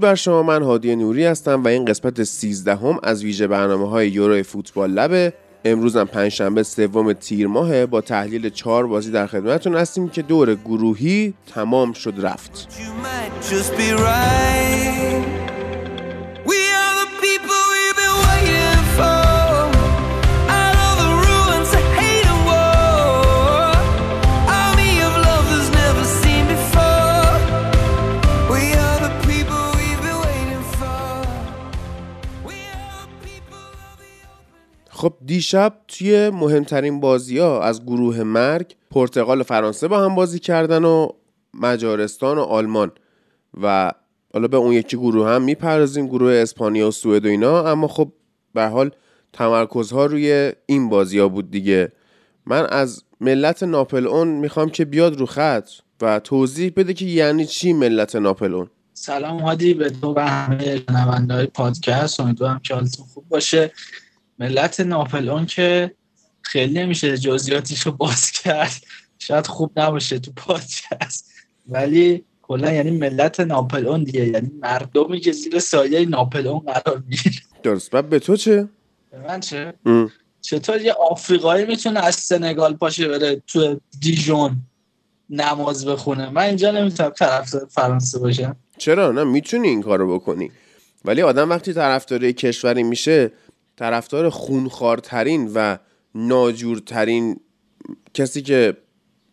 درود بر شما من هادی نوری هستم و این قسمت 13 هم از ویژه برنامه های یورو فوتبال لبه امروز هم پنجشنبه سوم تیر ماه با تحلیل چهار بازی در خدمتتون هستیم که دور گروهی تمام شد رفت. خب دیشب توی مهمترین بازی ها از گروه مرگ پرتغال و فرانسه با هم بازی کردن و مجارستان و آلمان و حالا به اون یکی گروه هم می‌پردازیم گروه اسپانیا و سوئد و اینا. اما خب به حال تمرکزها روی این بازی ها بود دیگه. من از ملت ناپل اون می‌خوام که بیاد رو خط و توضیح بده که یعنی چی ملت ناپل اون سلام هادی به تو و همه های پادکست. امیدوارم که حالتون خوب باشه. ملت ناپل اون که خیلی نمیشه جزئیاتش رو باز کرد. شاید خوب نباشه تو پادکست. ولی کلا یعنی ملت ناپل اون دیگه. یعنی مردمی که زیر سایه ناپل اون قرار می‌گیره. درست. به تو چه؟ به من چه؟ چطور یه آفریقایی می‌تونه از سنگال پاشه بره تو دیژون نماز بخونه؟ من اینجا نمی‌تونم طرفدار فرانسه باشم. چرا؟ نه می‌تونی این کارو بکنی. ولی آدم وقتی طرفدار کشوری میشه طرفدار خونخوارترین و ناجورترین کسی که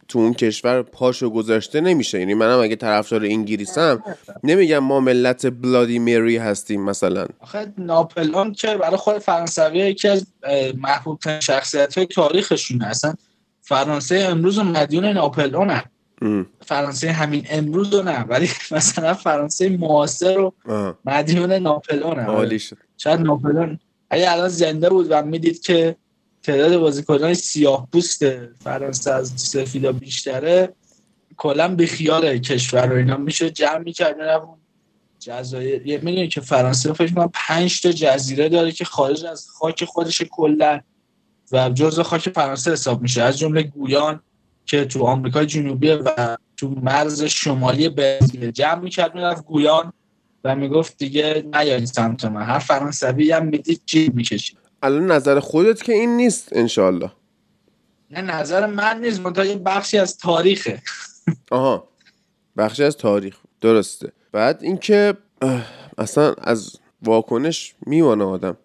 تو اون کشور پاشو گذاشته نمیشه. یعنی منم اگه طرفدار انگلیسم نمیگم ما ملت بلادی میری هستیم مثلا. آخه ناپلون که برای خود فرانسوی یکی از محبوب شخصیت های تاریخشونه. اصلا فرانسه امروز و مدیون ناپلون فرانسه همین امروز رو نه ولی مثلا فرانسه معاصر رو مدیون ناپلون عالی شد. شاید ناپلون اگه الان زنده بود و می‌دید که تعداد بازیکنان سیاه پوست فرانسه از سفیدا بیشتره کلا به خیال کشور رو اینا میشه جمع می‌کرد می‌رفت جزایر می‌دونی که فرانسه فکر کنم 5 تا جزیره داره که خارج از خاک خودش کلا و جزء خاک فرانسه حساب میشه. از جمله گویان که تو آمریکای جنوبی و تو مرز شمالی برزیل جمع می‌کرد می‌رفت گویان و می‌گفت دیگه نیایید سمت من هر فرانسوی هم می‌دید چی می‌کشید. الان نظر خودت که این نیست انشالله نه نظر من نیست. منتها یه بخشی از تاریخه. آها. بخشی از تاریخ. درسته. بعد اینکه اصلا از واکنش میوانه آدم.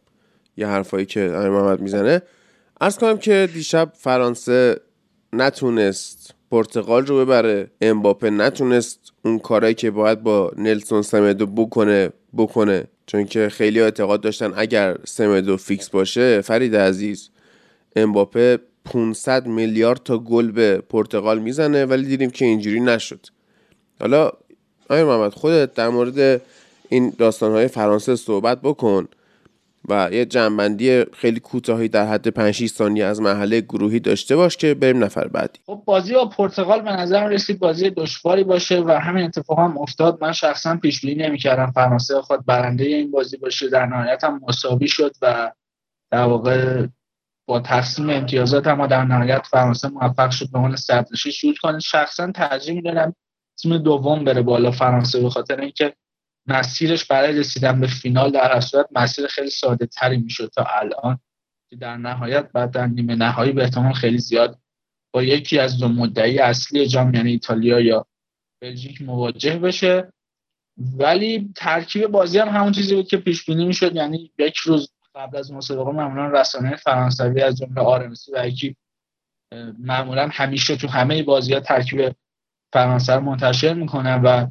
یه حرفایی که امیر محمد می‌زنه. ارز کنم که دیشب فرانسه نتونست پرتغال رو ببره. امباپه نتونست اون کارایی که باید با نلسون سمدو بکنه بکنه. چون که خیلی اعتقاد داشتن اگر سمدو فیکس باشه فرید عزیز امباپه 500 میلیارد تا گل به پرتغال می‌زنه ولی دیدیم که اینجوری نشد. حالا آقای محمد خودت در مورد این داستانهای فرانسه صحبت بکن. و یه جنبندی خیلی کوتاهی در حد 5 6 ثانیه از محله گروهی داشته باش که بریم نفر بعدی. خب بازی با پرتغال به نظر رسید بازی دشواری باشه و همین اتفاق هم افتاد. من شخصا پیش بینی نمی‌کردم فرانسه خود برنده این بازی باشه. در نهایت هم مساوی شد و در واقع با تقسیم امتیازات اما در نهایت فرانسه موفق شد به عنوان صدرنشین شروع کنه شخصا ترجیح می‌دادم تیم دوم بره بالا فرانسه به خاطر اینکه مسیرش برای رسیدن به فینال در صورت مسیر خیلی ساده تری می‌شد تا الان که در نهایت بعد در نیمه نهایی به احتمال خیلی زیاد با یکی از دو مدعی اصلی جام یعنی ایتالیا یا بلژیک مواجه بشه. ولی ترکیب بازی هم همون چیزی بود که پیش بینی می‌شد یعنی یک روز قبل از مسابقه معمولا رسانه فرانسوی از جمله آرمسی و یکی معمولا همیشه تو همه بازی ها ترکیب فرانسه منتشر می‌کنن و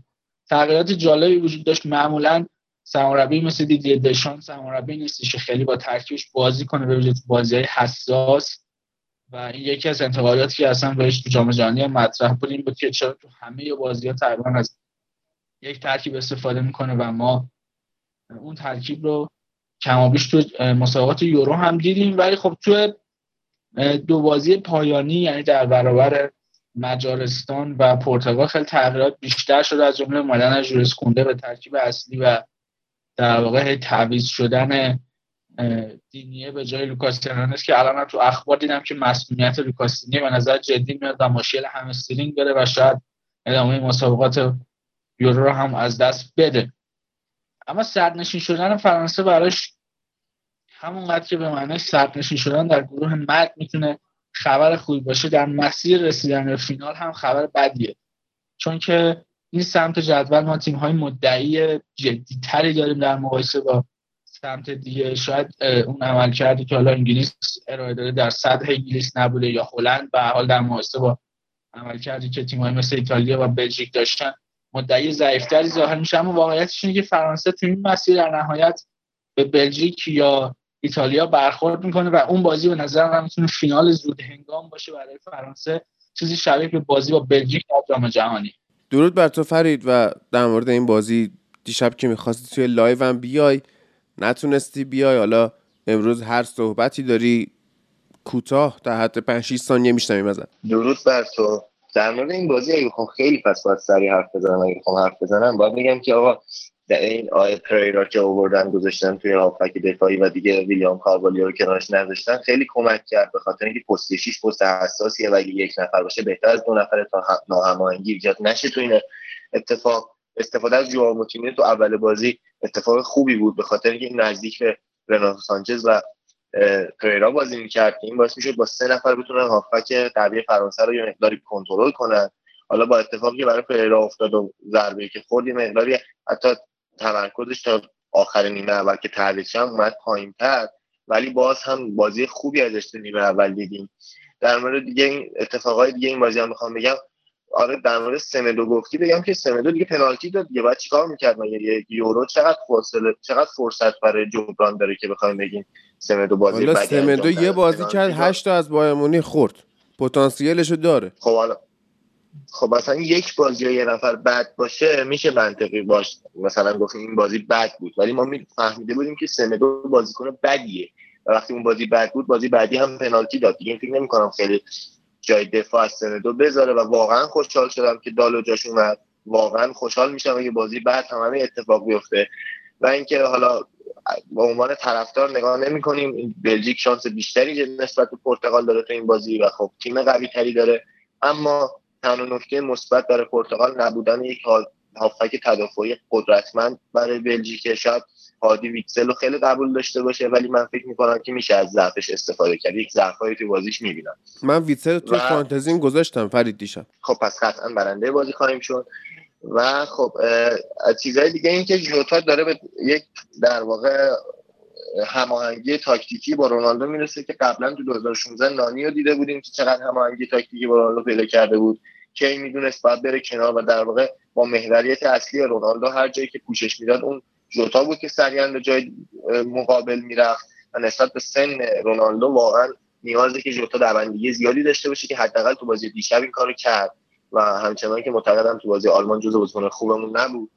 تغییرات جالبی وجود داشت. معمولا سرمربی مثل دیدی دشان سرمربی نیستش خیلی با ترکیبش بازی کنه. به وجود بازی های حساس. و این یکی از انتقاداتی که اصلا بهش تو جام جهانی مطرح بود این بود که چرا تو همه بازی ها تقریبا از یک ترکیب استفاده می‌کنه و ما اون ترکیب رو کمابیش تو مسابقات یورو هم دیدیم. ولی خب تو دو بازی پایانی یعنی در برابر مجارستان و پرتغال خیلی تغییرات بیشتر شده از جمله اومدن ژول کونده به ترکیب اصلی و در واقع تعویض شدن دینیه به جای لوکاس هرناندز که الان تو اخبار دیدم که مصدومیت لوکاس به نظر جدی میاد و مشکل همسترینگ بره و شاید ادامه مسابقات یورو رو هم از دست بده. اما صدرنشین شدن فرانسه براش همونقدر که به معنی سردنشین شدن در گروه مرد می‌تونه خبر خوبی باشه در مسیر رسیدن به فینال هم خبر بدیه. چون که این سمت جدول ما تیم های مدعی جدی تری داریم در مقایسه با سمت دیگه. شاید اون عمل کردی که حالا انگلیس ارائه داده در سطح انگلیس نبوده یا هلند. به حال در مقایسه با عمل کردی که تیم های مثل ایتالیا و بلژیک داشتن مدعی ضعیفتری ظاهر میشه. اما واقعیتش اینه که فرانسه تو این مسیر در نهایت به بلژیک یا ایتالیا برخورد می‌کنه و اون بازی به نظر من می‌تونه فینال زود هنگام باشه برای فرانسه. چیزی شبیه به بازی با بلژیک در جام جهانی. درود بر تو فرید و در مورد این بازی دیشب که می‌خواستی توی live هم بیای نتونستی بیای. حالا امروز هر صحبتی داری کوتاه در حد 5 6 ثانیه میشنویم ازت. درود بر تو. در مورد این بازی اگه بخوام خیلی پس باید سریع حرف بزنم اگه بخوام حرف بزنم باید بگم که آقا در این آیه پریرا که آوردن گذاشتن توی هافک دفاعی و دیگه ویلیام کاروالیو رو کنارش نذاشتن خیلی کمک کرد به خاطر اینکه پست 6 پست حساسیه و اگه یک نفر باشه بهتر از دو نفر تا ناهماهنگی ایجاد نشه تو این اتفاق. استفاده از جوار موتینیو تو اول بازی اتفاق خوبی بود به خاطر اینکه نزدیک به رناتو سانچز و پریرا بازی می‌کرد این باعث می‌شد با سه نفر بتونن هافک قوی فرانسه رو یه مقداری کنترل کنن. حالا با اتفاقی برای پریرا افتاد و ضربه که خورد یه مقداری حتی تمرکزش تا آخر نیمه اول که تعویض اومد پایینتر. ولی باز هم بازی خوبی ازش نیمه اول دیدیم. در مورد دیگه این اتفاقای دیگه این بازی هم می‌خوام بگم. آره در مورد سمدو گفتی بگم که سمدو دیگه پنالتی داد دیگه. بعد چیکار می‌کرد مگه یه یورو چقدر فاصله چقدر فرصت برای جبران داره که بخوایم بگیم سمدو بازی بدی سمدو یه بازی کرد 8 تا از بایرن خورد. پتانسیلشو داره. خب حالا خب مثلا یک بازی یه نفر بد باشه میشه منطقی باش. مثلا گفتیم این بازی بد بود. ولی ما فهمیده بودیم که سمدو بازیکن بدیه. و وقتی اون بازی بد بود بازی بعدی هم پنالتی داد. دیگه فکر نمی‌کنم خیلی جای دفاع از سمدو بذاره. و واقعا خوشحال شدم که دالو جاش اومد. واقعا خوشحال میشم اگه بازی بعد همه اتفاق بیفته. و اینکه حالا با عنوان طرفدار نگاه نمی کنیم. بلژیک شانس بیشتری نسبت به پرتغال داره تو این بازی. و خب تیم قوی تری داره. اما تنها نکته مثبت برای پرتغال نبودن یک هافک تدافعی قدرتمند برای بلژیک شاید هادی ویکسل رو خیلی قبول داشته باشه ولی من فکر می‌کنم که میشه از ضعفش استفاده کرد. یک ضعفایی تو بازیش می‌بینم. من ویتسل تو و... فانتزیم گذاشتم فرید دیشب. خب پس قطعا برنده بازی خواهیم شد. و خب چیزهای دیگه این که جوتا داره به یک در واقع هماهنگی تاکتیکی با رونالدو می‌رسه که قبلا تو 2016 نانی رو دیده بودیم که چقدر هماهنگی تاکتیکی با رونالدو پیدا کرده بود. کی می‌دونست باید بره کنار و در واقع با محوریت اصلی رونالدو هر جایی که پوشش می‌داد اون جوتا بود که سریعا به جای مقابل می‌رفت و نسبت به سن رونالدو واقعا نیازه که جوتا دوندگی زیادی داشته باشه که حداقل تو بازی دیشب این کارو کرد. و همچنان که معتقدم تو بازی آلمان جزو بازیکن خوبمون نبود.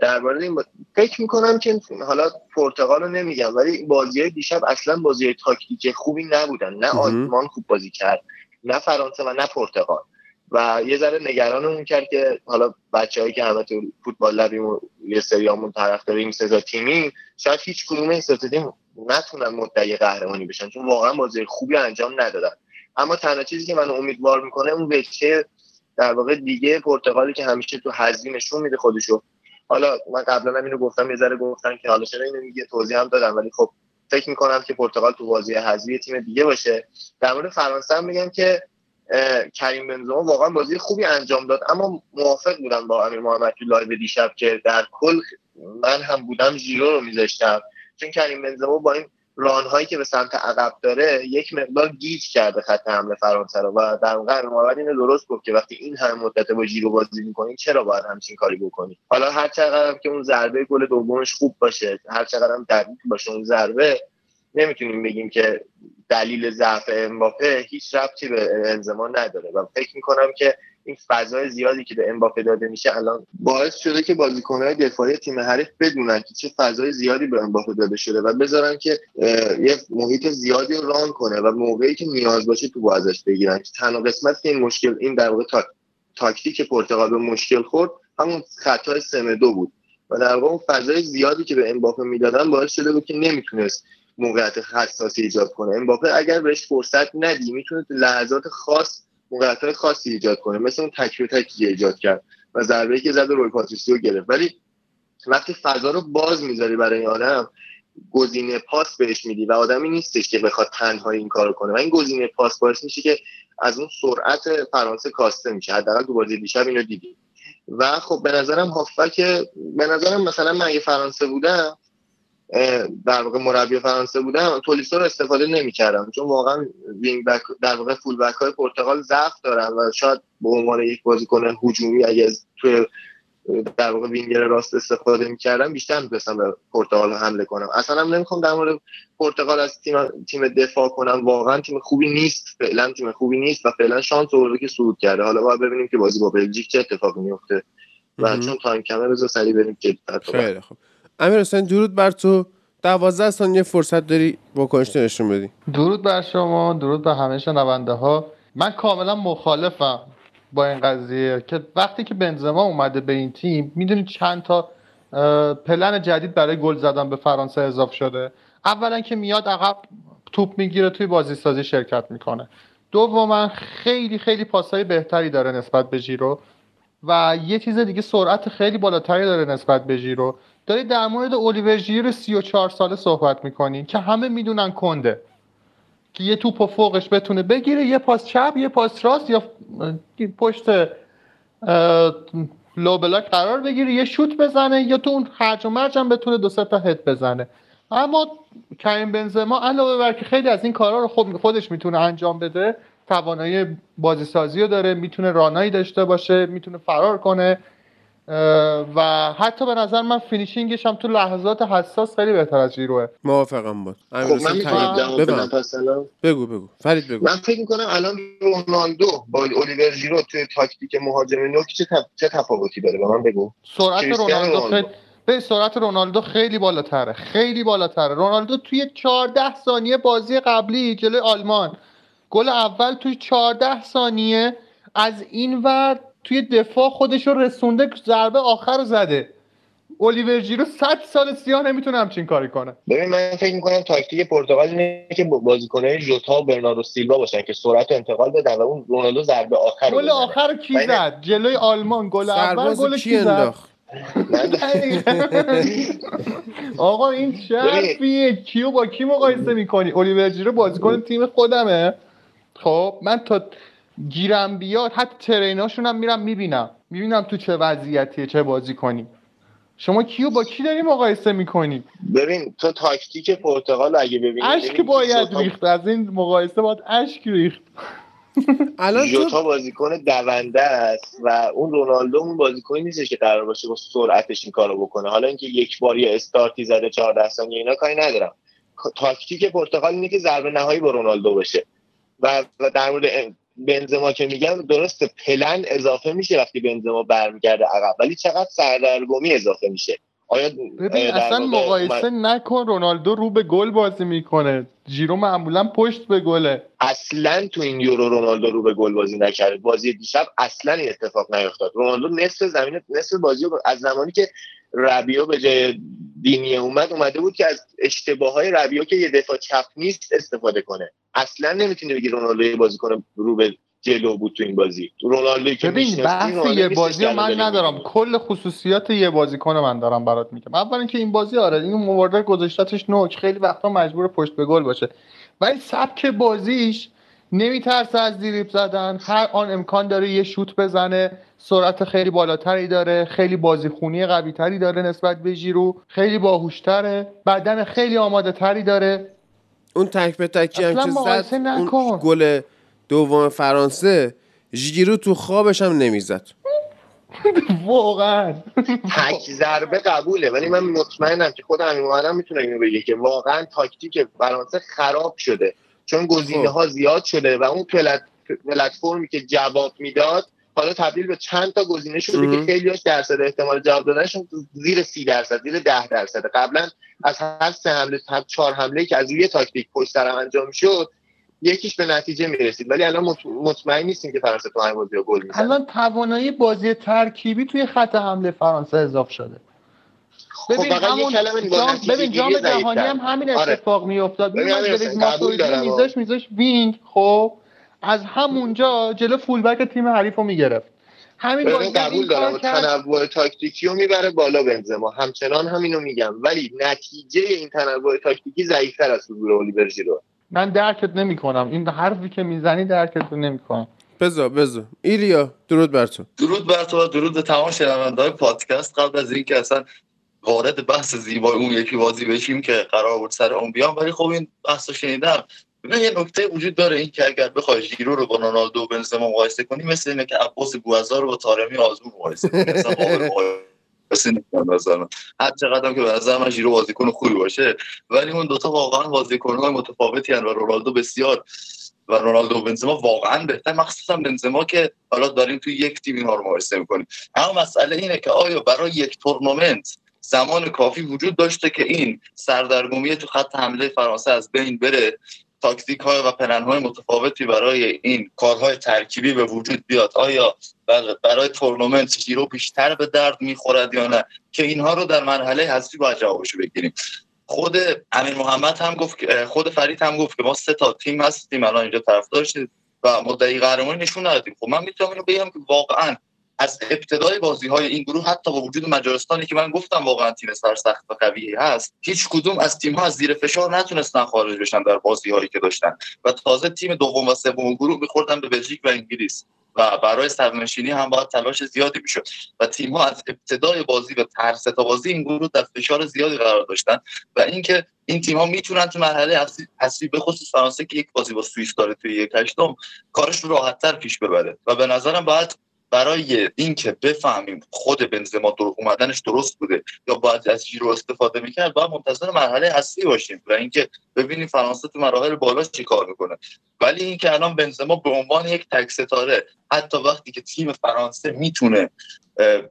درباره این فکر می‌کنم که حالا پرتغال رو نمیگم ولی بازی های دیشب اصلا بازی های تاکتیک خوبی نبودن. نه آلمان خوب بازی کرد نه فرانسه و نه پرتغال. و یه ذره نگرانمون کرد که حالا بچههایی که همه تو فوتبال لبیم و یه سریامون طرف داریم سزا تیمی شاید هیچ کدوم این تیم نتونن مدعی قهرمانی بشن چون واقعا بازی خوبی انجام ندادن. اما تنها چیزی که من امیدوار می‌کنه اون بچه در واقع دیگه پرتغالی که همیشه تو نشون میده خودشو. حالا من قبلا هم اینو گفتم یه ذره گفتم که حالا چرا اینو میگه توضیح هم دادم ولی خب فکر می‌کنم که پرتغال تو بازی حذفی تیم دیگه باشه. در مورد فرانسه هم میگم که کریم بنزما واقعا بازی خوبی انجام داد اما موافق بودم با امیر محمد تو live دیشب که در کل من هم بودم ژیرو رو میذاشتم. چون کریم بنزما با این رانهایی که به سمت عقب داره یک مقدار گیج کرده خط حمله فرانسه رو و در واقع محمد اینو درست گفت که وقتی این همه مدت با ژیرو بازی می‌کنین چرا باید همچین کاری بکنی؟ حالا هر چقدر که اون ضربه گل دومش خوب باشه هر چقدر هم دقیق باشه اون ضربه نمی‌تونیم بگیم که دلیل ضعف امباپه هیچ ربطی به انزما نداره. و فکر می‌کنم که این فضای زیادی که به امباپه داده میشه الان باعث شده که بازیکنهای دفاعی تیم حریف بدونن که چه فضای زیادی به امباپه داده شده و بذارن که یه محیط زیادی رو run کنه و موقعی که نیاز باشه تو ازش بگیرن. تنها قسمت که این مشکل این در واقع تا... تاکتیک پرتغال به مشکل خورد همون خطای سمدو بود. و در واقع فضای زیادی که به امباپه می‌دادن باعث شده بود که نمی‌تونست موقعیت حساسی ایجاد کنه. امباپه اگر بهش فرصت ندی می‌تونه لحظات خاص موقعیت خاصی ایجاد کنه. مثل اون تک به تکی ایجاد کرد و ضربه‌ای که زد روی پاتریسیو گرفت. ولی وقتی فضا رو باز می‌ذاری برای این آدم گزینه پاس بهش میدی و آدمی نیستش که بخواد تنها این کارو کنه. و این گزینه پاس باعث میشه که از اون سرعت فرانسه کاسته میشه. حداقل تو بازی دیشب اینو دیدی و خب به نظرم هافبک به نظرم مثلا من اگه فرانسه بودم در واقع مربی فرانسه بودم تولیسو رو استفاده نمی‌کردم چون واقعا وینگ بک در واقع فول بک های پرتغال ضعف دارن و شاید به عنوان یک بازیکن هجومی اگه توی در واقع وینگر راست استفاده می‌کردم بیشتر می‌تونستم به پرتغال حمله کنم. اصلا هم نمی‌خوام در مورد پرتغال از تیم تیم دفاع کنم واقعا تیم خوبی نیست فعلا تیم خوبی نیست و فعلا شانس آورده که صعود کرده. حالا باید ببینیم که بازی با بلژیک چه اتفاقی میفته و چون تایم کمه بذار سریع بریم که خیلی خوب. امیر حسین درود بر تو. دوازده ثانیه فرصت داری واکنش نشون بدی. درود بر شما درود به همه شنونده ها من کاملا مخالفم با این قضیه که وقتی که بنزما اومده به این تیم می‌دونید چند تا پلن جدید برای گل زدن به فرانسه اضافه شده. اولا که میاد عقب توپ می‌گیره توی بازی سازی شرکت می‌کنه. دوما خیلی خیلی پاسهای بهتری داره نسبت به جیرو. و یه چیز دیگه سرعت خیلی بالاتری داره نسبت به جیرو داری در مورد الیور ژیرو 34 ساله صحبت می‌کنی که همه می‌دونن کنده. که یه توپ و فوقش بتونه بگیره یه پاس چپ یه پاس راست یا پشت low block قرار بگیره یه شوت بزنه یا تو اون هرج و مرج هم بتونه دو تا هد بزنه. اما کریم بنزما علاوه بر که خیلی از این کارا رو خود خودش می‌تونه انجام بده توانایی بازی سازی رو داره می‌تونه run هایی داشته باشه می‌تونه فرار کنه و حتی به نظر من finishing ش هم تو لحظات حساس خیلی بهتر از ژیروئه. موافقم بود خب من بگو بگو. فرید بگو. من فکر می‌کنم الان رونالدو با الیور جیرو توی تاکتیک مهاجم نوک چه, چه تفاوتی داره؟ به من بگو. سرعت رونالدو خیلی به سرعت رونالدو خیلی بالاتره خیلی بالاتره. رونالدو توی 14 ثانیه بازی قبلی جلوی آلمان گل اول توی 14 ثانیه از این ور توی دفاع خودش رو رسونده ضربه آخر زده. الیور جیرو 100 سال سیاه نمی‌تونه همچین کاری کنه. ببین من فکر می‌کنم تاکتیک پرتغال اینه که بازیکنای ژوتا و برناردو سیلوا باشن که سرعت انتقال بدن و اون رونالدو ضربه آخر گل آخر کی زد؟ جلوی آلمان. گل اول گل کی زد؟ آقا این چه حرفیه کیو با کی مقایسه می‌کنی؟ الیور جیرو بازیکن تیم خودمه. خب من تا گیرم بیاد حتی تریناشون هم میرم می‌بینم. می‌بینم تو چه وضعیتیه چه بازی کنی. شما کیو با کی داری مقایسه می‌کنی؟ ببین تو تاکتیک پرتغال اگه ببینی اشک باید ریخت از این مقایسه باید اشک ریخت. الان جوتا بازیکن دونده است و اون رونالدو اون بازیکنی نیستش که قرار باشه با سرعتش این کارو بکنه. حالا اینکه یک بار یه استارتی زده 14 ثانیه اینا کاری ندارم. تاکتیک پرتغال اینه که ضربه نهایی با رونالدو بشه. و در مورد بنزما که میگم درست پلن اضافه میشه وقتی بنزما برمیگرده عقب ولی چقدر سردرگمی اضافه میشه؟ آیا ببین اصلا مقایسه نکن رونالدو رو به گل بازی می‌کنه. جیرو معمولا پشت به گله. اصلا تو این یورو رونالدو رو به گل بازی نکرد بازی دیشب اصلا این اتفاق نیفتاد. رونالدو نصف زمین نصف بازی از زمانی که ربیو به جای دینیه اومد اومده بود که از اشتباه های ربیو که یه دفاع چپ نیست استفاده کنه. اصلا نمی‌تونه بگی رونالدو بازی کنه رو به جلو بود تو این بازی. تو رونالدو که ببین بحث یه بازی من ندارم. کل خصوصیات یه بازیکن من دارم برات میگم. اول اینکه این بازی آره این مورد گذاشتتش نوک. خیلی وقتا مجبور پشت به گل باشه. ولی سبک بازیش نمیترسه از دیریب زدن. هر آن امکان داره یه شوت بزنه. سرعت خیلی بالاتری داره. خیلی بازیخونی قوی تری داره نسبت به جیرو. خیلی باهوشتره. بدن خیلی آماده تری داره. اون تک به تکی هم که زد اون گل دوم فرانسه جیرو تو خوابش هم نمی‌زد. واقعا. تک ضربه قبوله. ولی من مطمئنم که خود همین می‌تونه اینو بگه که واقعا تاکتیک فرانسه خراب شده. چون گزینه ها خب. زیاد شده و اون پلتفرمی که جواب می‌داد حالا تبدیل به چند تا گزینه شده که خیلیاش درصد احتمال جواب دادنشون زیر سی درصد زیر ده درصد. قبلا از هر سه حمله هر چهار حمله که از روی تاکتیک پشت سر انجام شد یکیش به نتیجه می‌رسید. ولی الان مطمئن نیستیم که فرانسه تو همین بازی گل می‌زنه. الان توانایی بازی ترکیبی توی خط حمله فرانسه اضافه شده. خب ببین همون جام ببین جام جهانی هم همین آره. اتفاق میافتاد. ببین میذاش میذاش wing خب از همونجا جلو fullback تیم حریف رو می‌گرفت. همین بازی قبول دارم. تنوع تاکتیکی رو می‌بره بالا بنزما. همچنان همینو میگم. ولی نتیجه این تنوع تاکتیکی ضعیفتر از حضور اولیویر ژیرو من درکت نمی‌کنم. این حرفی که می‌زنی درکت نمی‌کنم. بزا بزا ایلیا درود بر تو. درود بر تو درود به تمام شنونده‌های پادکست. قبل از اینکه اصلا وارد بحث زیبای اون یکی بازی بشیم که قرار بود سر اون بیام. ولی خب این بحث رو شنیدم. ببین یه نکته وجود داره این که اگر بخوای ژیرو رو با رونالدو و بنزما مقایسه کنی مثل اینه که عباس بوازار رو با طارمی آزمون مقایسه کنی. مثلا هر چقدر که به نظر من ژیرو بازیکن خوبی باشه. ولی اون دوتا واقعا بازیکن‌های متفاوتی‌ان و رونالدو بسیار و رونالدو و بنزما واقعا بهتر. مخصوصا بنزما که حالا داریم توی یک تیم اینها رو مقایسه می‌کنیم. اما مسئله اینه که آیا برای یک تورنمنت زمان کافی وجود داشته که این سردرگمی تو خط حمله فرانسه از بین بره. تاکتیک های و پلن های متفاوتی برای این کارهای ترکیبی به وجود بیاد. آیا برای تورنمنت ژیرو بیشتر به درد می‌خورد یا نه؟ که اینها رو در مرحله حذفی باید جوابشو بگیریم. خود امیر محمد هم گفت خود فرید هم گفت که ما سه تا تیم هستیم الان اینجا طرف داشتیم و مدعی قهرمانی نشون ندادیم. خب من می‌تونم اینو بگم که واقعا از ابتدای بازی های این گروه حتی با وجود مجارستانی که من گفتم واقعا تیم سرسخت و قوی هست هیچ کدوم از تیم ها از زیر فشار نتونستن خارج بشن در بازی هایی که داشتن. و تازه تیم دوم و سوم گروه میخوردن به بلژیک و انگلیس. و برای سرنشینی هم باید تلاش زیادی می‌شد. و تیم ها از ابتدای بازی و ترس تا بازی این گروه در فشار زیادی قرار داشتن. و اینکه این تیم ها می‌تونن تو مرحله اصلی به خصوص فرانسه که یک بازی با سوئیس داره توی یک هشتم کارش رو راحتتر پیش ببره. و به نظرم باید برای اینکه بفهمیم خود بنزما در اومدنش درست بوده یا باید از جیرو استفاده می‌کرد باید منتظر مرحله اصلی باشیم و اینکه ببینیم فرانسه تو مراحل بالا چی کار می‌کنه. ولی اینکه الان بنزما به عنوان یک تک ستاره حتی وقتی که تیم فرانسه می‌تونه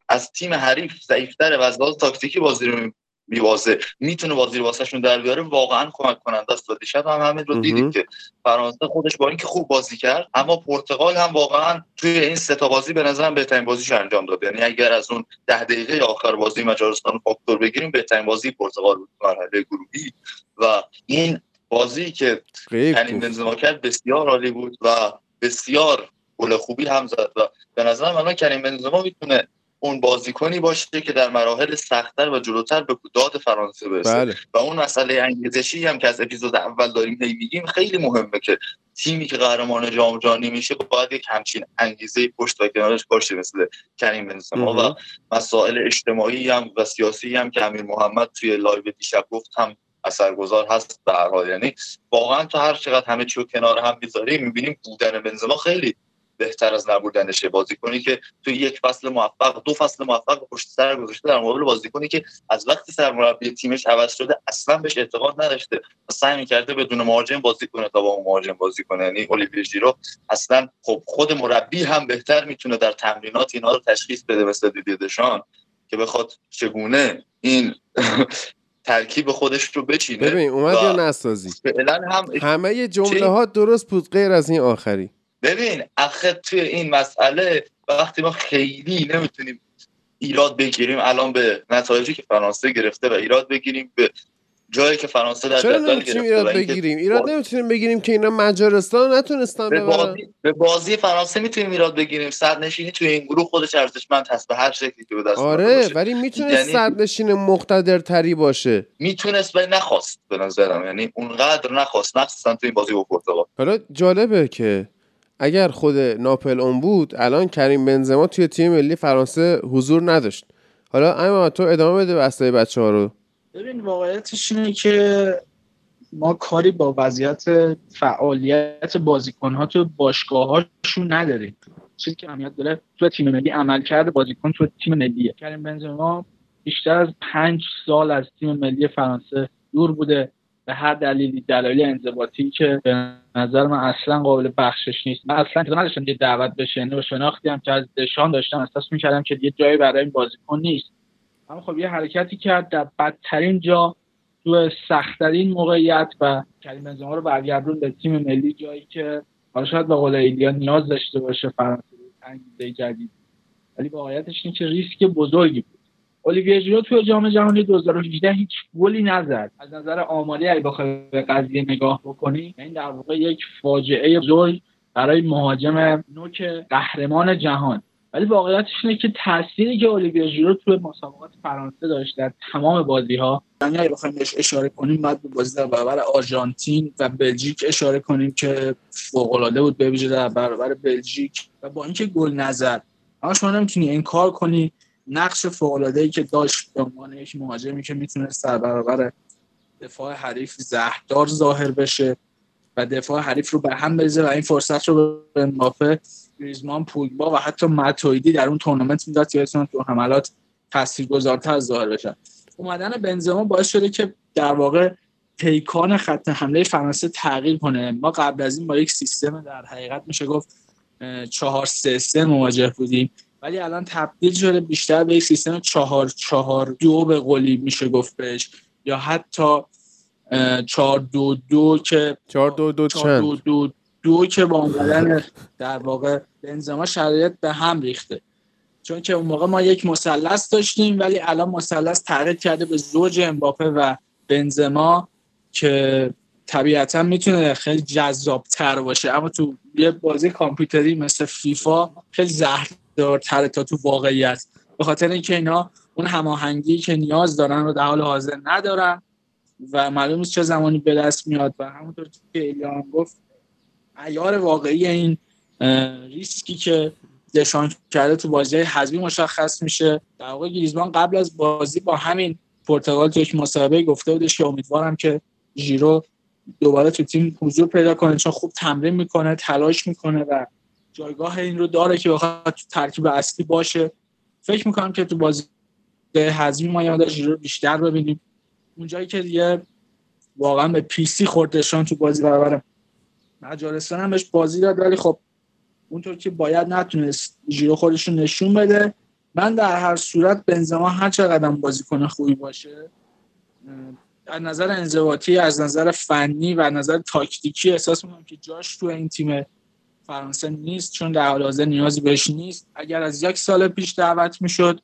از تیم حریف ضعیفتر و از تاکتیکی بازی رو میوازه می‌تونه بازی رو واسهشون در بیاره. واقعا کمک کننده است. و دیشب هم همین رو دیدیم که فرانسه خودش با اینکه خوب بازی کرد اما پرتغال هم واقعا توی این سه تا بازی به نظرم بهترین بازیش انجام داد. یعنی اگر از اون ده دقیقه آخر بازی مجارستان فاکتور بگیریم بهترین بازی پرتغال بود مرحله گروهی. و این بازی که یعنی بنزما کرد بسیار عالی بود و بسیار گل خوبی هم زد. و به نظر من کریم بنزما می‌تونه اون بازیکنی باشه که در مراحل سختتر و جلوتر به داد فرانسه برسه. بله. و اون مسئله انگیزشی هم که از اپیزود اول داریم میگیم خیلی مهمه که تیمی که قهرمان جام جهانی میشه باید یک همچین انگیزه پشت و کنارش باشه مثل کریم بنزما و مسائل اجتماعی هم و سیاسی هم که امیر محمد توی live دیشب گفت هم اثرگذار هست به هر حال. یعنی واقعا تو هر چقدر همه چی کنار هم می‌ذاریم می‌بینیم بودن بنزما خیلی بهتر از نبودنشه بازیکنی که تو یک فصل موفق دو فصل موفق پشت سر گذاشته در مقابل بازیکنی که از وقتی سرمربی تیمش عوض شده اصلا بهش اعتقاد نداشته و سعی می‌کرده بدون مهاجم بازی کنه تا با اون مهاجم بازی کنه. یعنی اولیویر ژیرو اصلا خب خود مربی هم بهتر می‌تونه در تمرینات اینا رو تشخیص بده مثل دیدی دشان که بخواد چگونه این ترکیب خودش رو بچینه ببین اومد یا نسازی؟ هم همه جمله ها درست بود غیر از این آخری. ببین اخه توی این مسئله وقتی ما خیلی نمی‌تونیم ایراد بگیریم الان به نتایجی که فرانسه گرفته و ایراد بگیریم به جایی که فرانسه در چرا نمی‌تونیم ایراد بگیریم؟ ایراد نمی‌تونیم بگیریم که اینا مجارستان نتونستن به بازی, به بازی فرانسه می‌تونیم ایراد بگیریم. نشینی توی این گروه خودش ارزشمند هست به هر شکلی که به دست آره ولی می‌تونست یعنی... نشین مقتدر تری باشه. می‌تونست ولی نخواست به نظرم. یعنی اونقدر نخواست. مخصوصا توی این بازی با پرتغال. حالا جالبه که اگر خود ناپل اون بود الان کریم بنزما توی تیم ملی فرانسه حضور نداشت. حالا اما تو ادامه بده بسته بچه ها رو. ببین واقعیتش اینه که ما کاری با وضعیت فعالیت بازیکن ها تو باشگاه هاشون نداریم. چیزی که اهمیت داره تو تیم ملی عمل کرده بازیکن تو تیم ملیه. کریم بنزما بیشتر از پنج سال از تیم ملی فرانسه دور بوده. به هر دلیلی دلایل انضباطی که به نظر من اصلا قابل بخشش نیست. من اصلا انتظار نداشتم یه دعوت بشه و شناختی هم که از دشان داشتم احساس می‌کردم که یه جایی برای این بازیکن نیست. اما خب یه حرکتی کرد در بدترین جا تو سختترین موقعیت و کریم بنزما رو برگردون به تیم ملی جایی که حالا شاید به قول ایلیا نیاز داشته باشه فرانسه انگیزه جدید. ولی واقعیتش این که ریسک بزرگی اولیویر ژیرو توی جام جهانی 2018 هیچ گلی نزد. از نظر آماری اگه بخوای به قضیه نگاه بکنی این یعنی در واقع یک فاجعه بزرگ برای مهاجم نوک قهرمان جهان. ولی واقعیتش اینه که تأثیری که اولیویا ژیرو توی مسابقات فرانسه داشت در تمام بازی ها یعنی اگه بخوایم بهش اشاره کنیم بعد به بازی در برابر آرژانتین و بلژیک اشاره کنیم که فوق العاده بود به ویژه در برابر بلژیک. و با اینکه گل نظر اما شما نمی‌تونی انکار کنی نقش فوق العاده ای که داشت به عنوان یک مهاجمی که می‌تونست در برابر دفاع حریف زهردار ظاهر بشه و دفاع حریف رو به هم بریزه و این فرصت رو به امباپه گریزمان پوگبا و حتی ماتویدی در اون تورنمنت می‌داد یادتون تو حملات تاثیرگذارتر ظاهر بشن. اومدن بنزما باعث شده که در واقع پیکان خط حمله فرانسه تغییر کنه. ما قبل از این با یک سیستم در حقیقت میشه گفت چهار سه سه مواجه بودیم. ولی الان تبدیل شده بیشتر به یک سیستم چهار چهار دو به قولی میشه گفت بهش. یا حتی چهار دو دو که چهار دو دو چند دو دو دو که با اومدن در واقع بنزما شرایط به هم ریخته. چون که اون موقع ما یک مثلث داشتیم ولی الان مثلث تغییر کرده به زوج امباپه و بنزما که طبیعتا می‌تونه خیلی جذاب تر باشه. اما تو یه بازی کامپیوتری مثل فیفا خیلی زهردارتره تا تو واقعیت. به خاطر اینکه اینا اون هماهنگی که نیاز دارن رو در حال حاضر ندارن و معلوم نیست چه زمانی به دست میاد و همونطور که ایلیان گفت عیار واقعی این ریسکی که دشان کرده تو بازی حذفی مشخص میشه. در واقع گریزمان قبل از بازی با همین پرتغال تو یک مسابقه گفته بودش که امیدوارم که ژیرو دوباره تو تیم حضور پیدا کنه چون خوب تمرین می‌کنه تلاش می‌کنه و جایگاه این رو داره که بخواد ترکیب اصلی باشه. فکر می‌کنم که تو بازی حذفی ما یاد ژیرو بیشتر ببینیم. اونجایی که دیگه واقعا به پی سی خوردشان تو بازی برابر مجارستان هم بهش بازی داد ولی خب اونطور که باید نتونست ژیرو خودش رو نشون بده. من در هر صورت بنزما هر چقدر بازیکن خوبی باشه از نظر انضباطی از نظر فنی و از نظر تاکتیکی احساس می‌کنم که جاش تو این تیم فرانسه نیست چون در حال حاضر نیازی بهش نیست. اگر از یک سال پیش دعوت می‌شد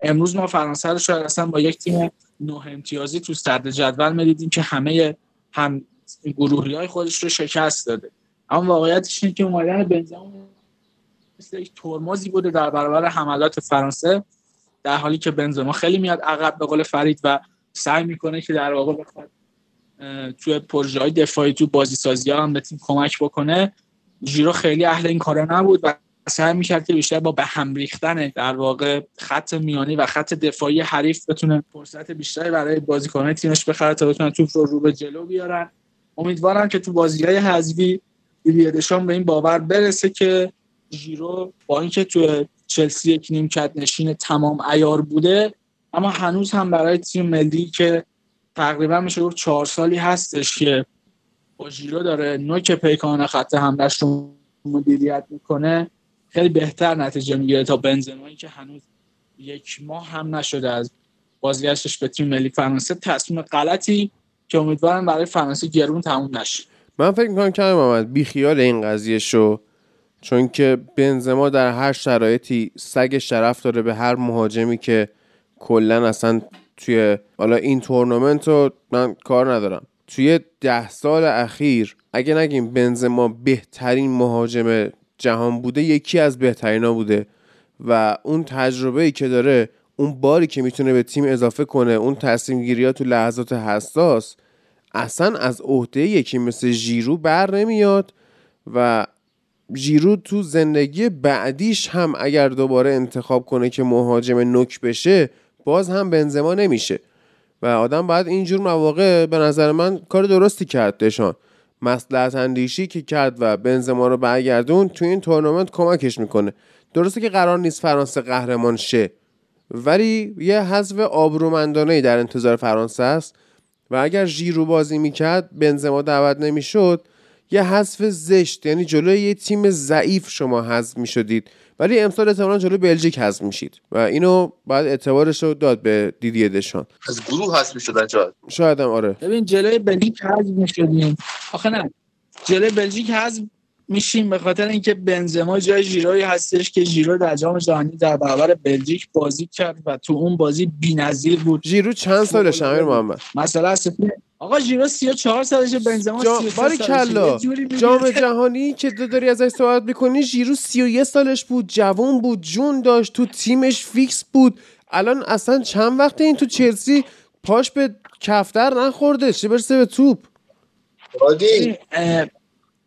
امروز ما فرانسه رو شاید اصلا با یک تیم نه امتیازی تو صدر جدول می‌دیدیم که همه هم گروهی های خودش رو شکست داده. اما واقعیتش اینه که اومدن بنزما مثل یک ترمزی بوده در برابر حملات فرانسه در حالی که بنزما خیلی میاد عقب به قول فرید و سعی می‌کنه که در واقع بخواد توی پروژه های دفاعی تو بازی سازی ها هم به تیم کمک بکنه. ژیرو خیلی اهل این کارا نبود و سعی می‌کرد که بیشتر با به هم ریختن در واقع خط میانی و خط دفاعی حریف بتونه فرصت بیشتری برای بازیکنان تیمش بخره تا بتونن توپ رو رو به جلو بیارن. امیدوارم که تو بازی های حذفی بیلیدشان به این باور برسه که ژیرو با اینکه تو چلسی یک نیمکت نشین تمام ایار بوده اما هنوز هم برای تیم ملی که تقریبا میشه گفت چهار سالی هستش که با ژیرو داره نوک پیکان خط حملش رو مدیریت می‌کنه. خیلی بهتر نتیجه می‌گیره تا بنزمایی که هنوز یک ماه هم نشده از بازگشتش به تیم ملی فرانسه. تصمیم غلطی که امیدوارم برای فرانسه گرون تموم نشه. من فکر می‌کنم که محمد بی خیال این قضیه شو. چون که بنزما در هر شرایطی سگ شرف داره به هر مهاجمی که کلا اصلا توی حالا این تورنمنت رو من کار ندارم. توی ده سال اخیر اگه نگیم بنزما بهترین مهاجم جهان بوده یکی از بهترینا بوده. و اون تجربه ای که داره اون باری که می‌تونه به تیم اضافه کنه اون تصمیم گیری ها تو لحظات حساس اصلا از عهده یکی مثل ژیرو بر نمیاد. و ژیرو تو زندگی بعدیش هم اگر دوباره انتخاب کنه که مهاجم نوک بشه باز هم بنزما نمیشه. و آدم باید اینجور مواقع به نظر من کار درستی کرد دشان. مسلحت اندیشی که کرد و بنزما رو برگردون تو این تورنمنت کمکش می‌کنه. درسته که قرار نیست فرانسه قهرمان شه ولی یه حذف آبرومندانه در انتظار فرانسه است و اگر ژیرو بازی می‌کرد بنزما دعوت نمی‌شد. یه حذف زشت یعنی جلوی یه تیم ضعیف شما حذف می‌شدید. ولی امسال احتمالا جلوی بلژیک حذف میشید. و اینو بعد اعتبارش رو داد به دیدی دشان. از گروه حذف می‌شدن شاید شاید هم آره. ببین جلوی بلژیک حذف می‌شدیم. آخه نه. جلوی بلژیک حذف میشیم به خاطر اینکه بنزما جای ژیروی هستش که ژیرو در جام جهانی در برابر بلژیک بازی کرد و تو اون بازی بی‌نظیر بود. ژیرو چند سالش امیر محمد؟ مثلا آقا ژیرو 34 سالشه بنزما جا... 33 باری سالشه کلا جام جهانی که تو داری ازش صحبت می‌کنی ژیرو 31 سالش بود جوان بود جون داشت تو تیمش fix بود. الان اصلا چند وقت این تو چلسی پاش به کفتر نخورده؟ چه برسه به توپ؟ عادی. اه،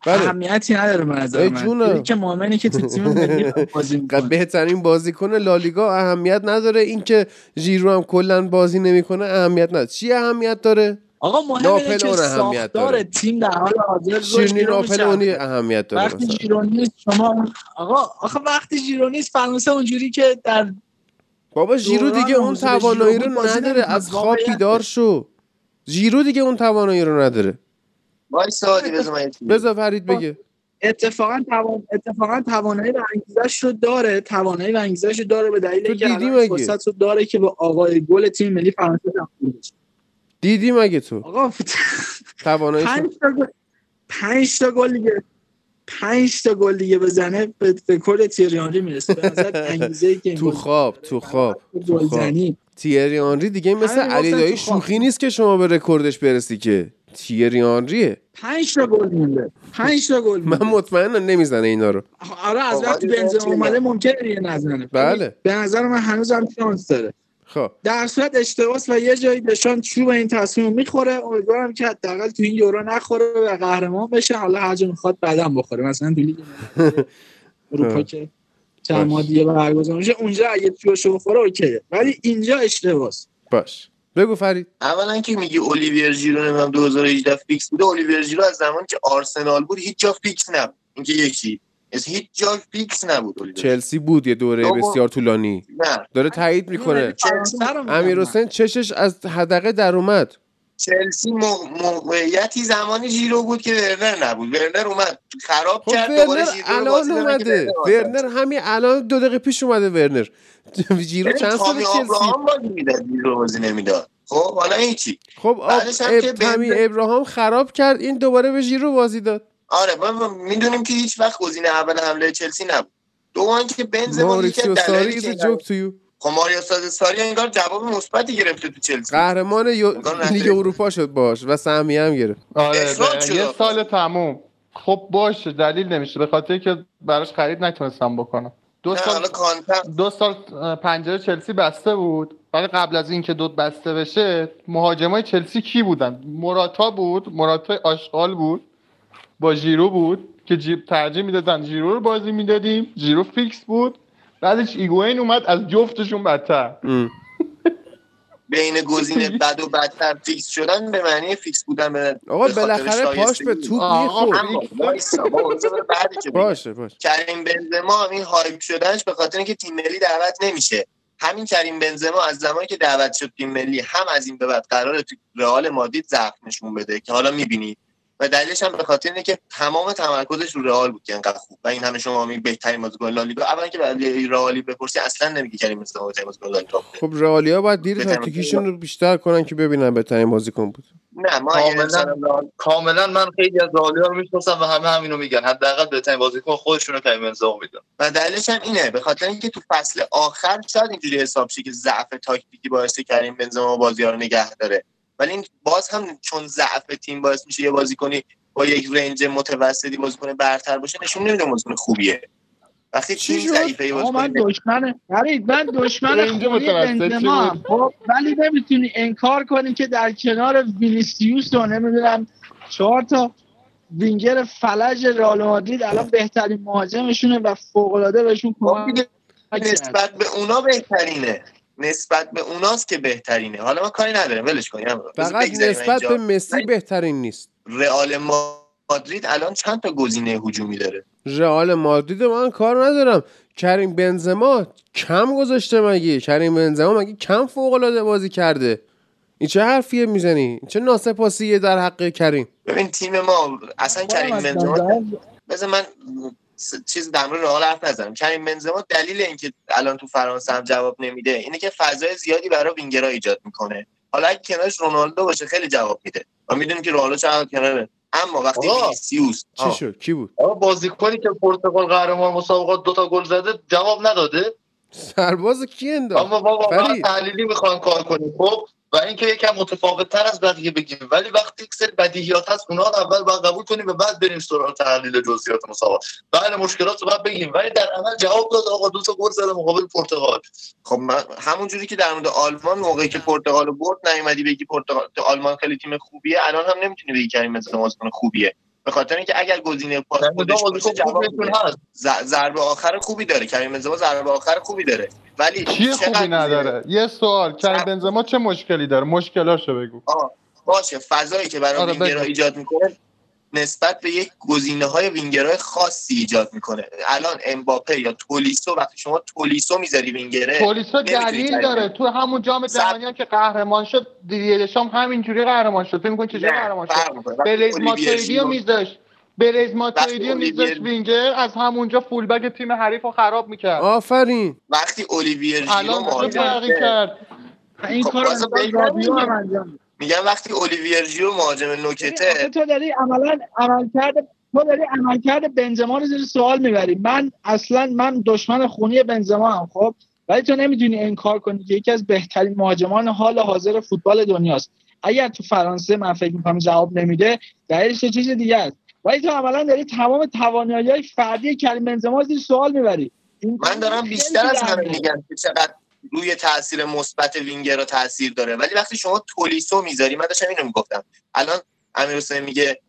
بله. اهمیتی نداره نظر ای من. اینی که مؤمنی که تو تیم ملی بازی می‌کنه. بهترین بازیکن لالیگا اهمیت نداره. اینکه ژیرو هم کلا بازی نمی‌کنه اهمیت نداره. چی اهمیت داره؟ آقا مهم ناپل اینه که اون اهمیت ساختار داره. تیم در حال حاضر جلو ناپل. اونی اهمیت داره وقتی نیست شما آقا آخه وقتی ژیرو نیست فرانسه اونجوری که در بابا دوران دیگه اون توانایی رو نداره. از خواب. بیدار شو ژیرو دیگه اون توانایی رو نداره وای سالی بذار من یه چیزی بذار فرید بگه اتفاقا توان اتفاقا توانایی و انگیزش رو داره توانایی و انگیزش رو داره به دلیل اینکه؟ فرصت رو داره که با آقای گل تیم ملی فرانسه تبدیل بشه دیدی مگه تو؟ آقا تواناییش پنج تا گل پنج تا گل دیگه پنج تا گل دیگه بزنه به رکورد تیری آنری می‌رسه. به نظر انگیزه که تو خواب تو خواب تو خواب. گلزنی تیری آنری دیگه مثل علی دایی. شوخی نیست که شما به رکوردش برسی که. تیری آنریه پنج تا گل مونده. پنج تا گل من مطمئنم نمی‌زنه اینا رو. آره از وقتی بنزما اومده. ممکنه نزنه. بله. به نظر من هنوز هم شانس داره. خب. در صورت اشتباس و یه جایی دشان چوب این تصمیمو می‌خوره امیدوارم که حداقل تو این یورو نخوره و قهرمان بشه. حالا هر جا می‌خواد بعدم بخوره. مثلا تو لیگ اروپا که چند ماه دیگه برگزار میشه اونجا اگه چوبشو بخوره okay ه. ولی اینجا اشتباس. باش. بگو فرید. اولا که میگی اولیویر ژیرو نمی‌دونم 2018 fix بوده. اولیویر ژیرو از زمانی که آرسنال بود هیچ جا fix نبود. اینکه یکی. از هیچ جا fix نبود چلسی بود یه دوره. بسیار طولانی. نه. داره تایید می‌کنه. امیر. حسین چشش از حدقه در اومد. چلسی مو- موقعیتی زمانی ژیرو بود که ورنر نبود. ورنر اومد خراب خب کرد دوباره ورنر ژیرو رو الان اومده. ورنر همین الان دو دقیقه پیش اومده ورنر. جیرو چند سال چلسی؟ بازی می‌داد ژیرو بازی نمی‌داد. خب حالا این چی؟ خب ابراهام خراب کرد این دوباره به ژیرو بازی داد. آره ما می‌دونیم که هیچ وقت گزینه اول حمله چلسی نبود. دوم که بنزما یکی ماریسیو ساری joke to you خب ماریو ساری انگار جواب مثبتی گرفته تو چلسی. قهرمان یو... لیگ اروپا شد باش و سهمیه هم گرفت. آره یه. سال تموم. خب باشه دلیل نمیشه. به خاطر که براش خرید نتونستم بکنم. دو سال دو سال پنجره چلسی بسته بود. ولی قبل از اینکه دو بسته بشه مهاجمای چلسی کی بودن؟ موراتا بود. موراتا آشغال بود. با ژیرو بود که جی... ترجیح می‌دادن ژیرو رو بازی می‌دادیم. ژیرو fix بود. بعدش هیگواین اومد از جفتشون بدتر. بین گزینه بد و بدتر fix شدن به معنی fix بودن به آقا بالاخره پاش. به توپ آقا، می‌خورد. باشه باشه. کریم بنزما این hype شدنش به خاطر اینکه تیم ملی دعوت نمیشه. همین کریم بنزما از زمانی که دعوت شد تیم ملی هم از این به بعد قراره تو رئال مادرید ضعف نشون بده که حالا می‌بینید و دلیلش هم به خاطر اینه که تمام تمرکزش رو رئال بود که انقدر خوب. و این همه شما می بهترین بازیکن لالیگا اولا که برای رئالی بپرسی اصلا نمیگی کریم بنزما بهترین بازیکن لالیگا. خب رئالیا باید دیر تاکتیکیشون رو بیشتر کنن که ببینن بهترین بازیکن بود. نه ما کاملا. کاملا من خیلی از رئالیا رو می‌شناسم و همه همینو میگن. حداقل بهترین بازیکن خودشون رو کریم بنزما میدن و دلیلش هم اینه به خاطر اینکه تو فصل آخر شاید اینجوری حساب شه که ضعف تاکتیکی باعث کریم بنزما بازی ها رو نگه داره. ولی این باز هم چون ضعف تیم باعث میشه یه بازیکنی با یک رنج متوسطی بازیکن برتر باشه نشون نمیده بازیکن خوبیه وقتی چی؟ ضعیفه یه آقا من دشمن فرید من دشمن بنزما هم. خب ولی نمی‌تونی انکار کنی که در کنار وینیسیوس و نمی‌دونم چهار تا وینگر فلج رئال مادرید الان بهترین مهاجمشونه و فوق العاده بهشون خب کمک. نسبت به اونا بهترینه نسبت به اوناست که بهترینه. حالا ما کاری نداریم. ولش کنیم بذار فقط نسبت. به مسی بهترین نیست. رئال مادرید الان چند تا گزینه هجومی داره؟ رئال مادرید من کار ندارم. کریم بنزما کم گذاشته مگه؟ کریم بنزما مگه کم فوق العاده بازی کرده؟ این چه حرفیه می‌زنی؟ چه ناسپاسیه در حق کریم؟ ببین تیم ما اصلا کریم بنزما بذار من چیز در مورد رئال حرف نزنم. کریم بنزما دلیل اینکه الان تو فرانسه هم جواب نمیده اینه که فضای زیادی برای وینگرها ایجاد می‌کنه. حالا اگه کنارش رونالدو باشه خیلی جواب میده. و می‌دونیم که رونالدو چقدر کناره. اما وقتی. وینیسیوس چی شد؟ کی بود؟ آقا بازیکنی که پرتغال قهرمان مسابقات دوتا گل زده جواب نداده. سرباز کی انداخت؟ اما ما فرید. تحلیلی می‌خوایم کار کنیم. خب و اینکه یکم متفاوت تر از بقیه بگیم. ولی وقتی یک سری بدیهیات هست اونها اول باید قبول کنیم و بعد بریم سراغ تحلیل جزئیات مسابقه بله مشکلات رو باید بگیم. ولی در عمل جواب داد آقا دو تا گل زده مقابل پرتغال خب من همون جوری که در مورد آلمان موقعی که پرتغال برد نیومدی بگی پرتغال آلمان خیلی تیم خوبیه. الان هم نمی‌تونی بگی کریم بازیکن خوبیه. به خاطر اینکه اگر گزینه پاس خودش ضربه آخر خوبی داره. کریم بنزما ضربه آخر خوبی داره. ولی چیه خوبی نداره؟ یه سوال. کریم بنزما چه مشکلی داره؟ مشکلاشو بگو. باشه. فضایی که برای آره ایجاد می‌کنه نسبت به یک گزینه های وینگرهای خاصی ایجاد می‌کنه. الان امباپه یا تولیسو وقتی شما تولیسو می‌ذاری وینگره تولیسو دلیل داره. تو همون جام جهانی که قهرمان شد دیدشام همینجوری قهرمان شد. فکر می‌کنی چجوری قهرمان شد؟ بلیز میذاشت. بلیز ماتویدی رو میذاشت وینگر از همونجا فولبک تیم حریف رو خراب می‌کرد. آفرین. وقتی اولیویر ژیرو مهاجم کرد؟ این کار انجام میگم وقتی اولیویر ژیرو مهاجم نوکته تو داری عملا عملکرد تو داری عملکرد بنزما رو زیر سوال می‌بری. من اصلا من دشمن خونی بنزما هم خب؟ ولی تو نمی‌تونی انکار کنی که یکی از بهترین مهاجمان حال حاضر فوتبال دنیاست. اگر تو فرانسه من فکر می‌کنم جواب نمیده دلیلش یه چیز دیگه است. ولی تو عملا داری تمام توانایی های فردی کریم بنزما زیر سوال می‌بری. من دارم بیشتر از همه میگم که چقدر روی تاثیر مثبت وینگر تاثیر داره. ولی وقتی شما تولیسو می‌ذاری من داشتم اینو می‌گفتم. الان امیر حسین میگه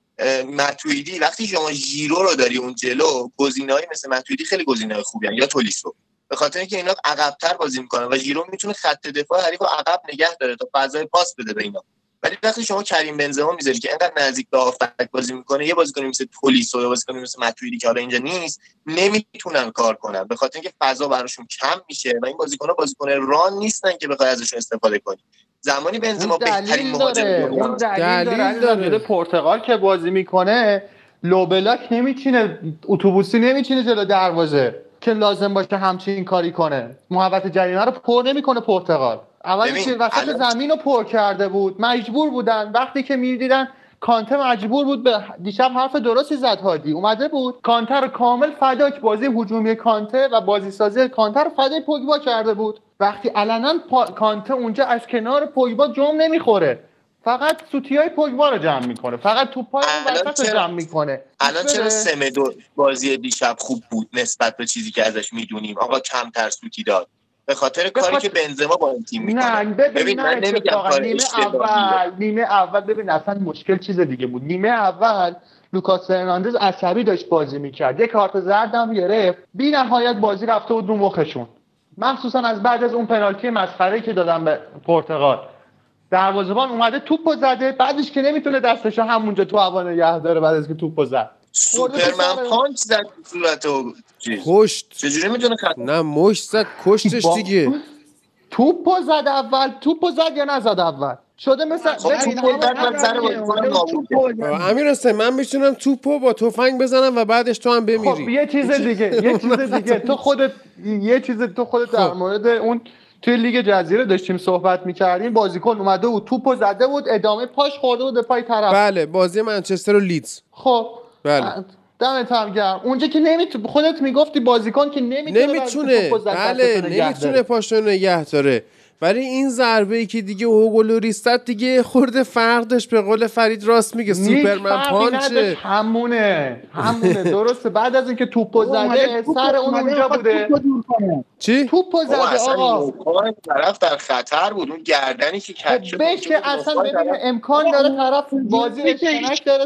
متویدی وقتی شما ژیرو رو داری اون جلو گزینه‌ای مثل متویدی خیلی گزینه‌های خوبی یا تولیسو. به خاطر اینکه اینا عقب‌تر بازی می‌کنن و ژیرو می‌تونه خط دفاع حریف رو عقب نگه داره تا فضای پاس بده به اینا. ولی وقتی شما کریم بنزما می‌ذاری که اینقدر نزدیک به آفک بازی می‌کنه یه بازیکن مثل تولیسو یا بازیکن مثل متویدی که حالا اینجا نیست نمی‌تونن کار کنن. به خاطر اینکه فضا براشون کم میشه و این بازیکن‌ها بازیکن ران نیستن که بخوای ازشون استفاده کنی. زمانی بنزما بهترین مهاجم اون دلیل داره. پرتغال که بازی می‌کنه لوبلاک نمیچینه اتوبوسی نمیچینه جلو دروازه که لازم باشه همچین کاری کنه. محوت جریمه رو پر نمی‌کنه پرتغال. اولی که وسط زمین رو پر کرده بود. مجبور بودن. وقتی که می‌دیدن کانته مجبور بود به دیشب حرف درستی زد هادی. اومده بود کانته رو کامل فداک بازی هجومی کانته و بازی سازی کانته رو فدای پوگبا کرده بود. وقتی علنا کانته اونجا از کنار پوگبا جمع نمی‌خوره. فقط سوتی های پوگبا رو جمع می‌کنه. فقط توپای وسط رو جمع می‌کنه. الان چرا سمدو بازی دیشب خوب بود؟ نسبت به چیزی که ازش می‌دونیم. آقا کمتر سوتی داد. به خاطر کاری که بنزما با این تیم می‌کنه. نه ببین, من نمیگم نیمه اول نیمه اول ببین اصلا مشکل چیز دیگه بود. نیمه اول لوکاس هرناندز عصبی داشت بازی می‌کرد. یک کارت زردم گرفت. بی نهایت بازی رفته بود رو مخشون. مخصوصا از بعد از اون پنالتی مسخره که دادم به پرتغال. دروازه‌بان اومده توپو زده. بعدش که نمی‌تونه دستش همونجا تو هوا نگه داره بعد از که توپو زد. سوپرمن پانچ زد. صورت کشت. چجوری می‌تونه خطا نه مشت زد کشتش دیگه. توپو زد اول توپو زد یا نزد اول؟ شده مثل امیر حسین من می‌تونم توپو با تفنگ بزنم و بعدش تو هم بمیری. خب یه چیز دیگه یه چیز دیگه. تو خودت یه چیز تو خودت در خب. مورد اون توی لیگ جزیره داشتیم صحبت می‌کردیم. بازیکن اومده بود توپو زده بود ادامه پاش خورده بود به پای طرف. بله بازی منچستر و لیدز. خب بله. دمت هم گرم. اونجا که نمی‌تونه خودت می‌گفتی بازیکن که نمی‌تونه نمی‌تونه. بله نمی‌تونه پاشو نگه داره. ولی این ضربه ای که دیگه هوگو ریستت دیگه خورده فرق داشت. به قول فرید راست میگه سوپرمن پانچه. همونه. همونه. درسته. بعد از اینکه توپو زده سر اون اونجا بوده. چی؟ توپو زده آقا. طرف در خطر بود. اون گردنی که کج شد بشه اصلا ببین امکان داره طرف بازی اشکنک داره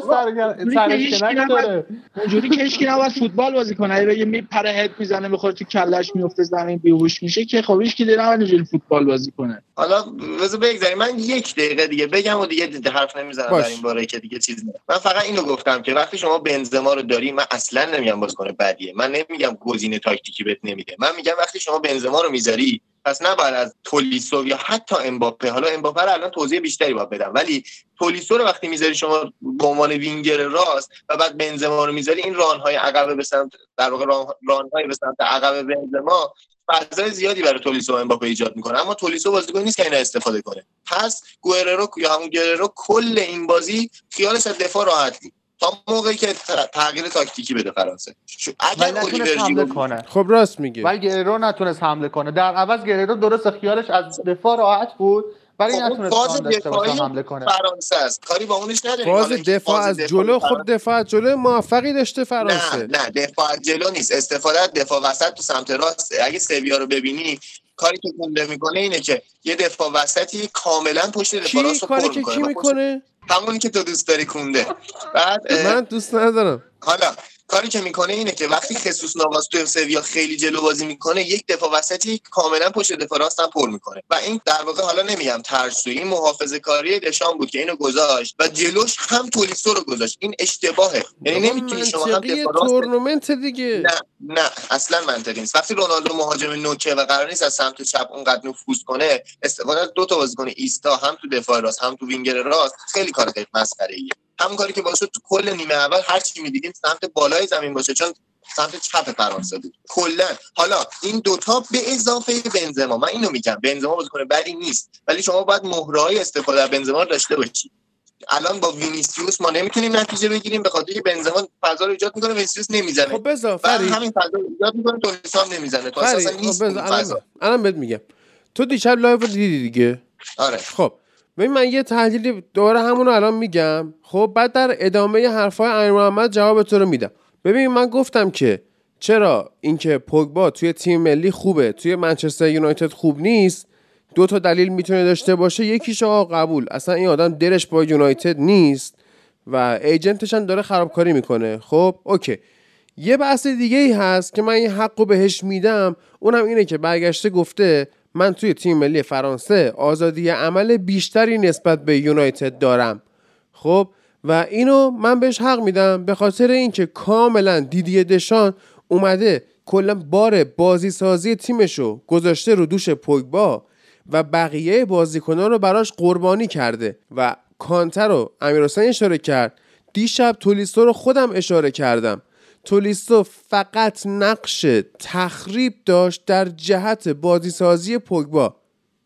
سر داره. اونجوری که هیچ نباید فوتبال بازی کنه. بگه میپره هد می‌زنه می‌خوره تو کلش میفته زمین بیهوش میشه که خب هیچ کی دیگه فوتبال بازی کنه. حالا بذار بگذاریم. من یک دقیقه دیگه بگم و دیگه حرف نمی‌زنم در این باره که دیگه چیز نه من فقط اینو گفتم که وقتی شما بنزما رو داری من اصلا نمیگم بازیکن بدیه. من نمیگم گزینه تاکتیکی بهت نمیده. من میگم وقتی شما بنزما رو می‌ذاری پس نباید از تولیسو یا حتی امباپه. حالا امباپه رو الان توضیح بیشتری باید بدم. ولی تولیسو رو وقتی می‌ذاری شما به عنوان وینگر راست و بعد بنزما رو می‌ذاری این رانهای عقب به سمت در واقع رانهای به سمت عقب بنزما فضای زیادی برای تولیسو و امباپه ایجاد می‌کنه. اما تولیسو بازیکن نیست که اینا استفاده کنه. پس گوئررو یا همون گوئررو کل این بازی خیالش از دفاع راحت بود. تا موقعی که تغییر تاکتیکی بده فرانسه. اگر حمله کنه. خب راست میگه ولی گررو نتونست حمله کنه. در عوض گررو درست خیالش از دفاع راحت بود ولی اون نتونست دفاعی حمله کنه. فرانسه است. کاری با اونش حالا اینکه دفاع از جلو خب دفاع از جلو موفقی داشته نه فرانسه. نه دفاع از جلو نیست. استفاده از دفاع وسط تو سمت راست. اگه سویا رو ببینی کاری که کنده می‌کنه اینه که یه دفاع وسطی کاملا پشت دفاع کی راست رو کاری پر که می‌کنه کی می‌کنه. همونی که تو دوست داری کونده بعد من دوست ندارم. حالا کاری که می‌کنه اینه که وقتی خصوص نواز تو سویا خیلی جلو بازی می‌کنه یک دفاع وسطی کاملا پشت دفاع راست هم پر می‌کنه. و این در واقع حالا نمیگم ترسویی این محافظه کاری دشان بود که اینو گذاشت و جلوش هم تولیسو رو گذاشت. این اشتباهه. یعنی نمی‌تونی شما هم دفاع راست تورنمنت دیگه. نه نه اصلا منطقی نیست. وقتی رونالدو مهاجم نوکه و قرار نیست از سمت چپ اونقدر نفوذ کنه استفاده از دو تا بازیکن ایستا هم تو دفاع راست هم تو وینگر راست خیلی کار مسخره ایه همون کاری که باشه تو کل نیمه اول هر چی می‌دیدیم سمت بالای زمین باشه چون سمت چپ فرانسه بود. کلا. حالا این دوتا به اضافه بنزما من اینو میگم بنزما بازیکن بدی نیست ولی شما باید مهرهای استفاده از بنزما داشته باشی. الان با وینیسیوس ما نمی‌تونیم نتیجه بگیریم به خاطر که بنزما فضا رو ایجاد می‌کنه وینیسیوس نمی‌زنه. خب و فرید. همین فضا رو ایجاد می‌کنه تولیسو هم نمی‌زنه. تو اصلا خب نیست الان الان بهت میگم. تو دیشب live رو دیدی دیگه؟ آره. خب. ببین من یه تحلیلی دوباره همون رو الان میگم. خب بعد در ادامه حرفای امیر محمد جواب تو رو میدم. ببین من گفتم که چرا اینکه پوگبا توی تیم ملی خوبه توی منچستر یونایتد خوب نیست. دو تا دلیل می‌تونه داشته باشه. یکیش آقا قبول اصلا این آدم دلش با یونایتد نیست و ایجنتش هم داره خرابکاری می‌کنه. خب اوکی. یه بحث دیگه ای هست که من این حق بهش میدم. اونم اینه که برگشته گفته من توی تیم ملی فرانسه آزادی عمل بیشتری نسبت به یونایتد دارم. خب و اینو من بهش حق میدم به خاطر اینکه کاملا دیدی دشان اومده کلا بار بازی سازی تیمشو گذاشته رو دوش پوگبا و بقیه بازیکنان رو براش قربانی کرده و کانتر رو امیر حسین اشاره کرد. دیشب تولیستو رو خودم اشاره کردم. تولیستو فقط نقش تخریب داشت در جهت بازیسازی پوگبا.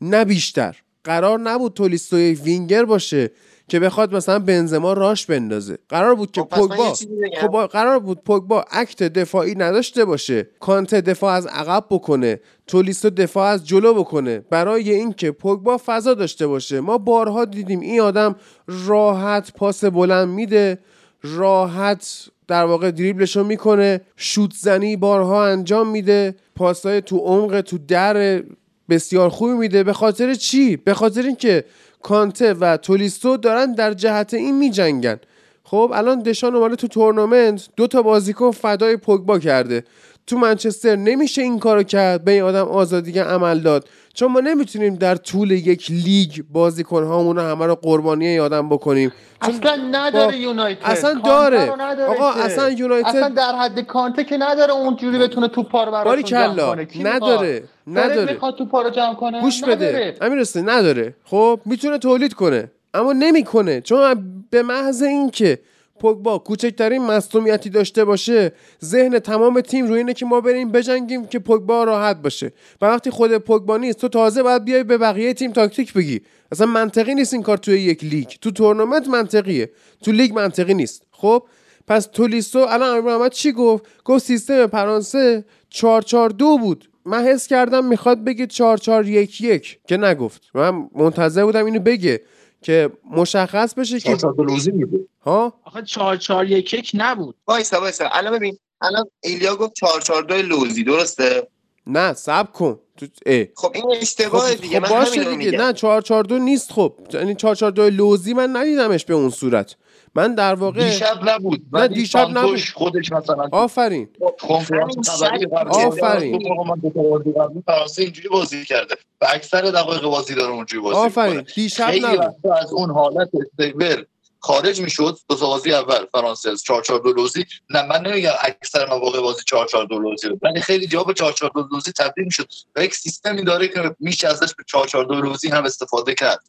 نه بیشتر. قرار نبود تولیستوی وینگر باشه که بخواد مثلا بنزما راش بندازه. قرار بود که خب پوگبا. خب قرار بود پوگبا اکت دفاعی نداشته باشه. کانت دفاع از عقب بکنه. تولیستو دفاع از جلو بکنه. برای اینکه پوگبا فضا داشته باشه ما بارها دیدیم این آدم راحت پاس بلند میده راحت در واقع دریبلشو می‌کنه شوت زنی بارها انجام میده پاسای تو عمق تو در بسیار خوبی میده. به خاطر چی؟ به خاطر اینکه کانته و تولیستو دارن در جهت این میجنگن. خب الان دشان اومده تو تورنمنت دو تا بازیکن فدای پوگبا کرده. تو منچستر نمیشه این کارو کرد به این آدم آزادی عمل داد. چون ما نمی‌تونیم در طول یک لیگ بازیکن هامون همه رو قربانی این آدم بکنیم. چون اصلا نداره با- یونایتد. اصلا داره. آقا،. اصلا یونایتد- اصلا در حد کانته که نداره اونجوری بتونه توپا رو براتون باری جمع کلا کنه؟ نداره داره نداره. می‌خواد توپا رو جمع کنه؟ گوش. بده. امیر حسین نداره. خب می‌تونه تولید کنه. اما نمی‌کنه. چون به محض اینکه پوگبا کوچکترین مصونیتی داشته باشه ذهن تمام تیم روی اینه که ما بریم بجنگیم که پوگبا راحت باشه. و وقتی خود پوگبا نیست تو تازه باید بیای به بقیه تیم تاکتیک بگی. اصلا منطقی نیست این کار توی یک لیگ. تو تورنمنت منطقیه. تو لیگ منطقی نیست. خب؟ پس تولیسو الان امیر محمد چی گفت؟ گفت سیستم فرانسه 442 بود. من حس کردم می‌خواد بگه 4411 که نگفت. من منتظر بودم اینو بگه. که مشخص بشه که چهار لوزی میده ها؟ آخه 4 4 1 1 نبود. وایسا وایسا. الان ببین الان ایلیا گفت 442 لوزی درسته؟ نه سب کن. تو اه. خب این اشتباه خب, دیگه. خب من باشه دیگه. میگم. نه 442 نیست خب. یعنی 442 لوزی من ندیدمش به اون صورت. من در واقع دیشب نبود نه، دیشب سانتوش خودش مثلا آفرین. آفرین. اینجوری بازی کرده. و اکثر دقایق بازی داره اونجوری بازی آفرین. می‌کنه دیشب نبود. از اون حالت استیبل خارج می‌شد. دو بازی اول فرانسه از 4 4 2 لوزی نه من نمیگم اکثر مواقع بازی 4 4 2 لوزی رو. ولی خیلی جا به 4 4 2 لوزی تبدیل می‌شد. و یک سیستمی داره که میشه ازش به 4 4 2 لوزی هم استفاده کرد.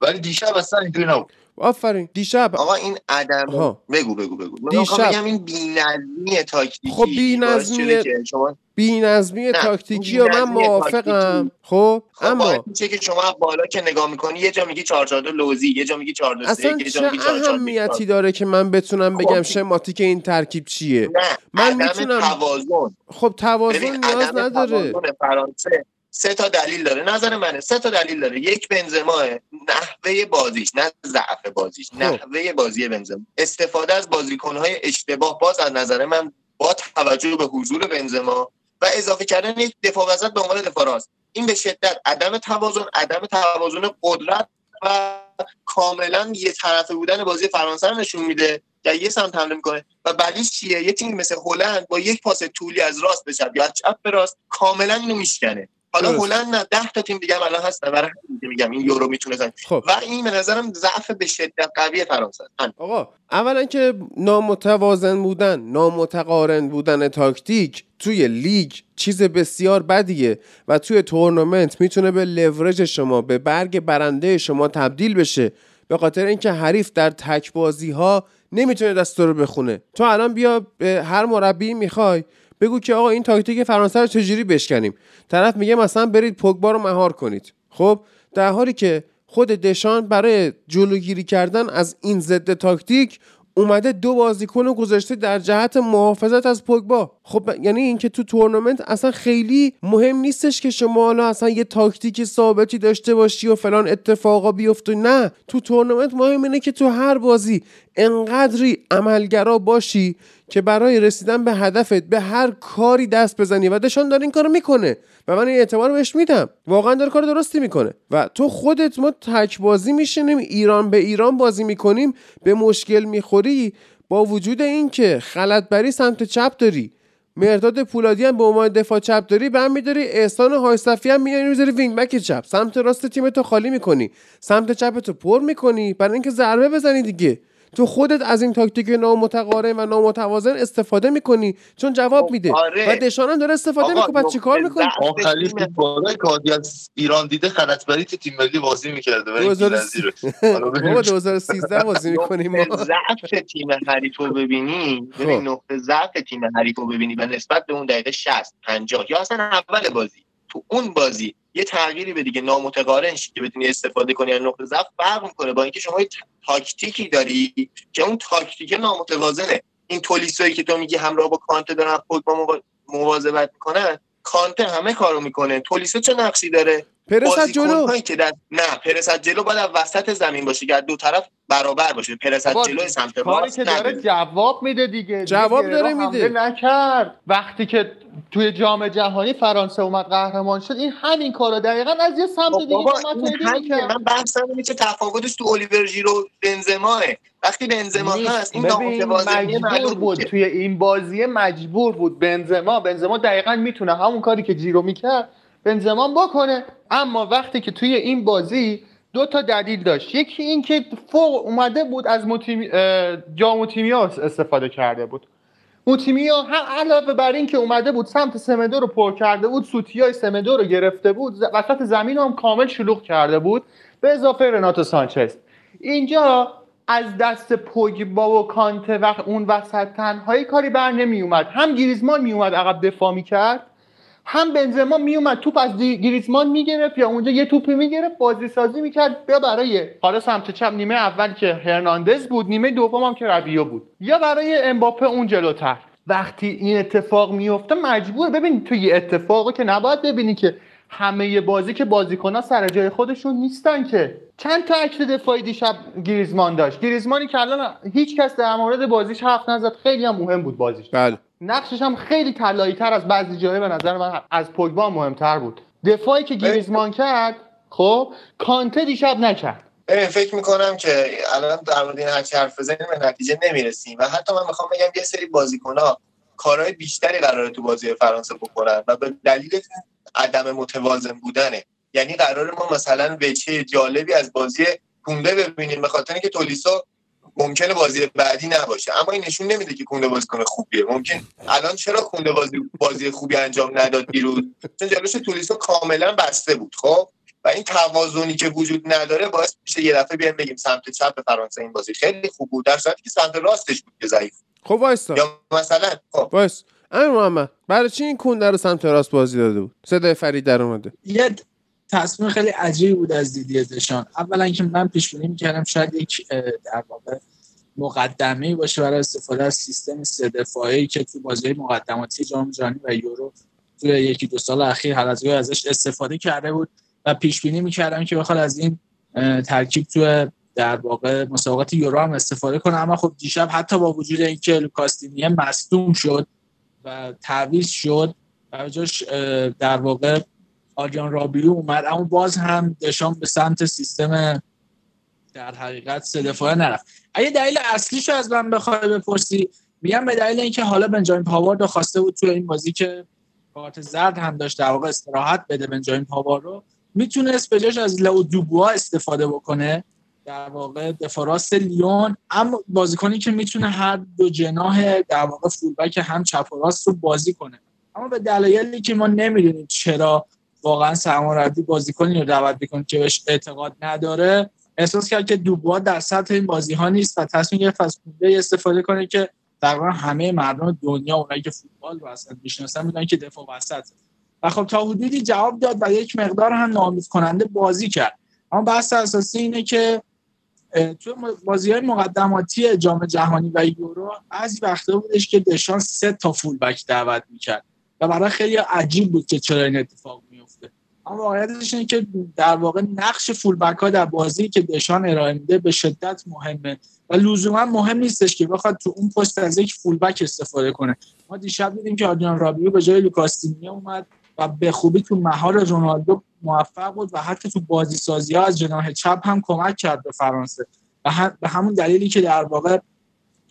ولی دیشب اصلا اینجوری نبود. آفرین دیشب آقا این عدم آها. بگو بگو بگو دیشب. بگم این بی‌نظمی تاکتیکی خب بی‌نظمی- شما بی نظمی تاکتیکی و من بی‌نظمی موافقم. خب خب اما میشه که شما بالا که نگاه می‌کنی یه جا میگی 442 لوزی یه جا میگی 423 اصلا یه جا چه میگی 442 اهمیتی داره که من بتونم بگم خب. شماتیک این ترکیب چیه نه من میتونم- توازن خب توازن نیاز نداره فرانسه سه تا دلیل داره. نظر منه. سه تا دلیل داره. یک بنزما نحوه بازیش نه ضعف بازیش خب. نحوه بازی بنزما. استفاده از بازیکنهای اشتباه باز از نظر من با توجه به حضور بنزما و اضافه کردن یک دفاع وسط به عنوان دفاع راست. این به شدت عدم توازن عدم توازن قدرت و کاملا یه طرفه بودن بازی فرانسه رو نشون میده که یه سمت حمله می‌کنه و بعدیش چیه؟ یه تیم مثل هلند با یک پاس طولی از راست به چپ یا چپ به راست کاملا اینو میشکنه. حالا هلند نه ده تا تیم دیگه هم الان هستن. برای میگم این یورو می‌تونه زن. خب. و این به نظرم ضعف به شدت قوی فرانسه. آقا اولا که نامتوازن بودن نامتقارن بودن تاکتیک توی لیگ چیز بسیار بدیه و توی تورنمنت می‌تونه به لورج شما به برگ برنده شما تبدیل بشه. به خاطر اینکه حریف در تک بازی ها نمی‌تونه دستت رو بخونه. تو الان بیا به هر مربی می‌خوای. بگو که آقا این تاکتیک فرانسه رو چجوری بشکنیم؟ طرف میگه مثلا برید پوگبا رو مهار کنید. خب در حالی که خود دشان برای جلوگیری کردن از این ضد تاکتیک اومده دو بازیکن رو گذاشته در جهت محافظت از پوگبا. خب یعنی اینکه تو تورنمنت اصلا خیلی مهم نیستش که شما حالا اصلا یه تاکتیک ثابتی داشته باشی و فلان اتفاقا بیفته. نه تو تورنمنت مهم اینه که تو هر بازی انقدری عملگرا باشی که برای رسیدن به هدفت به هر کاری دست بزنی و دشان داره این کارو می‌کنه. و من این اعتبار بهش میدم. واقعا داره کار درستی می‌کنه. و تو خودت ما تک بازی میشینیم ایران به ایران بازی می‌کنیم به مشکل می‌خوری با وجود اینکه خلعتبری سمت چپ داری. مهرداد پولادی هم به عنوان دفاع چپ داری به هم میداری. احسان حاج‌صفی هم میاری می‌ذاری wing. back چپ؟ سمت راست تیم تو خالی می‌کنی. سمت چپ تو پر می‌کنی. برای اینکه ضربه بزنی دیگه. تو خودت از این تاکتیک نامتقارن و نامتوازن استفاده می‌کنی. چون جواب خب، میده. آره. و دشان داره استفاده می‌کنه. بعد چیکار می‌کنی؟ آخری فوتبال کادی از ایران دیده خلطبری تو تیم ملی بازی می‌کرده ولی 2013 بازی می‌کنیم ما. ضعف تیم حریفو ببینی. ببین خب. نقطه ضعف تیم حریفو ببینی. و نسبت به اون دقیقه 60 50 یا اصلا اول بازی. تو اون بازی یه تغییری به دیگه نامتقارن که بتونی استفاده کنی از نقطه ضعف فرق می‌کنه با اینکه شما یه تاکتیکی داری که اون تاکتیک نامتوازنه. این تولیسایی که تو میگی همراه با کانته دارن با مواظبت می‌کنن کانته همه کارو می‌کنه. تولیسو چه نقشی داره؟ پرس جلو. که در... نه پرس جلو باید وسط زمین باشه که دو طرف برابر باشه. پرس جلو سمت راست که داره جواب میده دیگه جواب داره میده. نکرد. وقتی که توی جام جهانی فرانسه اومد قهرمان شد این همین کارو دقیقا از یه سمت خب دیگه من من بحثم اینه که تفاوتش تو الیور ژیرو بنزماه. وقتی بنزما هست این مجبور بود توی این بازی مجبور بود بنزما. بنزما دقیقا می‌تونه همون کاری که جیرو می‌کرد بنزما بکنه. اما وقتی که توی این بازی دو تا دلیل داشت. یکی این که فوق اومده بود از موتیمی... جاموتیمیا استفاده کرده بود. موتیمیا هم علاوه بر این که اومده بود سمت سمدو رو پر کرده بود های سمدو رو گرفته بود وسط زمین هم کامل شلوغ کرده بود. به اضافه رناتو سانچز. اینجا از دست پوگبا و کانته و اون وسط تنهایی کاری بر نمی اومد هم گریزمان می اومد عقب دفاع می کرد هم بنزما میومد توپ از گریزمان می‌گرفت یا اونجا یه توپی می‌گرفت بازی سازی می‌کرد. یا برای حالا سمت چپ نیمه اول که هرناندز بود نیمه دوم هم که ربیو بود. یا برای امباپه اون جلوتر. وقتی این اتفاق میفته مجبور ببین تو یه اتفاقی که نباید ببینی که همه بازی که بازیکنها سر جای خودشون نیستن که. چند تا عکس دفاعی دیشب گریزمان داشت. گریزمانی که الان هیچ کس در مورد بازیش حرف نزد خیلی هم مهم بود بازیش. بله. نقشش هم خیلی طلایی تر از بعضی جایی به نظر من از پوگبا مهمتر بود. دفاعی که گریزمان کرد خب کانته دیشب نکرد. فکر می‌کنم که الان در مورد این حرف بزنیم به نتیجه نمی‌رسیم. و حتی من می‌خوام بگم یه سری ها کارهای بیشتری قراره تو بازی فرانسه بکنن و به دلیل عدم متوازن بودنه. یعنی قرار ما مثلا وچه جالبی از بازی کونده ببینیم به خاطر اینکه تولیسو ممکنه بازی بعدی نباشه. اما این نشون نمیده که کونده بازیکن خوبیه. ممکن الان چرا کونده بازی بازی خوبی انجام نداد دیروز؟ چون جلوش تولیسو کاملا بسته بود خب؟ و این توازنی که وجود نداره باعث میشه یه دفعه بیایم بگیم سمت چپ فرانسه این بازی خیلی خوب بود در صورتی که سمت راستش بود که ضعیف خب وایسا یا مثلا خب. وایس. امیر محمد برای چی این کونده رو سمت راست بازی داده بود؟ صدای فرید در اومده. یه تصمیم خیلی عجیبی بود از دیدیه دشان اولا که من پیش بینی می‌کردم شاید یک در واقع مقدمه باشه برای استفاده از سیستم سه دفاعی که تو بازی مقدماتی جام جهانی و یورو توی یکی دو سال اخیر هر از ازش استفاده کرده بود و پیش بینی می‌کردم که بخواد از این ترکیب توی در واقع مسابقات یورو هم استفاده کنه. اما خب دیشب حتی با وجود اینکه لوکاستینیه مصدوم شد و تعویض شد و در واقع آریان رابیو اومد اما باز هم دشان به سمت سیستم در حقیقت سه دفاعه نرفت. اگه دلیل اصلیشو از من بخوای بپرسی میگم به دلیل اینکه حالا بنجامین پاوارد خواسته بود تو این بازی که کارت زرد هم داشت در واقع استراحت بده بنجامین پاوارد رو می‌تونست به جاش از لو دوبوا استفاده بکنه. در واقع دفاراست لیون اما بازیکنی که می‌تونه هر دو جناح در واقع فولبک هم چپ و راست رو بازی کنه. اما به دلایلی که ما نمی‌دونیم چرا واقعا سرمربی بازیکنی رو دعوت می‌کنه که بهش اعتقاد نداره. احساس کرد که دوبوا در سطح این بازی ها نیست و تصمیم گرفت از استفاده کنه که تقریبا همه مردم دنیا اونایی که فوتبال رو اصلا می‌شناسن می‌دونن که دفاع وسط. و خب تا حدودی جواب داد و یک مقدار هم نامید کننده بازی کرد. اما بحث اساسی اینه که تو بازی های مقدماتی جام جهانی و یورو از وقتا بودش که دشان سه تا فول بک دعوت می‌کرد. و برای خیلی عجیب بود که چرا این اتفاق اما واقعیتش اینه که در واقع نقش فول بک ها در بازی که دشان ارائه میده به شدت مهمه و لزوما مهم نیستش که بخواد تو اون پست از یک فول بک استفاده کنه. ما دیشب دیدیم که آدیان رابیو به جای لوکاستینیا اومد و به خوبی تو مهار رونالدو موفق بود و حتی تو بازی سازی ها از جناح چپ هم کمک کرد به فرانسه. و به همون دلیلی که در واقع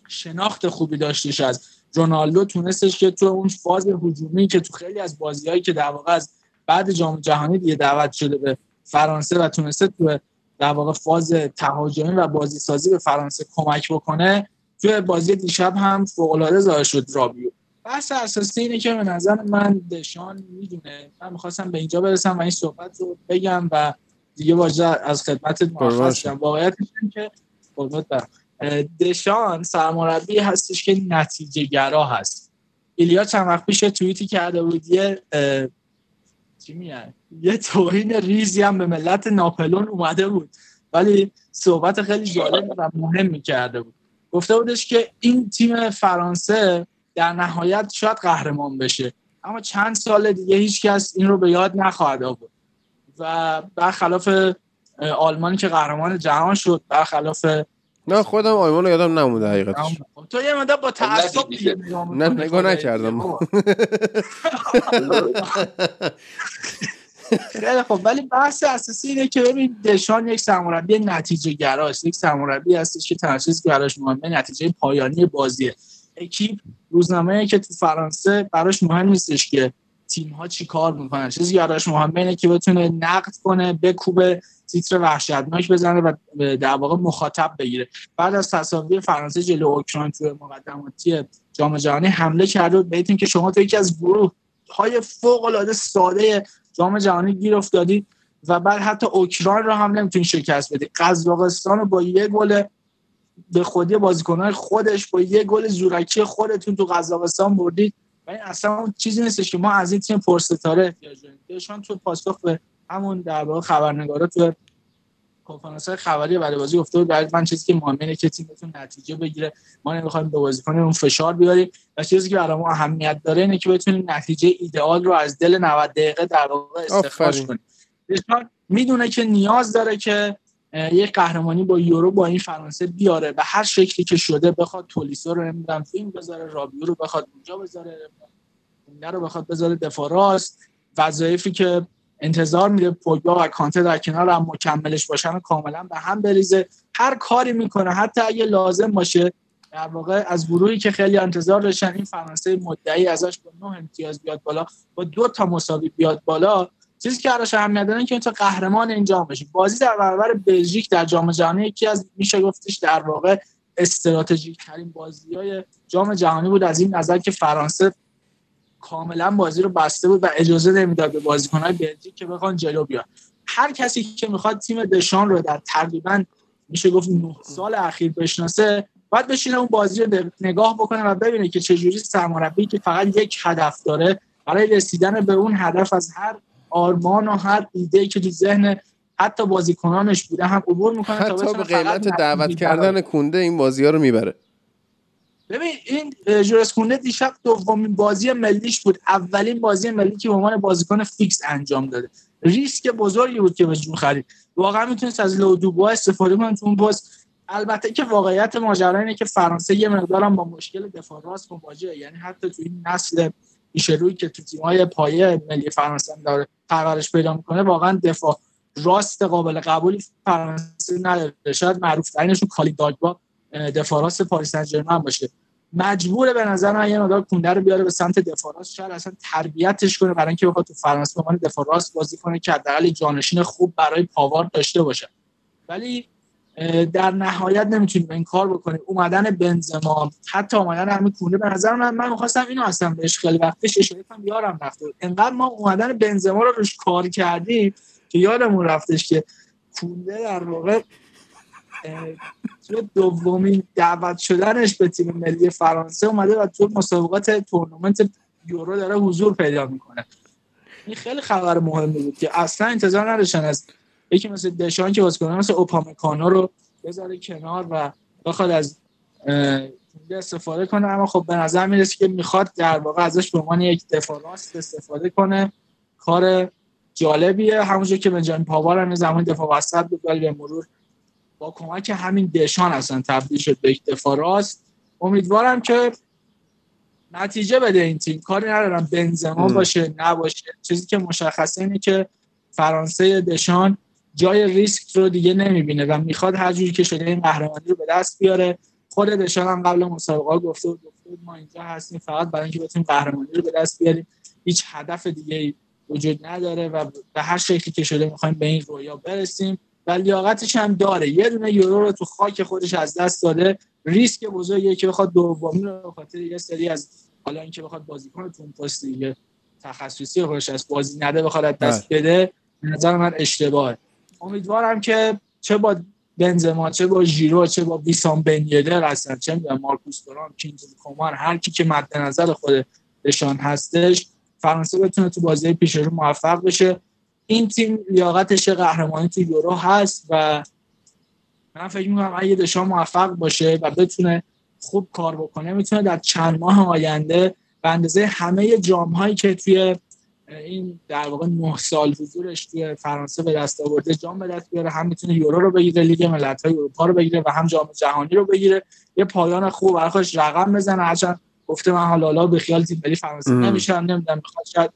شناخت خوبی داشتش از رونالدو تونستش که تو اون فاز هجومی که تو خیلی از بازیهایی که در واقع از بعد جام جهانی دیگه دعوت شده به فرانسه و تونسته تو در واقع فاز تهاجمی و بازی سازی به فرانسه کمک بکنه توی بازی دیشب هم فوق العاده ظاهر شد رابیو. بحث اساسی اینه که به نظر من دشان می‌دونه. من می‌خواستم به اینجا برسم و این صحبت رو بگم و دیگه واجه از خدمت مرخص شدم واقعیت که دشان سرمربی هستش که نتیجه گرا هست. ایلیا چند وقت پیش توییتی کرده بود یه چی یه توهین ریزی هم به ملت ناپلون اومده بود. ولی صحبت خیلی جالب و مهم کرده بود. گفته بودش که این تیم فرانسه در نهایت شاید قهرمان بشه. اما چند سال دیگه هیچ کس این رو به یاد نخواهد آورد. و برخلاف آلمانی که قهرمان جهان شد برخلاف نه خودم آلمان رو یادم نمونده حقیقتش. تو یه مدت با تعصب نه نگاه نکردم. خیلی خب ولی بحث اساسی اینه که ببین دشان یک سرمربی نتیجه گراست. یک سرمربی هستش که تنشیز گراش مهمه نتیجه پایانی بازیه. اکیپ روزنامه که تو فرانسه براش مهم نیستش که تیم ها چی کار می‌کنن؟ چیزی براش مهمه اینه که بتونه نقد کنه بکوبه تیتر وحشتناک بزنه و در واقع مخاطب بگیره. بعد از تصاویر فرانسه جلو اوکراین تو مقدماتی جام جهانی حمله کرده به که شما تو یکی از گروه های فوق العاده ساده جام جهانی گیر افتادید و بعد حتی اوکراین رو هم نمی‌تونید شکست بدید قزاقستان رو با یه گل به خودی بازیکنان خودش با یه گل زورکی خودتون تو قزاقستان بردید. و اصلا اون چیزی نیستش که ما از این تیم پرستاره احتیاج داریم. تو پاسخ به همون در واقع خبرنگارا تو کنفرانس خبری بعد بازی گفته بود من چیزی که مهمه که تیمتون نتیجه بگیره. ما نمی‌خوایم به بازیکن اون فشار بیاریم. و چیزی که برای ما اهمیت داره اینه که بتونیم نتیجه ایدئال رو از دل 90 دقیقه در واقع استخراج کنیم. می‌دونه که نیاز داره که یک قهرمانی با یورو با این فرانسه بیاره به هر شکلی که شده بخواد تولیسو رو نمی‌دونم فیلم بذاره رابیو رو بخواد اونجا بذاره نه رو بخواد بذاره دفاع راست. وظایفی که انتظار میده پوگبا و کانته در کنار هم مکملش باشن و کاملا به هم بریزه. هر کاری می‌کنه. حتی اگه لازم باشه در واقع از گروهی که خیلی انتظار داشتن این فرانسه مدعی ازش با نه امتیاز بیاد بالا با دو تا مساوی بیاد بالا چیزی که براش اهمیت داره که تو قهرمان اینجا بشی بازی در برابر بلژیک در جام جهانی یکی از میشه گفتش در واقع استراتژیک ترین بازی های جام جهانی بود. از این نظر که فرانسه کاملا بازی رو بسته بود و اجازه نمی‌داد به بازیکن‌های بلژیک که بخوان جلو بیان. هر کسی که می‌خواد تیم دشان رو در تقریبا میشه گفت 9 سال اخیر بشناسه باید بشینه اون بازی رو نگاه بکنه و ببینه که چجوری سرمربی که فقط یک هدف داره برای رسیدن به اون هدف از هر آرمان و هر ایده که تو ذهن حتی بازیکنانش بوده هم عبور می‌کنه حتی به قیمت دعوت کردن کنده این بازی ها رو می‌بره. ببین این جورس کونده دیشب دومین بازی ملیش بود. اولین بازی ملی که به عنوان بازیکن فیکس انجام داده. ریسک بزرگی بود که جون خرید. واقعا می‌تونست از لودوبا استفاده کنه تو اون باز. البته که واقعیت ماجرا اینه که فرانسه یه مقدارم با مشکل دفاع راست مواجهه. یعنی حتی تو این نسل روی که تو تیم‌های پایه ملی فرانسه داره پرورش پیدا می‌کنه واقعا دفاع راست قابل قبولی فرانسه نداره. شاید معروف ترینشون کالی داگبا دفاع راست پاریس سن باشه. مجبور به نظر من یه مقدار کونده رو بیاره به سمت دفاع راست. شاید اصلا تربیتش کنه برای اینکه بخواد تو فرانسه به دفاع راست بازی کنه که حداقل جانشین خوب برای پاوار داشته باشه. ولی در نهایت نمی‌تونیم این کار بکنیم. اومدن بنزما حتی اومدن همین کونه به نظر من من می‌خواستم اینو اصلا بهش خیلی وقتش اشاره کنم یارم رفته انقدر ما اومدن بنزما رو روش کار کردیم که یادمون رفتش که کونه در واقع تو دومین دعوت شدنش به تیم ملی فرانسه اومده و تو مسابقات تورنمنت یورو داره حضور پیدا می‌کنه. این خیلی خبر مهمی بود که اصلا انتظار نداشتن از یکی مثل دشان که بازیکن مثل اوپامکانو رو بذاره کنار و بخواد از استفاده کنه. اما خب به نظر می‌رسه که می‌خواد در واقع ازش به عنوان یک دفاع راست استفاده کنه. کار جالبیه. همونجور که بنجامین پاوار هم زمان دفاع وسط بود ولی به مرور با کمک همین دشان اصلا تبدیل شد به یک دفاع راست. امیدوارم که نتیجه بده این تیم. کاری ندارم بنزما باشه نباشه. چیزی که مشخصه اینه که فرانسه دشان جای ریسک رو دیگه نمی‌بینه و می‌خواد هر جوری که شده این قهرمانی رو به دست بیاره. خود دشان هم قبل مسابقه گفته بود ما اینجا هستیم فقط برای اینکه بتونیم قهرمانی رو به دست بیاریم. هیچ هدف دیگه وجود نداره و به هر شکلی که شده می‌خوایم به این رویا برسیم. و لیاقتش هم داره. یه دونه یورو رو تو خاک خودش از دست داده. ریسک بزرگیه که بخواد دومی رو خاطر یه سری از حالا اینکه بخواد بازیکن تو اون پست دیگه تخصصی خودش از بازی نده بخواد دست بله. بده نظر من اشتباهه. امیدوارم که چه با بنزما چه با ژیرو چه با ویسام بنیدر هستن. چه می‌دونم مارکوس تورام کینگز کومان هر کی که مد نظر خودشان هستش فرانسه بتونه تو بازی پیش رو موفق بشه. این تیم لیاقتش قهرمانی تو یورو هست و من فکر می‌کنم اگه دشان موفق باشه و بتونه خوب کار بکنه می‌تونه در چند ماه آینده به اندازه همه جام هایی که توی این در واقع نه سال حضورش توی فرانسه به دست آورده جام به دست بیاره هم می‌تونه یورو رو بگیره لیگ ملت‌های اروپا رو بگیره و هم جام جهانی رو بگیره. یه پایان خوب برای خودش رقم بزنه هرچند گفته من حالا حالا به خیال تیم ملی فرانسه نمیشم نمی‌دونم می‌خواد شاید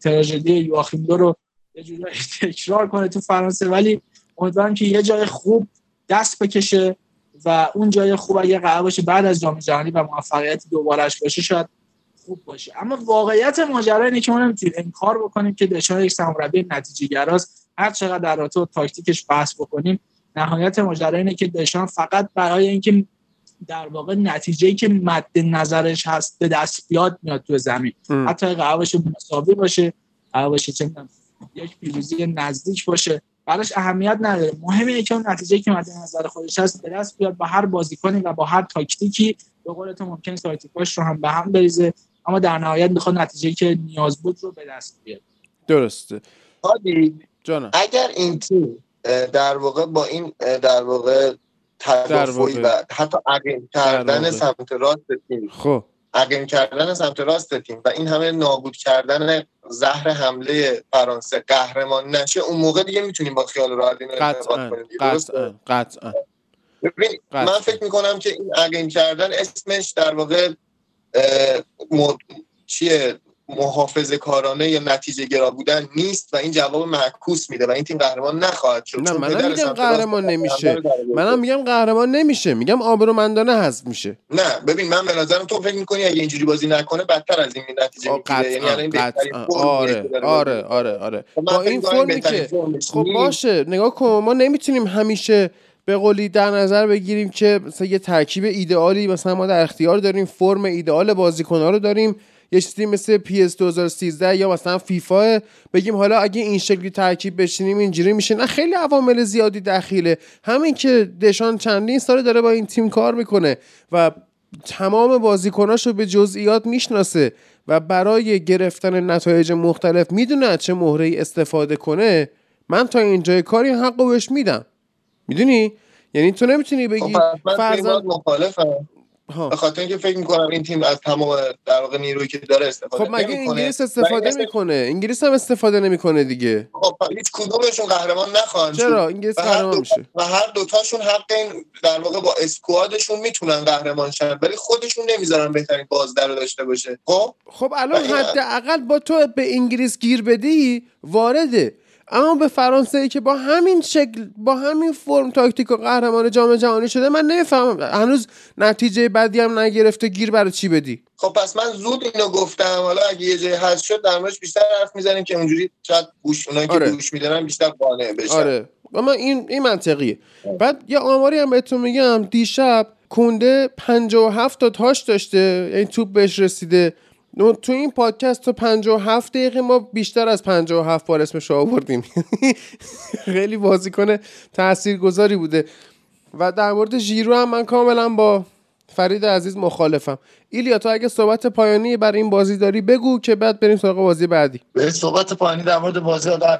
تراژدی یواخیم رو یه جوری تکرار کنه تو فرانسه. ولی امیدوارم که یه جای خوب دست بکشه و اون جای خوب اگه قرار باشه بعد از جام جهانی و موفقیت دوبارش باشه شاید خوب باشه. اما واقعیت ماجرا اینه که ما نمی‌تونیم انکار بکنیم که دشان یک سرمربی نتیجه گراست هر چقدر در رابطه با تاکتیکش بحث بکنیم نهایت ماجرا اینه که دشان فقط برای اینکه در واقع نتیجه که مد نظرش هست به دست بیاد میاد تو زمین. ام. حتی باشه مساوی باشه باشه چه یک پیروزی نزدیک باشه براش اهمیت نداره. مهم اینه که اون نتیجه که مد نظر خودش هست به دست بیاد با هر بازیکنی و با هر تاکتیکی. به قول تو ممکن تاکتیکاش رو هم به هم بریزه. اما در نهایت می‌خواد نتیجه که نیاز بود رو به دست بیاره. درسته. جانم. اگر این تیم در واقع با این در واقع تدافعی و حتی عقیم کردن سمت راست تیم. خب. عقیم کردن سمت راست تیم و این همه نابود کردن زهر حمله فرانسه قهرمان نشه اون موقع دیگه می‌تونیم با خیال راحت اینو قطعا قطعا قطعا. من فکر می‌کنم که این عقیم کردن اسمش در واقع چیه؟ محافظه کارانه یا نتیجه گرا بودن نیست و این جواب معکوس میده و این تیم قهرمان نخواهد شد. نه منم میگم قهرمان نمیشه. منم میگم قهرمان نمیشه. میگم آبرومندانه حذف میشه. نه ببین من به نظرم تو فکر می‌کنی اگه اینجوری بازی نکنه بدتر از این نتیجه می‌گیره. یعنی آره آره آره آره. خب با این فرمی که خب باشه نگاه کن ما نمی‌تونیم همیشه به قولی در نظر بگیریم که مثلا یه ترکیب ایدئالی مثلا ما در اختیار داریم فرم ایدئال بازیکن‌ها رو داریم. یه چیزی مثل PS 2013 یا مثلا فیفا بگیم حالا اگه این شکلی ترکیب بشینیم اینجوری میشه. نه خیلی عوامل زیادی دخیله. همین که دشان چندین ساله داره با این تیم کار می‌کنه و تمام بازیکناشو به جزئیات می‌شناسه و برای گرفتن نتایج مختلف می‌دونه چه مهره استفاده کنه من تا اینجای کاری حقو بهش میدم. می‌دونی؟ یعنی تو نمی‌تونی بگی فرضاً مخالفم. به خاطر اینکه فکر می‌کنم این تیم از تمام در واقع نیرویی که داره استفاده خب مگه انگلیس استفاده می‌کنه؟ انگلیس هم استفاده نمی‌کنه دیگه. خب هیچ کدومشون قهرمان نخوان چرا؟ انگلیس قهرمان میشه. و هر دوتاشون حق این در واقع با اسکوادشون می‌تونن قهرمان شن ولی خودشون نمی‌ذارن بهترین بازدر رو داشته باشه. خب؟ خب الان حداقل با تو به انگلیس گیر بدی وارده. اما به فرانسه ای که با همین شکل با همین فرم تاکتیک و قهرمان جام جهانی شده من نمی‌فهمم. هنوز نتیجه بدی هم نگرفته گیر برای چی بدی؟ خب پس من زود اینو گفتم. حالا اگه یه جای هست شد در موردش بیشتر حرف می‌زنیم که اونجوری شاید گوش اونایی آره. که گوش میدارن بیشتر قانع بشن. آره. اما این این منطقیه. بعد یه آماری هم بهتون میگم. دیشب کنده 57 تا تاش داشته. یعنی توپ بهش رسیده. تو این پادکست تو 57 دقیقه ما بیشتر از 57 بار اسمش آوردیم. خیلی بازیکن تاثیرگذاری بوده. و در مورد ژیرو هم من کاملا با فرید عزیز مخالفم. ایلیا تو اگه صحبت پایانی برای این بازی داری بگو که بعد بریم سراغ بازی بعدی. صحبت پایانی در مورد بازی آدم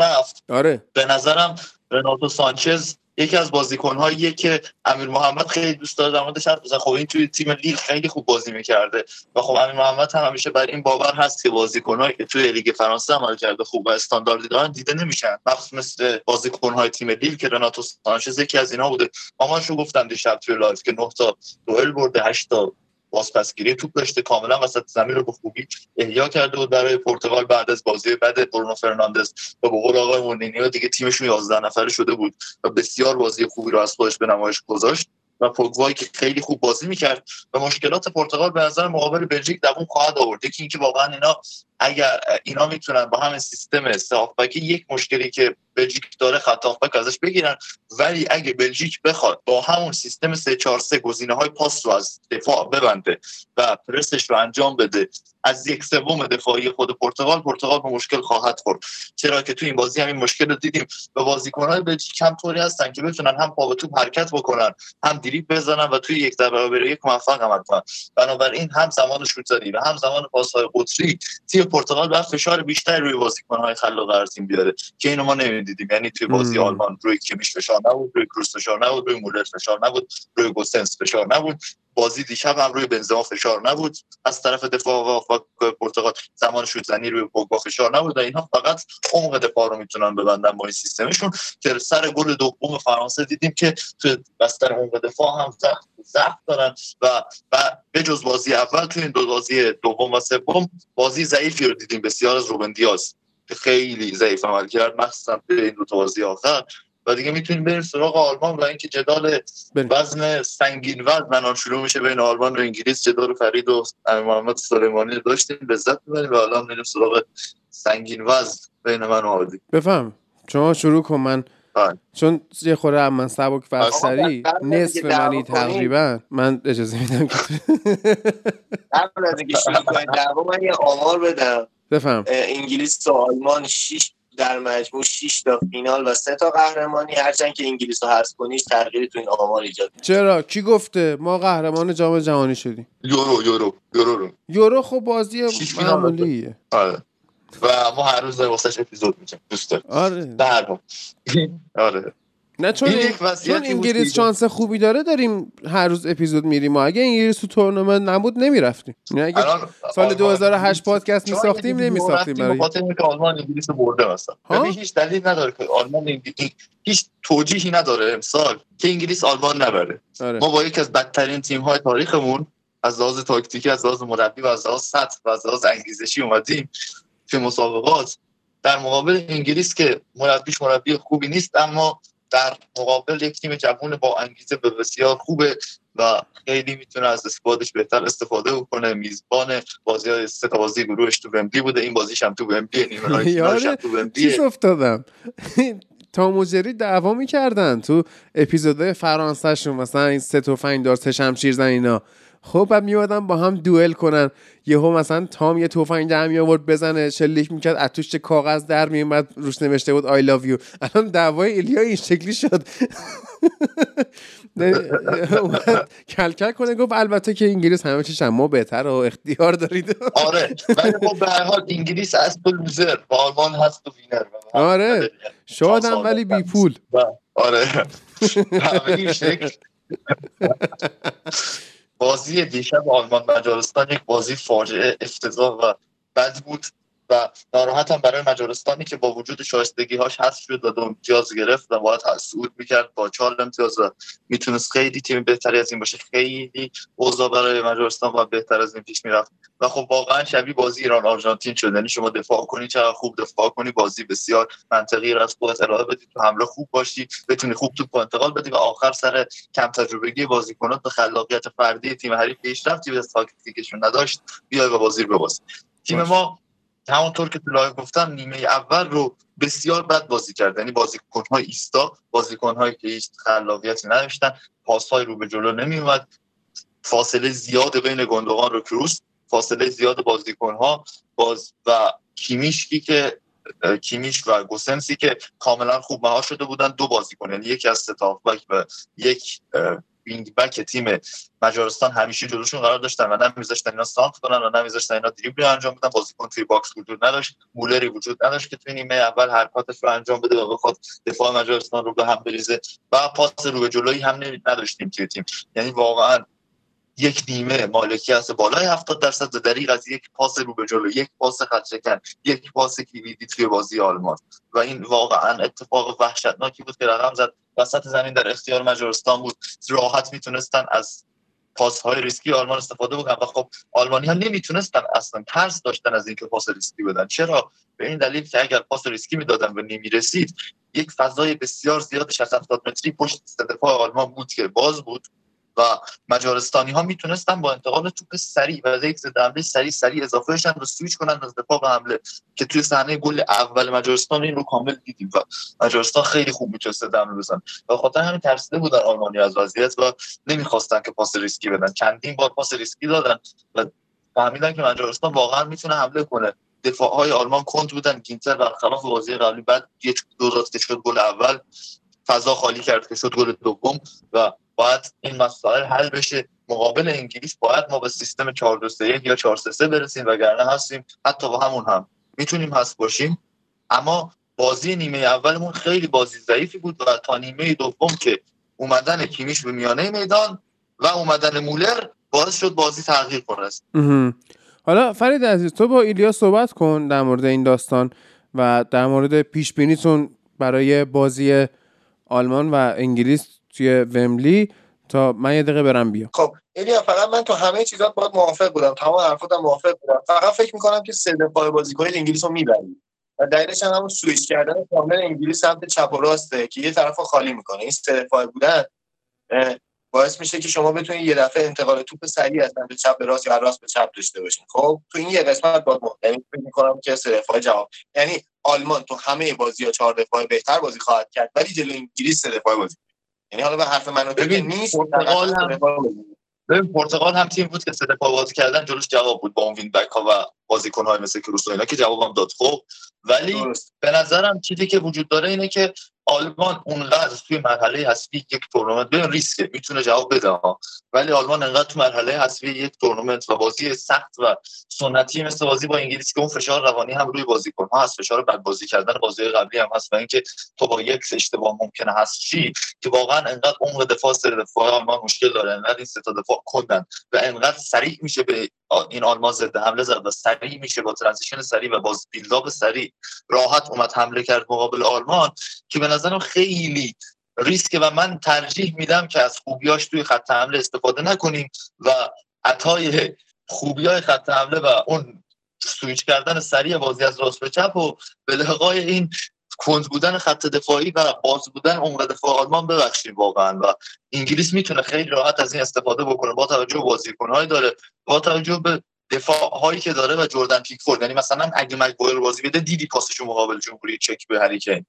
رفت. آره. به نظرم رناتو سانچز یکی از بازیکن‌هاییه که امیر محمد خیلی دوست داره در موردش حرف خب این توی تیم لیل خیلی خوب بازی می‌کرده و خب امیر محمد هم همیشه بر این باور هست که بازیکن‌هایی که توی لیگ فرانسه عمل کرده خوب و استانداردی دارن دیده نمیشن. مخصوص مثل بازیکن‌های تیم لیگ که رناتو سانچز یکی از اینا بوده. آمارشو گفتم دیشب توی live که 9 تا دوئل برده 8 تا بازپسگیری توپ داشته کاملا وسط زمین رو به خوبی احیا کرده بود برای پرتغال بعد از بازی بعد برونو فرناندز. و به قول آقای مورینیو دیگه تیمشون 11 نفره شده بود و بسیار بازی خوبی رو از خودش به نمایش گذاشت و پوگوای که خیلی خوب بازی می‌کرد و مشکلات پرتغال به نظر مقابل بلژیک دووم خواهد آورد. یکی اینکه واقعا اینا اگر اینا می‌تونن با همین سیستم سه یک مشکلی که بلژیک داره خط ازش بگیرن. ولی اگه بلژیک بخواد با همون سیستم 3 4 3 گزینه های پاس رو از دفاع ببنده و پرسش رو انجام بده از یک سوم دفاعی خود پرتغال پرتغال به مشکل خواهد خورد. چرا که تو این بازی همین مشکل رو دیدیم. و بازیکن‌های بلژیک کم طوری هستن که بتونن هم پا به توپ حرکت بکنن هم دریبل بزنن و توی یک برابر یک موفق عمل کنن. بنابراین هم زمان شوتزنی و هم زمان پاس‌های قطری تیم پرتغال باید فشار بیشتری روی بازیکن‌های خلاق تیم بیاره که اینو ما نمی‌دیدیم یعنی توی بازی آلمان روی کیمیش فشار نبود روی کروس فشار نبود روی مولر فشار نبود روی گوسنس فشار نبود. بازی دیشب هم روی بنزما فشار نبود. از طرف دفاع و پرتغال زمان زنی روی پوگبا فشار نبود و اینها فقط عمق دفاع رو می‌تونن ببندن با این سیستمشون. که سر گل دوم فرانسه دیدیم که تو بستر عمق دفاع هم ضعف دارن و و به جز بازی اول تو این دو بازی دوم و سوم بازی ضعیفی رو دیدیم. بسیار از روبن دیاز. خیلی ضعیف عمل کرد مخصوصا به این دو بازی آخر. و دیگه می‌تونیم بریم سراغ آلمان و اینکه جدال وزن سنگین وزن شروع میشه بین آلمان و انگلیس. جدال فرید و محمد سلیمانی داشتیم لذت می‌بریم و الان میریم سراغ سنگین وزن بین من و عادی. بفهم. شما شروع کن. من آه. چون یه خوره هم من سبک فرسری نصف منی تقریبا من اجازه میدم که قبل از اینکه شروع کنید من یه آمار بدم. بفهم. انگلیس و آلمان 6 در مجموع 6 تا فینال و 3 تا قهرمانی هرچند که انگلیس رو حذف کنیش تغییری تو این آمار ایجاد چرا؟ کی گفته؟ ما قهرمان جام جهانی شدیم. یورو یورو یورو یورو خب بازی معمولیه. آره. و ما هر روز واسش اپیزود میگیم دوست آره. در آره. نه چون, چون انگلیس شانس خوبی داره داریم هر روز اپیزود میریم. و اگه انگلیس تو تورنمنت نبود نمی‌رفتیم. یعنی اگه سال 2008 پادکست میساختیم نمیساختیم برای خاطر اینکه آلمان انگلیس برده مثلا. هیچ دلیل نداره که آلمان انگلیس هیچ توجیهی نداره امسال که انگلیس آلمان نبره. آره. ما با یکی از بدترین تیم های تاریخمون از لحاظ تاکتیکی از لحاظ مربی و از لحاظ سطح و از لحاظ انگیزشی اومدیم که مسابقات. در مقابل انگلیس که مربیش مربی خوبی نیست اما در مقابل یک تیم جوان با انگیزه به بسیار خوبه و خیلی می‌تونه از اسکوادش بهتر استفاده بکنه. میزبان بازی های سه بازی گروهش تو ومبلی بوده. این بازیش هم تو ومبلی نیمه تو ومبلی افتادم تام و جری دعوا می‌کردن تو اپیزودهای فرانسه شون مثلا این سه تفنگ دار سه شمشیر زن اینا خب بعد میوادن با هم دوئل کنن. یهو مثلا تام یه تفنگ در می آورد بزنه شلیک می‌کرد از توش کاغذ در میومد روش نوشته بود آی لاو یو الان دعوای ایلیا این شکلی شد. کلکل کنه گفت البته که انگلیس همه چیش ما بهتر و اختیار دارید. آره ولی خب به هر حال انگلیس از تو لوزر آلمان هست و وینر آره شادم ولی بی پول آره. همه شکل. بازی دیشب آلمان مجارستان یک بازی فاجعه افتضاح و بد بود. و ناراحتم برای مجارستانی که با وجود شایستگی هاش هست شد و دو امتیاز گرفت و باید صعود می‌کرد با چهار امتیاز و می‌تونست خیلی تیم بهتری از این باشه. خیلی اوضاع برای مجارستان و بهتر از این پیش می‌رفت. و خب واقعا شبیه بازی ایران آرژانتین شد. یعنی شما دفاع کنی چقدر خوب دفاع کنی؟ بازی بسیار منطقی را از خودت ارائه بدی تو حمله خوب باشی. بتونی خوب تو انتقال بدی و آخر سر کم تجربگی بازیکنات به خلاقیت فردی تیم حریف پیشرفتی به تاکتیکشون نداشت. بیای و بازی رو بباز. تیم ما همونطور که تو گفتم نیمه اول رو بسیار بد بازی کرد. یعنی های ایستا هایی که هیچ خلاقیتی نداشتن های رو به جلو نمی اومد فاصله زیاد بین گوندوغان و کروس فاصله زیاد ها باز و کیمیشی که کیمیش و گوسنسی که کاملا خوب مهار شده بودن دو بازیکن. یعنی یکی از سه تا و یک wing back تیم مجارستان همیشه جلوشون قرار داشتن و نمیذاشتن اینا سانتر کنن و نمیذاشتن اینا دریبل انجام بدن. بازیکن توی box وجود نداشت. مولری وجود نداشت که توی نیمه اول حرکاتش رو انجام بده و بخواد دفاع مجارستان رو به هم بریزه. و پاس رو به جلویی هم نداشتیم توی تیم. یعنی واقعا یک نیمه مالکی هست. بالای 70 درصد و دریغ از یک پاس رو به جلو یک پاس خط شکن یک پاس کلیدی توی بازی آلمان. و این واقعا اتفاق وحشتناکی بود که رقم زد. وسط زمین در اختیار مجارستان بود. راحت می‌تونستن از پاس های ریسکی آلمان استفاده بکنن. و خب آلمانی ها نمی‌تونستن اصلا ترس داشتن از اینکه پاس ریسکی بدن. چرا؟ به این دلیل که اگر پاس ریسکی می‌دادن و نمی رسید یک فضای بسیار زیاد 60 70 متری پشت دفاع آلمان بود که باز بود. و مجارستانی ها می‌تونستن با انتقال توپ سریع و یک ضد حمله سریع سریع اضافه بشن و سویچ کنن از دفاع به حمله که توی صحنه گل اول مجارستان این رو کامل دیدیم و مجارستان خیلی خوب می‌تونست حمله بزن و خاطر همین ترسیده بودن آلمانی از وضعیت و نمی‌خواستن که پاس ریسکی بدن. چندین بار پاس ریسکی دادن و فهمیدن که مجارستان واقعا می‌تونه حمله کنه. دفاع های آلمان کند بودن. گینتر برخلاف بازی قبلی بعد یک دو داد شد گل اول. فضا خالی کرد که شد گل دوم و باید این مسائل حل بشه. مقابل انگلیس باید ما به سیستم 4 2 3 یا 4 3 3 برسیم وگرنه هستیم. حتی با همون هم می‌تونیم هست باشیم. اما بازی نیمه اولمون خیلی بازی ضعیفی بود و تا نیمه دوم که اومدن کیمیش به میانه میدان و اومدن مولر باعث شد بازی تغییر کنه. حالا فرید عزیز تو با ایلیا صحبت کن در مورد این داستان و در مورد پیش بینیتون برای بازی آلمان و انگلیس توی وملی تا من یه دقیقه برم بیام. خب ایلیا فقط من تو همه چیزات باید موافق بودم. تمام حرفاتم موافق بودم. فقط فکر می‌کنم که سه دفاع بازیکن انگلیس رو می‌بریم و دلیلش هم همون سویچ کردن کامل انگلیس سمت چپ و راسته که یه طرف خالی می‌کنه. این سه دفاع بودن باعث میشه که شما بتونید یه دفعه انتقال توپ سریع از سمت چپ به راست یا راست به چپ داشته باشین. خب تو این یه قسمت باید یعنی فکر می‌کنم که سه دفاع جواب. یعنی آلمان تو همه بازی ها چهار دفاع بهتر بازی خواهد کرد ولی جلوی انگلیس سه دفاع بازی یعنی حالا به حرف منو ببین نیست پرتغال هم ببین پرتغال هم تیم بود که سه دفاع بازی کردن جلوش جواب بود با اون وین بک ها و بازیکن های مثل کروس اینا که جوابم داد. خب ولی به نظرم چیزی که وجود داره اینه که آلمان اونقدر توی مرحله حذفی یک تورنمنت به ریسک می‌تونه جواب بده ها ولی آلمان انقدر تو مرحله حذفی یک تورنمنت و بازی سخت و سنتی مثل بازی با انگلیس که اون فشار روانی هم روی بازیکن ها هست فشار بد بازی کردن بازی قبلی هم هست و اینکه تو با یک اشتباه ممکنه هست چی که واقعا انقدر عمق دفاع سر دفاع آلمان مشکل داره انقدر این سه دفاع کندن و انقدر سریع میشه به این آلمان ضد حمله زد و سریع میشه با transition سریع و باز build up سریع راحت اومد حمله کرد مقابل آلمان که به نظرم خیلی ریسک و من ترجیح میدم که از خوبیاش توی خط حمله استفاده نکنیم و عطای خوبی های خط حمله و اون سویچ کردن سریع بازی از راست به چپ و به لحقای این کند بودن خط دفاعی و باز بودن عمق دفاع آلمان ببخشیم واقعا. و انگلیس می‌تونه خیلی راحت از این استفاده بکنه. با توجه به بازیکن‌های داره. با توجه به دفاع هایی که داره و جردن پیکفورد یعنی مثلا اگه مگوایر بازی بده دیدی پاسش مقابل جمهوری چک به هری کین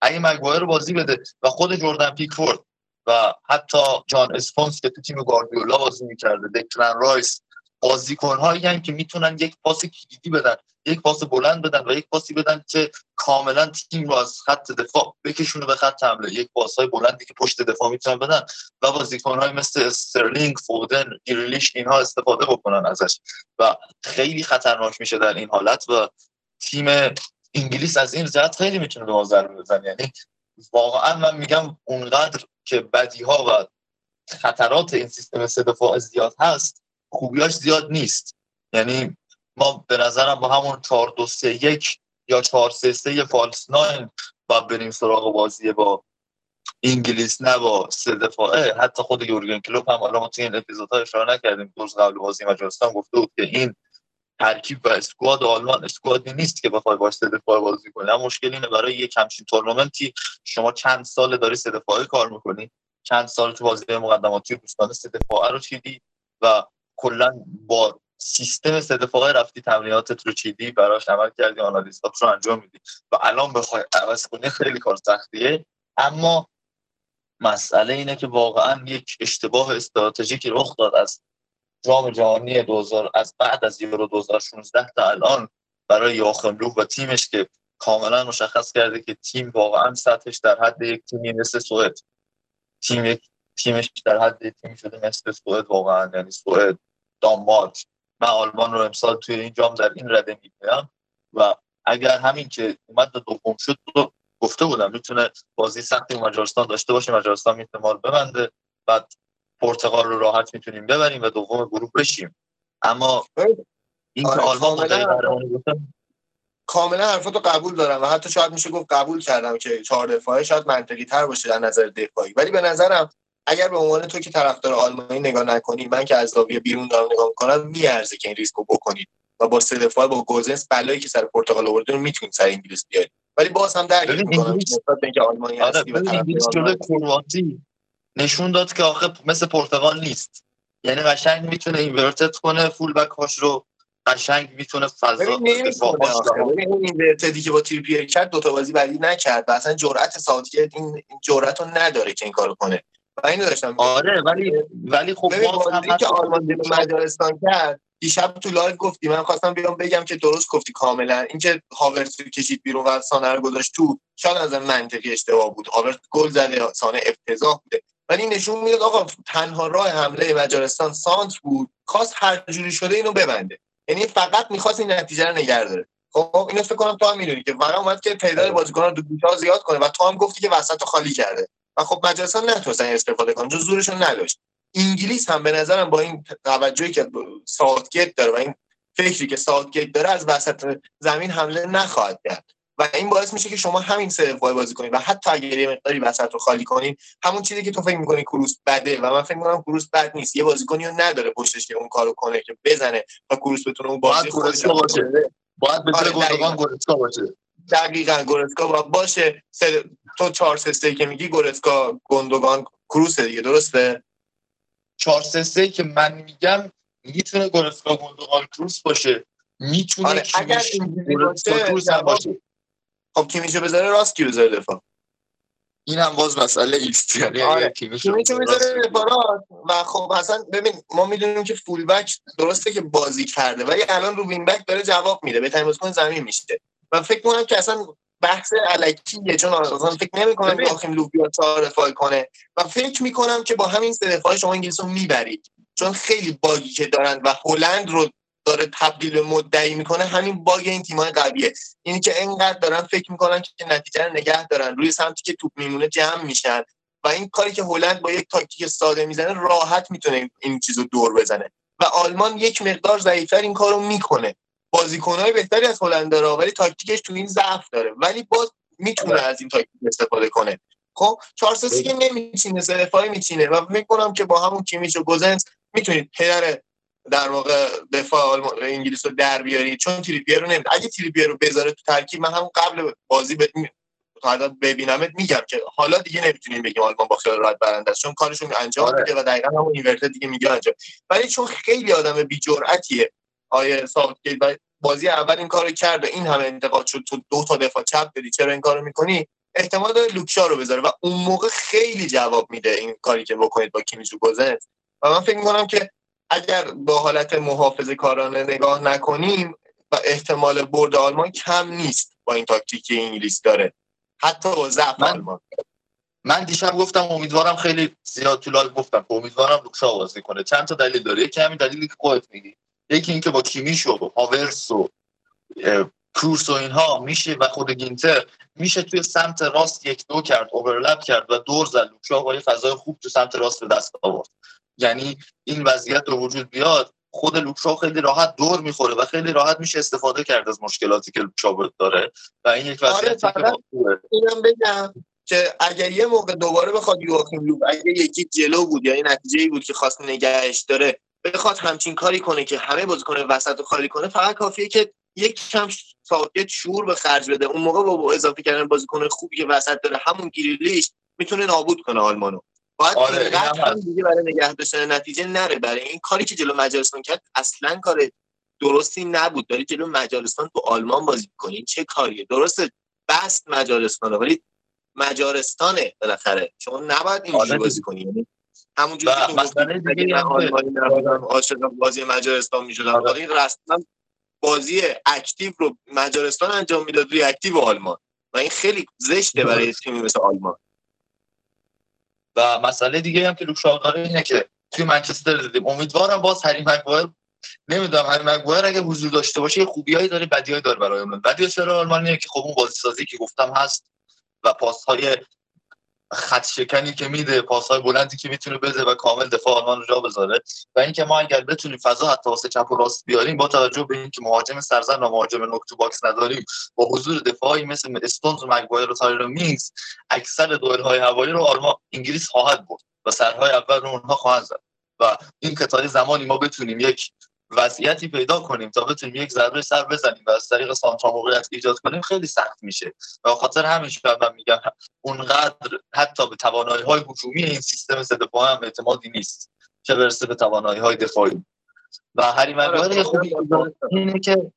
اگه مگوایر بازی بده و خود جردن پیکفورد و حتی جان استونز که تو تیم گاردیولا بازی می‌کرده دکلن رایس بازیکن هایی که می‌تونن یک پاس کلیدی بدن یک پاس بلند بدن و یک پاسی بدن که کاملا تیم رو از خط دفاع بکشونه به خط حمله. یک پاس های بلندی که پشت دفاع می‌تونن بدن و بازیکن های مثل استرلینگ فودن گریلیش اینها استفاده بکنن ازش و خیلی خطرناک میشه در این حالت و تیم انگلیس از این جهت خیلی می‌تونه به ما بزنه. یعنی واقعا من میگم اونقدر که بدی ها و خطرات این سیستم سه دفاع زیاد هست خوبیاش زیاد نیست. یعنی ما به نظرم با همون 4 2 3 1 یا 4 3 3 فالس 9 باید بریم سراغ بازی با انگلیس نه با سه دفاعه حتی خود یورگن کلوپ هم حالا ما توی این اپیزودها اشاره نکردیم. روز قبل بازی مجارستان گفته بود که این ترکیب و اسکواد آلمان اسکوادی نیست که بخوای باش سه دفاعه بازی کنی. مشکل اینه برای یک همچین تورنمنتی شما چند سال داری سه دفاعه کار می‌کنی؟ چند سال تو بازی مقدماتی دوستانه سه دفاعه رو چیدی و کلا با سیستم دفاعه رفتی تمریناتت رو چیدی؟ براش عمل کردی آنالیزات رو انجام میدی. و الان بخوای عوض کنی خیلی کار سختیه. اما مسئله اینه که واقعا یک اشتباه استراتژیکی رخ داد از جام جهانی 2000 از بعد از یورو 2016 تا الان برای یاخم لوف و تیمش که کاملا مشخص کرده که تیم واقعا سطحش در حد یک تیمی مثل سوئد. تیم یک تیمش در حد تیم شده مثل سوئد واقعا یعنی سوئد. دانمارک من آلمان رو امسال توی این جام در این رده می‌بینم و اگر همین که اومد دوم شد رو گفته بودم می‌تونه بازی سختی مجارستان داشته باشه مجارستان می‌تونه ما ببنده. بعد پرتغال رو راحت می‌تونیم ببریم و دوم گروه بشیم. اما این که آره، آلمان کاملا حرفاتو قبول دارم و حتی شاید میشه گفت قبول کردم که چهار دفاعه شاید منطقی تر باشه در نظر دفاعی. ولی به نظرم اگر به عنوان تو که طرفدار آلمانی نگاه نکنی من که از زاویه بیرون دارم نگاه می‌کنم میارزه که این ریسکو بکنید. و با سه دفاعه با گوزنس بلایی که سر پرتغال آورده رو می‌تونید سر انگلیس بیارید. ولی باز هم می‌کنم نسبت به اینکه آلمانی هستی و انگلیس کرواسی نشون داد که آخه مثل پرتغال نیست. یعنی قشنگ می‌تونه اینورت کنه full back هاش رو قشنگ می‌تونه فضا این invertedی که با تریپیر کرد دو تا بازی بعدی نکرد و اصلا جرأت ساوتگیت این جرأت رو نداره که این کارو کنه. و اینو داشتم آره ولی ولی خب باز هم که آلمان مجارستان کرد دیشب تو لایو گفتی من خواستم بیام بگم که درست گفتی کاملا. اینکه هاورتز کشید بیرون و سانه رو گذاشت تو شاید از منطقی اشتباه بود. هاورتز گل زده سانه افتضاح بوده. ولی نشون می‌داد آقا تنها راه حمله مجارستان سانتر بود. خواست هر جوری شده اینو ببنده. یعنی فقط می‌خواست این نتیجه رو نگه داره. خب اینو فکر کنم تو هم می‌دونی که فقط اومد که تعداد آره. رو دو زیاد کنه و تو هم گفتی که وسط خالی کرده. و خب مجارستان نتونستن استفاده کنن چون زورشون نداشت. انگلیس هم به نظرم با این توجهی که ساوتگیت داره و این فکری که ساوتگیت داره از وسط زمین حمله نخواهد کرد. و این باعث میشه که شما همین سه دفاعه بازی کنید و حتی اگر یه مقداری وسط رو خالی کنید همون چیزی که تو فکر می‌کنی کروس بده و من فکر می‌کنم کروس بد نیست. یه بازیکنی رو نداره پشتش که اون کارو کنه که بزنه و کروس بتونه اون بازی خودش باشه. باید به آره باشه. دقیقاً گورسکا باید باشه. سه تو 4 3 که میگی گورسکا گوندوگان کروس دیگه درسته؟ 4 3 که من میگم می‌تونه گورسکا گوندوگان کروس باشه. می‌تونه آره اگر اینجوری باشه, باشه. خب کیمیشو بذاره؟ راست کی بذاره دفاع. این هم باز مسئله ایست. یعنی آره. و خب اصلا ببین ما می‌دونیم که فول بک درسته که بازی کرده ولی الان رو بک داره جواب میده. بهترین بازیکن زمین میشته و فکر کنم که اصلا بحث الکیه چون اصلا فکر نمی کنم که لوو بیاد چهار دفاع کنه. و فکر می‌کنم که با همین سه دفاع شما انگلیس رو می‌برید. چون خیلی bugی که دارن و هلند رو داره تبدیل مدعی می‌کنه همین bug این تیمای قویه. اینی که انقدر دارن فکر می‌کنن که نتیجه رو نگه دارن. روی سمتی که توپ میمونه جمع میشن. و این کاری که هلند با یک تاکتیک ساده می‌زنه راحت می‌تونه این چیزو دور بزنه. و آلمان یک مقدار ضعیفتر این کارو می‌کنه. بازیکنهای بهتری از هلند داره ولی تاکتیکش تو این ضعف داره. ولی باز می‌تونه از این تاکتیک استفاده کنه. خب 4 3 که نمیچینه سه میچینه و می‌کنم که با همون کیمیچ و گوزنس می‌تونید پدر در واقع دفاع انگلیس رو در بیارید. چون تریپیر رو نمید اگه تریپیر رو بذاره تو ترکیب من هم قبل بازی ب... ببینمت میگم که حالا دیگه نمی‌تونیم بگیم آلمان با خیال راحت برنده است. چون کارشون انجام آره. میده و دقیقا همون inverter دیگه میگه انجام. ولی چون خیلی آدم بی جرأتیه آیه ساوتگیت و بازی اول این کارو کرد و این همه انتقاد شد. تو دو تا دفاع چپ دادی. چرا این کارو می‌کنی؟ احتمال داره لوکشا رو بذاره. و اون موقع خیلی جواب میده این کاری که بکنید با کیمیچو گوزن و من فکر می‌کنم که اگر با حالت محافظه کارانه نگاه نکنیم و احتمال برد آلمان کم نیست با این تاکتیکی انگلیس داره. حتی با ضعف. آلمان. من دیشب گفتم امیدوارم خیلی زیاد تو لایو گفتم. امیدوارم لوک شاو بازی کنه. چند تا دلیل داره. یکی همین دلیلی که خودت میگی. یکی اینکه با کیمیش و هاورتز و کروس و اینها میشه و خود گینتر میشه توی سمت راست یک دو کرد overlap کرد و دور زد. لوک شاو با یه فضای خوب تو سمت راست به دست آورد. یعنی این وضعیت رو وجود بیاد خود لوک شاو خیلی راحت دور می‌خوره و خیلی راحت میشه استفاده کرد از مشکلاتی که لوک شاو داره. و این یک وضعیتی آره اینم بگم که اگر یه موقع دوباره بخواد یواکیم لوب اگر یکی جلو بود یا این نتیجه ای بود که خواست نگهش داره بخواد همچین کاری کنه که همه بازیکن وسط رو خالی کنه فقط کافیه که یک کم ساکت شور به خرج بده. اون موقع با اضافه کردن بازیکن خوبی که وسط داره همون گریلیش می‌تونه نابود کنه آلمانو. باید آره هم دیگه برای نگه داشتن نتیجه نره. برای این کاری که جلو مجارستان کرد اصلا کار درستی نبود. داری جلو مجارستان تو آلمان بازی کنی چه کاریه؟ درسته بست مجارستان ولی مجارستانه بالاخره. شما نباید اینجوری آره. بازی کنی. یعنی همونجوری که دیگه نبودم. عاشق بازی مجارستان می‌شدم. آره. ولی رسما بازی active رو مجارستان انجام می‌داد روی active آلمان. و این خیلی زشته برای تیمی مثل آلمان. و مسئله دیگه هم که لوک شاو داره اینه که توی منچستر دیدیم امیدوارم باز هری مگوایر نمی‌دونم هری مگوایر اگه حضور داشته باشه یه خوبیایی داره بدیایی داره برای من بدیای چرا؟ آلمانیه که خب اون بازی سازی که گفتم هست و پاس های خط شکنی که میده پاس های بلندی که می‌تونه بده و کامل دفاع آلمان رو جا بذاره. و اینکه ما اگر بتونیم فضا حتی واسه چپ و راست بیاریم با توجه به اینکه مهاجم سرزن و مهاجم نوک تو box نداریم با حضور دفاعی مثل استونز و مگوایر و تایرون مینگز اکثر duel های هوایی رو آلمان انگلیس خواهد برد و سرهای اول رو اونها خواهند زد. و این که زمانی ما بتونیم یک وضعیتی پیدا کنیم تا بتونیم یک ضربه سر بزنیم و از طریق سانترا موقعیت ایجاد کنیم خیلی سخت میشه. و خاطر همین من میگم اونقدر حتی به توانایی های هجومی این سیستم سه هم اعتمادی نیست چه برسه به توانایی های دفاعی. و هری آره، خوبی اینه که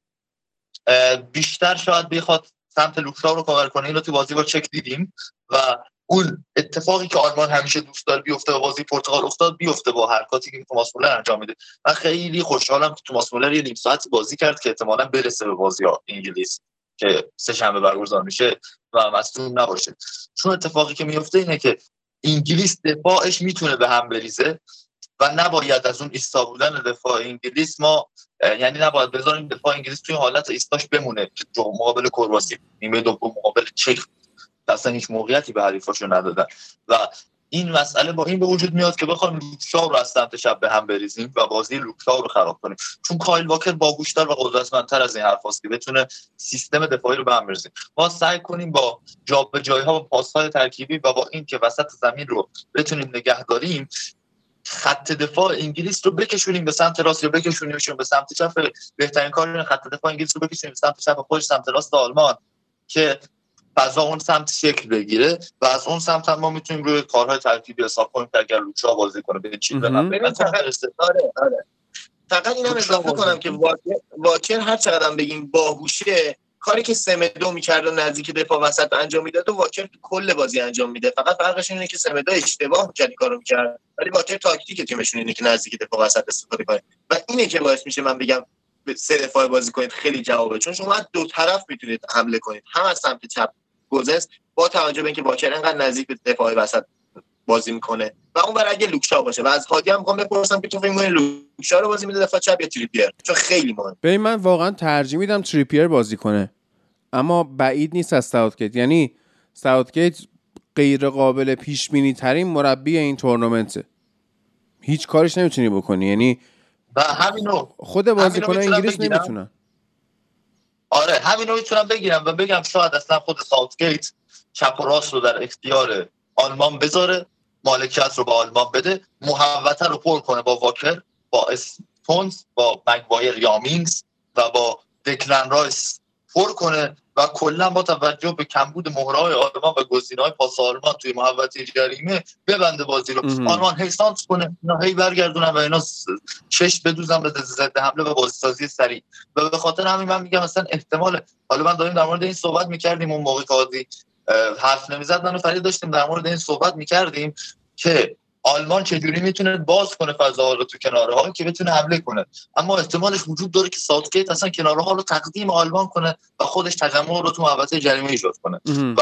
بیشتر شاید بخواد سمت لوکشا رو کاور کنه اینو تو بازی با چک دیدیم و اون اتفاقی که آلمان همیشه دوست داره بیفته و بازی پرتغال افتاد بیفته با حرکاتی که توماس مولر انجام میده. من خیلی خوشحالم که توماس مولر یه نیم ساعت بازی کرد که احتمالاً برسه به بازی انگلیس که سه شنبه برگزار میشه و مصدوم نباشه. چون اتفاقی که میفته اینه که انگلیس دفاعش می‌تونه به هم بریزه و نباید از اون ایستا بودن دفاع انگلیس ما یعنی نباید بذاریم دفاع انگلیس توی حالت ایستاش بمونه. مقابل کرواسی نیمه دوم مقابل چک اصلا هیچ موقعیتی به حریفاشو ندادن. و این مسئله با این به وجود میاد که بخوایم لوکشا رو از سمت شب به هم بریزیم و بازی لوکشا رو خراب کنیم. چون کایل واکر باگوشتر و قدرتمندتر از این حرفاست که بتونه سیستم دفاعی رو به هم بریزیم ما سعی کنیم با جابجایی ها و پاس های ترکیبی و با این که وسط زمین رو بتونیم نگه داریم خط دفاع انگلیس رو بکشونیم به سمت راست یا بکشونیم به سمت چپ. بهترین کار خط دفاع انگلیس رو بکشونیم به سمت چپ خودش سمت راست آلمان که فضا اون سمت شکل بگیره و از اون سمت هم ما می‌تونیم روی کارهای ترکیبی حساب کنیم که اگر لوچا بازی کنه به چی آره آره. فقط اینم اضافه کنم که واکر هر چقدر بگیم باهوشه کاری که سمدو می‌کرد و نزدیک دفاع وسط انجام می‌داد و واکر کل بازی انجام میده. فقط فرقش اینه که سمدو اشتباه می‌کرد کارو می‌کرد. ولی واکر تاکتیک تیمشون اینه که نزدیک دفاع وسط استفاده کنه. و اینه که باعث میشه من بگم سه دفاع بازی کنید خیلی جوابه. چون شما دو طرف می‌تونید حمله کنید. هم از سمت چپ گوزس با توجه به اینکه واکر انقدر نزدیک به دفاع وسط بازی می‌کنه. و اون بر اگه لوک شاو باشه و از هادی هم می‌خوام بپرسم که تو فکر می‌کنی لوک شاو رو بازی میده دفاع چپ یا تریپیر چون خیلی مهمه. ببین من واقعا ترجیح میدم تریپیر بازی کنه. اما بعید نیست از ساوتگیت. یعنی ساوتگیت غیر قابل پیش بینی ترین مربی این تورنمنته. هیچ کارش نمی‌تونی بکنی. یعنی و همینو خود بازیکن انگلیس نمی‌تونن. آره همینو می‌تونم بگیرم و بگم شاید اصلا خود ساوتگیت چپ و راست رو در اختیار آلمان بذاره مالکیت رو به آلمان بده محوطه رو پر کنه با واکر با استونز با مگوایر یا مینگز و با دکلن رایس پر کنه و کلا با توجه به کمبود مهره‌های آلمان و گزینه‌های پاس آلمان توی محوطه جریمه ببنده بازی رو. آلمان هی سانتر کنه اینا هی برگردونن و اینا چش بدوزن به ضد حمله و بازسازی سریع. و به خاطر همین من میگم مثلا احتمال حالا من داریم در مورد این صحبت می‌کردیم اون موقع که حرف نمی‌زد منو فرید داشتیم در مورد این صحبت می‌کردیم که آلمان چجوری می‌تونه باز کنه فضا رو تو کناره ها که بتونه حمله کنه؟ اما احتمالش وجود داره که ساوتگیت اصلا کناره ها رو تقدیم آلمان کنه و خودش تجمع رو تو محوطه جریمه ایجاد کنه و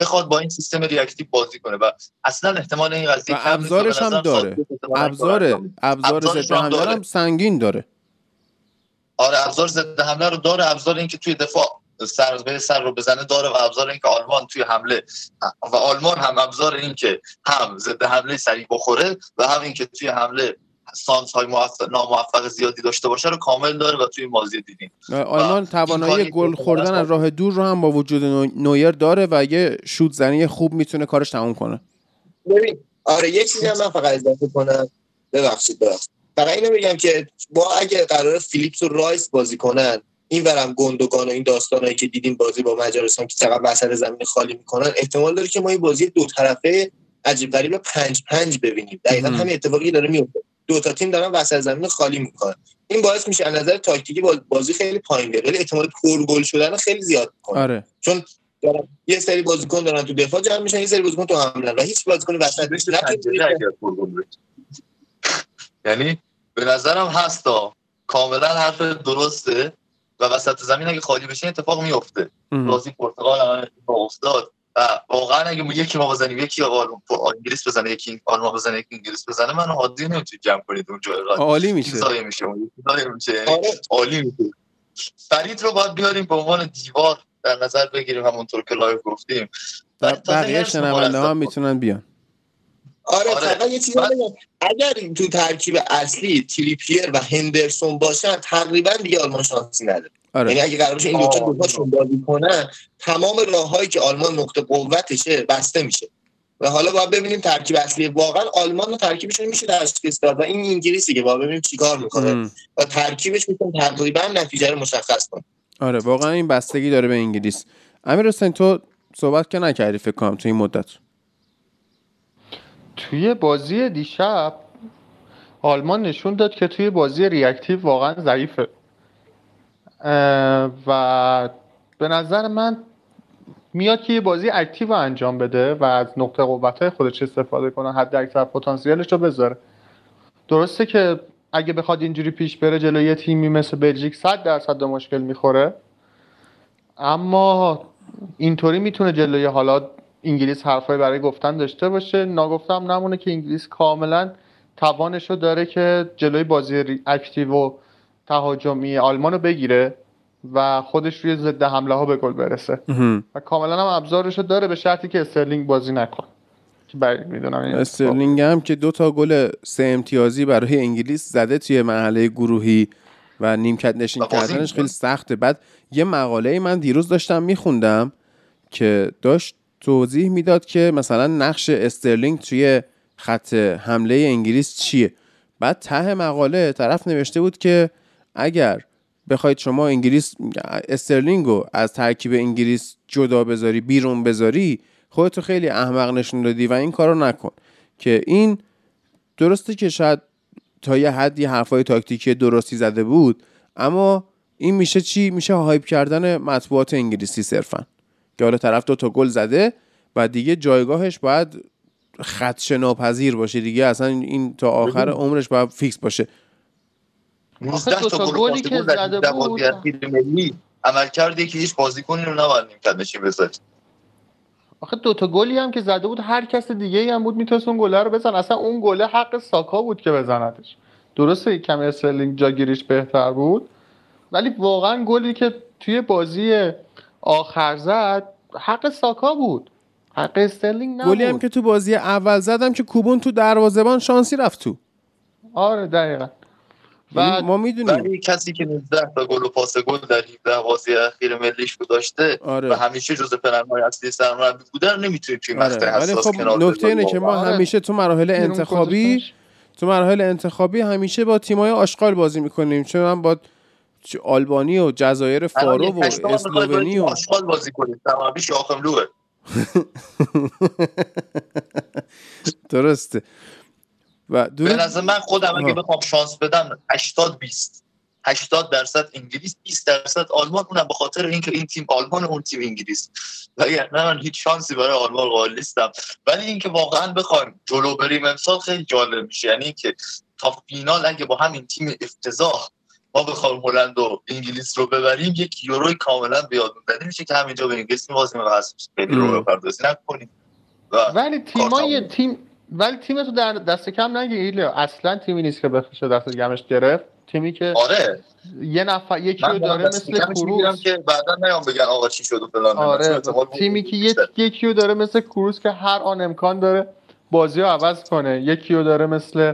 بخواد با این سیستم ریاکتیو بازی کنه و اصلا احتمال این قضیه ابزارش هم داره. ابزار ابزار ضد حمله هم سنگین داره. آره ابزار ضد حمله رو داره. ابزار اینکه توی دفاع سر به سر رو بزنه داره و ابزار اینکه آلمان توی حمله و آلمان هم ابزار اینکه هم ضد حمله سریع بخوره و هم اینکه توی حمله سانس های ناموفق زیادی داشته باشه رو کامل داره و توی مازی دیدیم. آلمان توانایی گل خوردن از راه دور رو هم با وجود نویر داره و یه شوت زنی خوب می‌تونه کارش تموم کنه. ببین آره یه چیزی هم من فقط اضافه کنم. ببخشید ببخشید. فقط اینو بگم که با اگه قرار فیلیپس و رایس بازی کنن این ورم گندگان و این داستانایی که دیدیم بازی با مجارستان که چقدر وسط زمین خالی می‌کنن احتمال داره که ما این بازی دو طرفه عجیب غریب پنج پنج ببینیم. دقیقا همین اتفاقی داره میفته دو تا تیم دارن وسط زمین خالی می‌کنن. این باعث میشه از نظر تاکتیکی بازی خیلی پایین بره. ولی احتمال پر گل شدن خیلی زیاد می‌کنه. آره. چون یه سری بازیکن دارن تو دفاع جمع میشن یه سری بازیکن تو حمله. و هیچ بازیکن وسط یعنی به نظرم هستا. کاملا حرف درسته. و وسط زمین اگه خالی بشه اتفاق میفته. بازی پرتغال هم افتاد. و واقعا اگه یکی ما بزنیم یکی انگلیس بزنه یکی آلمان بزنه یکی انگلیس بزنه من عادی نمی‌تونی جمع کنید اونجا عالی میشه. میشه. میشه. عالی میشه. فرید رو باید بیاریم به عنوان دیوار در نظر بگیریم همونطور که لایو گفتیم. بقیه شنونده ها می‌تونن بیان. آره, آره. فقط یه چیزی بگم. اگر تو ترکیب اصلی تریپیر و هندرسون باشن تقریبا دیگه آلمان شانسی نداره. آره. یعنی اگه قرار این دو تا دوتاشون بازی کنن تمام راههایی که آلمان نقطه قوتشه بسته میشه. و حالا باید ببینیم ترکیب اصلی واقعا آلمان و ترکیبشون میشه تشخیص داد. و این انگلیسی که باید ببینیم چیکار می‌کنه. و ترکیبش می‌تونه تقریبا نتیجه رو مشخص کنه. آره واقعا این بستگی داره به انگلیس. امیر حسین تو صحبت که نکردی فکر کنم تو این مدت. توی بازی دیشب آلمان نشون داد که توی بازی ریاکتیو واقعا ضعیفه. و به نظر من میاد که یه بازی active انجام بده و از نقطه قوت خودش استفاده کنه حد اکثر پتانسیلش رو بذاره. درسته که اگه بخواد اینجوری پیش بره جلوی تیمی مثل بلژیک 100 درصد مشکل می‌خوره. اما اینطوری می‌تونه جلوی حالا انگلیس حرفای برای گفتن داشته باشه. ناگفتم نمونه که انگلیس کاملا توانش رو داره که جلوی بازی active و تهاجمی آلمان رو بگیره و خودش روی ضد حمله ها به گل برسه. و کاملا هم ابزارش رو داره به شرطی که استرلینگ بازی نکنه. می‌دونم استرلینگ هم که دو تا گل سه امتیازی برای انگلیس زده توی مرحله گروهی و نیمکت نشین کردنش خیلی سخته. بعد یه مقاله من دیروز داشتم میخوندم که داشت توضیح می‌داد که مثلا نقش استرلینگ توی خط حمله انگلیس چیه. بعد ته مقاله طرف نوشته بود که اگر بخواید شما انگلیس استرلینگ رو از ترکیب انگلیس جدا بذاری بیرون بذاری خودتو خیلی احمق نشون دادی و این کارو نکن. که این درسته که شاید تا یه حدی حرفای تاکتیکی درستی زده بود اما این میشه چی؟ میشه hype کردن مطبوعات انگلیسی صرفا. که حالا طرف دو تا گل زده و دیگه جایگاهش باید خدش ناپذیر باشه دیگه. اصلا این تا آخر عمرش باید فیکس باشه. 19 تا گلی که زده بود. ملی عمل کرده که هیچ بازیکنی رو نباید نیمکت نشین بذاری آخه دو تا گلی هم که زده بود هر کس دیگه ای هم بود می‌تونست اون گله رو بزن اصلا اون گله حق ساکا بود که بزندش. درسته کم استرلینگ جاگیریش بهتر بود ولی واقعا گلی که توی بازی آخر زد حق ساکا بود. حق استرلینگ نبود. گلی هم که تو بازی اول زدم که کوبون تو دروازه‌بان شانسی رفت تو. آره دقیقا. و یعنی ما می‌دونیم. کسی که 19 تا گل و پاس گل در 17 بازی اخیر ملیش بود داشته آره. و همیشه جزء پلن‌های اصلی سرمربی بوده نمی‌تونیم توی آره. ولی خب نکته اینه که ما همیشه تو مراحل انتخابی تو مراحل انتخابی همیشه با تیمای آشغال بازی می‌کنیم. چون من با آلبانی و جزایر فارو و اسلوونی و آشغال بازی کنیم. سرمربی شاخم لوه. درسته. و به نظر من خودم اگه بخوام شانس بدم 80 20 80 درصد انگلیس 20 درصد آلمان. اونم به خاطر اینکه این تیم آلمان اون تیم انگلیس. و نه من هیچ شانسی برای آلمان قائل نیستم. ولی اینکه واقعا بخوایم جلو بریم امسال خیلی جالب میشه. یعنی اینکه تا فینال اگه با همین تیم افتضاح ما بخوایم هلند و انگلیس رو ببریم یک یورو کاملا بیاد میشه که همینجا به انگلیس می‌بازیم و خیلی رو بپردازی نکنیم. ولی تیمای تیم ولی تیم تو در دست کم نگیر اصلا تیمی نیست که بخشه دست گمش گرفت. تیمی که آره. یه نفر یکی رو داره مثل کروس که بعدا نیام بگن آقا چی شد و فلان. آره. تیمی که یکی رو داره مثل کروس که هر آن امکان داره بازی رو عوض کنه. یکی رو داره مثل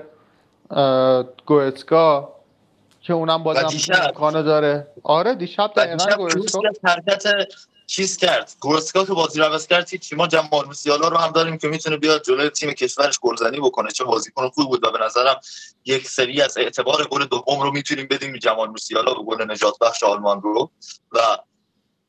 گوئتسکا. که اونم بازم امکانو داره. آره دیشب دقیقا گوئتسکا حرکت چیز کرد. گورسکا که بازی رو عوض کرد چی. ما جمال موسیالا رو هم داریم که می‌تونه بیاد جلوی تیم کشورش گلزنی بکنه. چه بازیکن خوب بود و به نظرم یک سری از اعتبار گل دوم رو می‌تونیم بدیم جمال موسیالا به گل نجات بخش آلمان رو. و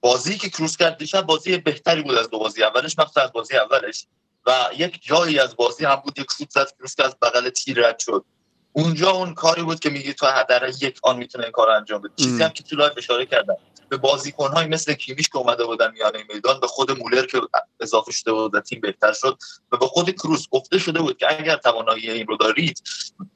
بازی که کروس کرد دیشب بازی بهتری بود از دو بازی اولش. مخصوصا از بازی اولش. و یک جایی از بازی هم بود. یک شوت زد. کروس از بغل تیر رد شد. اونجا اون کاری بود که میگی تو در یک آن می‌تونه این کار انجام بده. چیزی هم که تو live اشاره کردم. به بازیکنهای مثل کیمیش که اومده بودن میانه میدان به خود مولر که اضافه شده بود و تیم بهتر شد و به خود کروس گفته شده بود که اگر توانایی این رو دارید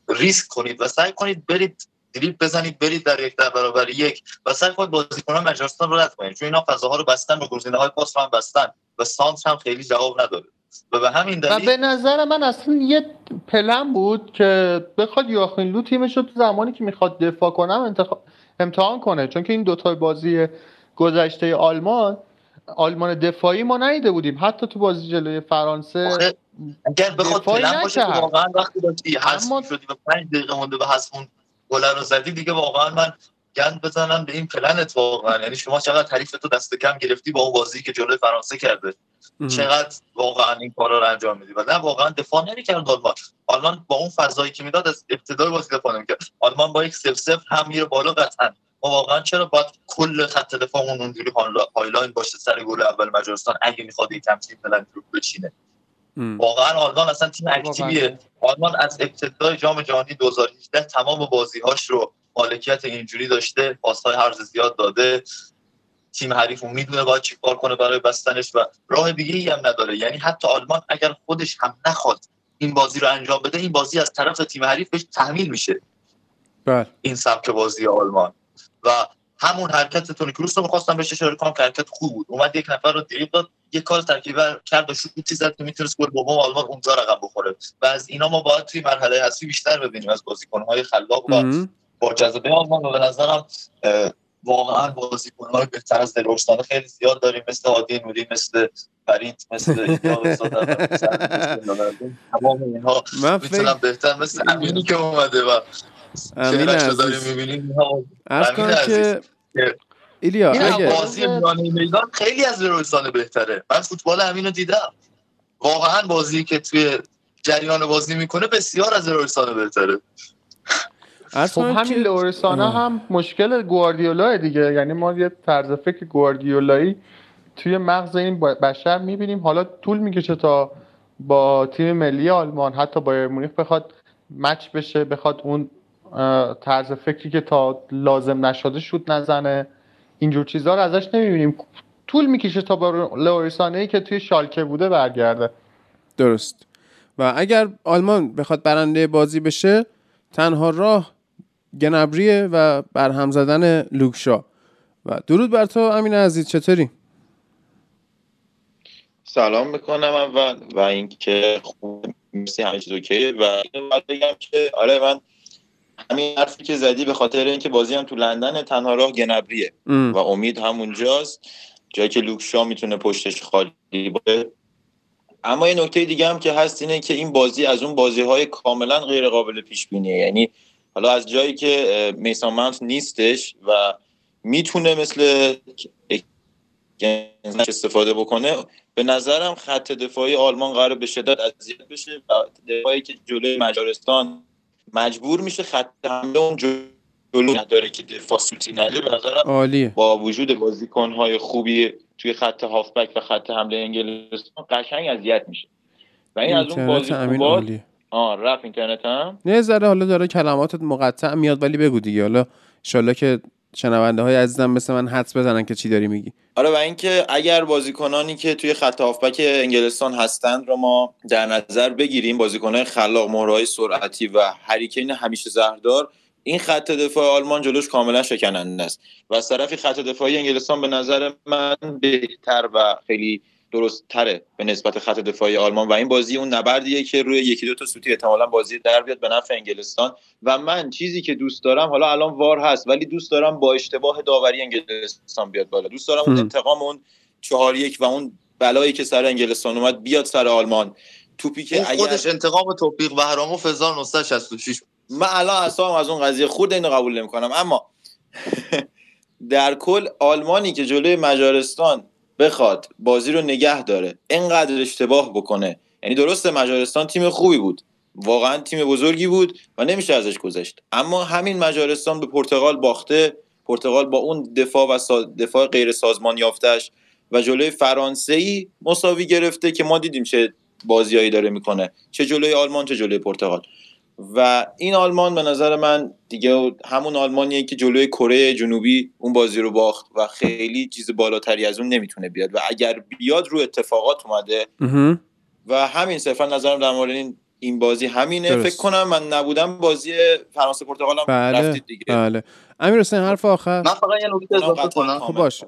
ریسک کنید و سعی کنید برید دریبل بزنید برید در یک در برابر یک و سعی کنید بازیکنان مجارستان رو رد کنید. چون اینا فضاها رو بستن و گزینه های پاس رو هم بستن و سانت هم خیلی جواب نداره. و به همین دلیل و به نظر من اصلا یه پلن بود که بخواد یواخیم لو تیمش رو تو زمانی که می‌خواد دفاع کنم انتخاب امتحان کنه. چون که این دوتا بازی گذشته آلمان آلمان دفاعی ما ندیده بودیم. حتی تو بازی جلوی فرانسه اگر بخواد پلن باشه واقعا وقتی داشتی حذف اما... شدی و 5 دقیقه مونده به حذف اون گل رو زدی دیگه واقعا من گند بزنم به این پلنت واقعا. یعنی شما چقدر حریف تو دست کم گرفتی با اون بازی که جلوی فرانسه کرده. چقدر واقعا این کارا رو انجام میدی. و نه واقعا دفاع نمی‌کرد آلمان. آلمان با اون فضایی که می‌داد از ابتدای بازی دفاع نمی‌کرد. آلمان با یک 0 0 هم میره بالا قطعا. ما واقعا چرا باید کل خط دفاعمون اونجوری high line باشه سر گل اول مجارستان اگه می‌خواد یک تیم پلن رو بچینه. واقعا آلمان اصلا تیم active یه. آلمان از ابتدای جام جهانی 2018 تمام بازیهاش رو مالکیت اینجوری داشته پاسهای هرز زیاد داده تیم حریف می‌دونه باید چی کار کنه برای بستنش و راه دیگه ای هم نداره. یعنی حتی آلمان اگر خودش هم نخواد این بازی رو انجام بده این بازی از طرف تیم حریف بهش تحمیل میشه. بله. این سبک بازی آلمان. و همون حرکت تونی کروس رو می‌خواستم بهش اشاره کنم که حرکت خوب بود. اومد یک نفر رو دریبل داد یک کار ترکیب کرد و شوتی زد که می‌تونست گل دوم آلمان اونجا رقم بخوره. و از اینا ما باید توی مرحله اصلی بیشتر ببینیم از بازیکن‌های خلاق و با جذبه آلمان و به نظرم واقعا بازیکن‌های بهتر از دلورستانه خیلی زیاد داریم. مثل عادی نوری مثل فرید مثل تمام اینها می‌تونم بهتر مثل امینی که اومده و امین عزیز. می‌بینیم. از که ایلیا اگه بازی میدان خیلی از دلورستانه بهتره. من فوتبال امینو دیدم. واقعا بازی که توی جریان بازی می‌کنه بسیار از دلورستانه بهتره. خب همین لورسانا هم مشکل گواردیولا دیگه. یعنی ما یه طرز فکر گواردیولایی توی مغز این بشر می‌بینیم. حالا طول می‌کشه تا با تیم ملی آلمان حتی با مونیخ بخواد مچ بشه بخواد اون طرز فکری که تا لازم نشده شد نزنه. اینجور چیزها رو ازش نمی‌بینیم. طول می‌کشه تا با لوریسانه ای که توی شالکه بوده برگرده. درست. و اگر آلمان بخواد برنده بازی بشه تنها راه گنبریه و برهم زدن لوکشا و درود بر تو امین عزیز چطوری؟ سلام می‌کنم اول و اینکه خوب مرسی همه چیز اوکیه و بگم که آره من همین حرفی که زدی به خاطر اینکه بازی هم تو لندن تنها راه گنبریه. و امید همونجاست جایی که لوکشا می‌تونه پشتش خالی باشه. اما یه نکته دیگه هم که هست اینه که این بازی از اون بازی های کاملا غیر قابل پیش بینیه یعنی حالا از جایی که میسان مانت نیستش و می‌تونه مثل استفاده بکنه به نظرم خط دفاعی آلمان قرار به شدت اذیت بشه و دفاعی که جلوی مجارستان مجبور میشه خط حمله اون جلو نداره که دفاع سوتی نده به نظرم با وجود بازیکنهای خوبی توی خط هافبک و خط حمله انگلستان قشنگ اذیت میشه. و این از اون بازی آه رفت اینترنت هم؟ نه ذره حالا داره کلماتت مقطع میاد ولی بگو دیگه. حالا انشالله که شنونده های عزیزم مثل من حدس بزنن که چی داری میگی. آره و اینکه اگر بازیکنانی که توی خط هافبک انگلستان هستند رو ما در نظر بگیریم بازیکنهای خلاق مهرهای سرعتی و هریکین همیشه زهردار این خط دفاع آلمان جلوش کاملا شکننده است. و از طرفی خط دفاعی انگلستان به نظر من بهتر و خیلی درست تره به نسبت خط دفاعی آلمان. و این بازی اون نبردیه که روی یکی دو تا سوتی احتمالا بازی در بیاد به نفع انگلستان. و من چیزی که دوست دارم حالا الان وار هست ولی دوست دارم با اشتباه داوری انگلستان بیاد بالا. دوست دارم اون انتقام اون چهار یک و اون بلایی که سر انگلستان اومد بیاد سر آلمان. توپی که اگر خودش انتقام توفیق بهراموف 1966 من الان اصلا از اون قضیه خود اینو قبول نمی‌کنم. اما در کل آلمانی که جلوی مجارستان بخواد بازی رو نگه داره انقدر اشتباه بکنه. یعنی درسته مجارستان تیم خوبی بود. واقعا تیم بزرگی بود و نمیشه ازش گذشت. اما همین مجارستان به پرتغال باخته پرتغال با اون دفاع و دفاع غیر سازمان یافتش و جلوی فرانسه ای مساوی گرفته که ما دیدیم چه بازیایی داره می‌کنه. چه جلوی آلمان چه جلوی پرتغال. و این آلمان به نظر من دیگه همون آلمانیه که جلوی کره جنوبی اون بازی رو باخت و خیلی چیز بالاتری از اون نمی‌تونه بیاد و اگر بیاد رو اتفاقات اومده و همین صرفا نظرم در مورد این این بازی همینه. درست. فکر کنم من نبودم بازی فرانسه پرتغال هم بله. رفتید دیگه. بله. امیر حسین حرف آخر؟ من فقط یه نکته اضافه کنم. خب باش.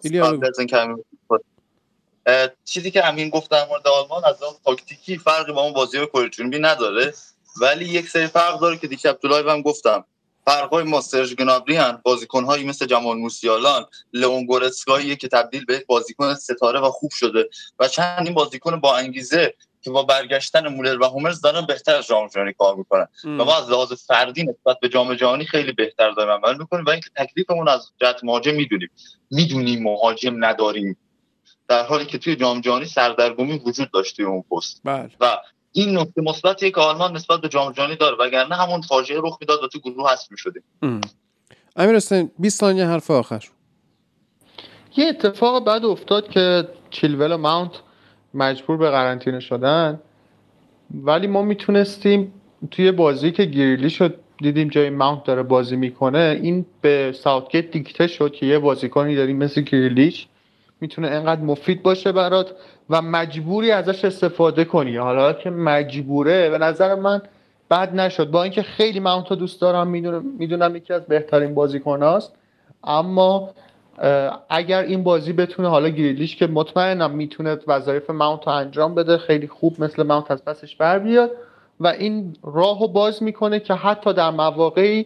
چیزی که امین گفت در مورد آلمان از اون تاکتیکی فرقی با اون بازی کره جنوبی نداره. ولی یک سری فرق داره که دیشب تو live هم گفتم. فرقای ما سرژ گنابری هستن بازیکنهایی مثل جمال موسیالا لئون که تبدیل به بازیکن ستاره و خوب شده و چندین بازیکن با انگیزه که با برگشتن مولر و هوملز دارن بهتر از جام جهانی کار می‌کنن. و ما از لحاظ فردی نسبت به جام جهانی خیلی بهتر داریم عمل می‌کنیم و اینکه تکلیفمون از جهت مهاجم می‌دونیم. می‌دونیم مهاجم نداریم. در حالی که توی جام جهانی سردرگمی وجود داشته اون پست. بله. و این نکته مثبتی که آلمان نسبت به جام جهانی داره وگرنه همون فاجعه رخ می‌داد و تو گروه حذف می‌شدیم. امیر حسین 20 ثانیه حرف آخر. یه اتفاق بعد افتاد که چیلول و ماونت مجبور به قرنطینه شدن ولی ما می‌تونستیم توی بازی که گریلی شد دیدیم جای ماونت داره بازی می‌کنه این به ساوتگیت دیکته شد که یه بازیکنی داریم مثل گریلیش. می‌تونه انقدر مفید باشه برات و مجبوری ازش استفاده کنی. حالا که مجبوره به نظر من بد نشد. با اینکه خیلی ماونتو دوست دارم می‌دونم یکی از بهترین بازیکناست اما اگر این بازی بتونه حالا گریلیش که مطمئنم می‌تونه وظایف ماونت رو انجام بده خیلی خوب مثل ماونت از پسش بر بیاد و این راهو باز می‌کنه که حتی در مواقعی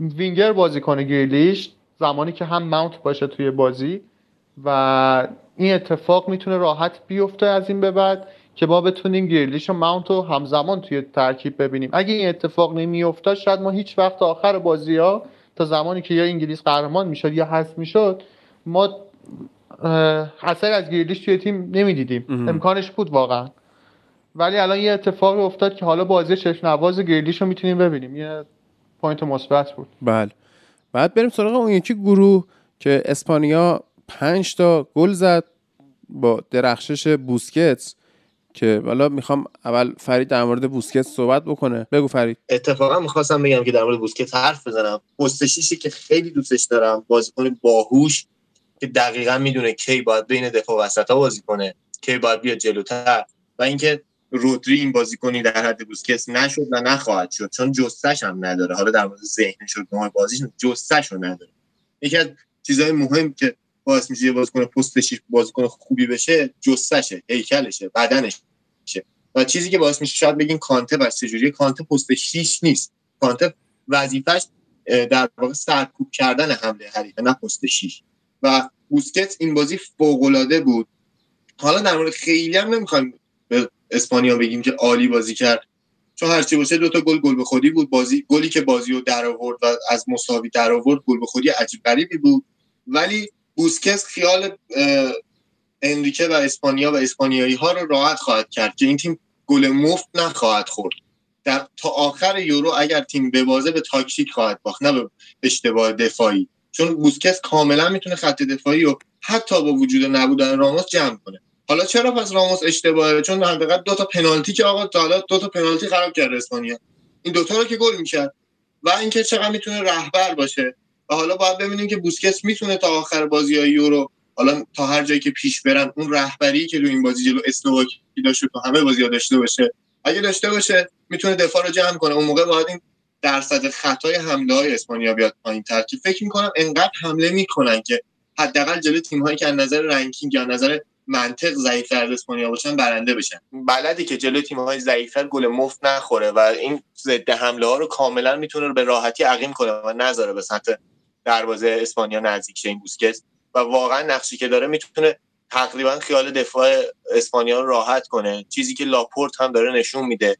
وینگر بازی کنه گریلیش زمانی که هم ماونت باشه توی بازی. و این اتفاق می‌تونه راحت بیفته از این به بعد که ما بتونیم گریلیش و ماونت رو همزمان توی ترکیب ببینیم. اگه این اتفاق نمیافتاد شاید ما هیچ وقت آخر بازی ها تا زمانی که یا انگلیس قهرمان می‌شد یا حذف می‌شد ما اثر از گریلیش توی تیم نمی‌دیدیم. امکانش بود واقعا. ولی الان یه اتفاقی افتاد که حالا بازی چشم نواز گریلیش رو می‌تونیم ببینیم. یه point مثبت بود. بله. بعد بریم سراغ اون یکی گروه که اسپانیا پنج تا گل زد با درخشش بوسکتس که حالا می‌خوام اول فرید در مورد بوسکتس صحبت بکنه. بگو فرید. اتفاقا می‌خواستم بگم که در مورد بوسکتس حرف بزنم. پست شیشی که خیلی دوستش دارم بازیکن باهوش که دقیقا می‌دونه کی باید بین دفاع وسط ها بازی کنه کی باید بیاد جلوتر و اینکه رودری این بازیکنی در حد بوسکتس نشد و نخواهد شد. چون جستش هم نداره. حالا در مورد ذهنش و بازیش جستش رو نداره. یکی از چیزهای مهم که باعث میشه بازیکن پست شیش بازیکن خوبی بشه جسشه هیکلشه بدنشه. و چیزی که باعث میشه شاید بگین کانته بس چجوری کانته پست 6 نیست. کانته وظیفش در واقع سرکوب کردن حمله حریف نه پست 6 و بوسکت این بازی فوق العاده بود. حالا در مورد خیلی هم نمی‌خوایم به اسپانیا بگیم که عالی بازی کرد. چون هرچی باشه دو تا گل گل به خودی بود. بازی گلی که بازی رو در آورد و از مساوی در آورد گل به خودی عجیب غریبی بود. ولی بوسکس خیال انریکه و اسپانیا و اسپانیایی ها رو راحت خواهد کرد که این تیم گل مفت نخواهد خورد. در تا آخر یورو اگر تیم ببازه به تاکتیک خواهد باخت نه به اشتباه دفاعی. چون بوسکس کاملا می‌تونه خط دفاعی رو حتی با وجود نبودن راموس جمع کنه. حالا چرا پس راموس اشتباهه؟ چون حقیقت دو تا پنالتی که آقا حالا دو تا پنالتی خراب کرد اسپانیا. این دوتا رو که گل می‌کرد. و اینکه چقدر می‌تونه رهبر باشه. و حالا باید ببینیم که بوسکس می‌تونه تا آخر بازی های یورو حالا تا هر جایی که پیش برن اون رهبری که رو این بازی جلو اسلوواکی داشته تو همه بازی داشته باشه اگه داشته باشه می‌تونه دفاع رو جمع کنه. اون موقع باید این درصد خطای حمله های اسپانیا بیاد پایین تر که فکر می‌کنم انقدر حمله می‌کنن که حداقل جلوی تیم هایی که از نظر ranking یا نظر منطق ضعیفتر از اسپانیا باشن برنده بشن. بلدی که جلوی تیم‌های ضعیفتر گل مفت نخوره و این ضد حمله ها رو کاملا می‌تونه به راحتی عقیم کنه و نذاره به سمت دروازه اسپانیا نزدیک این بوسکتس و واقعا نقشی که داره می‌تونه تقریبا خیال دفاع اسپانیا رو راحت کنه. چیزی که لاپورت هم داره نشون میده.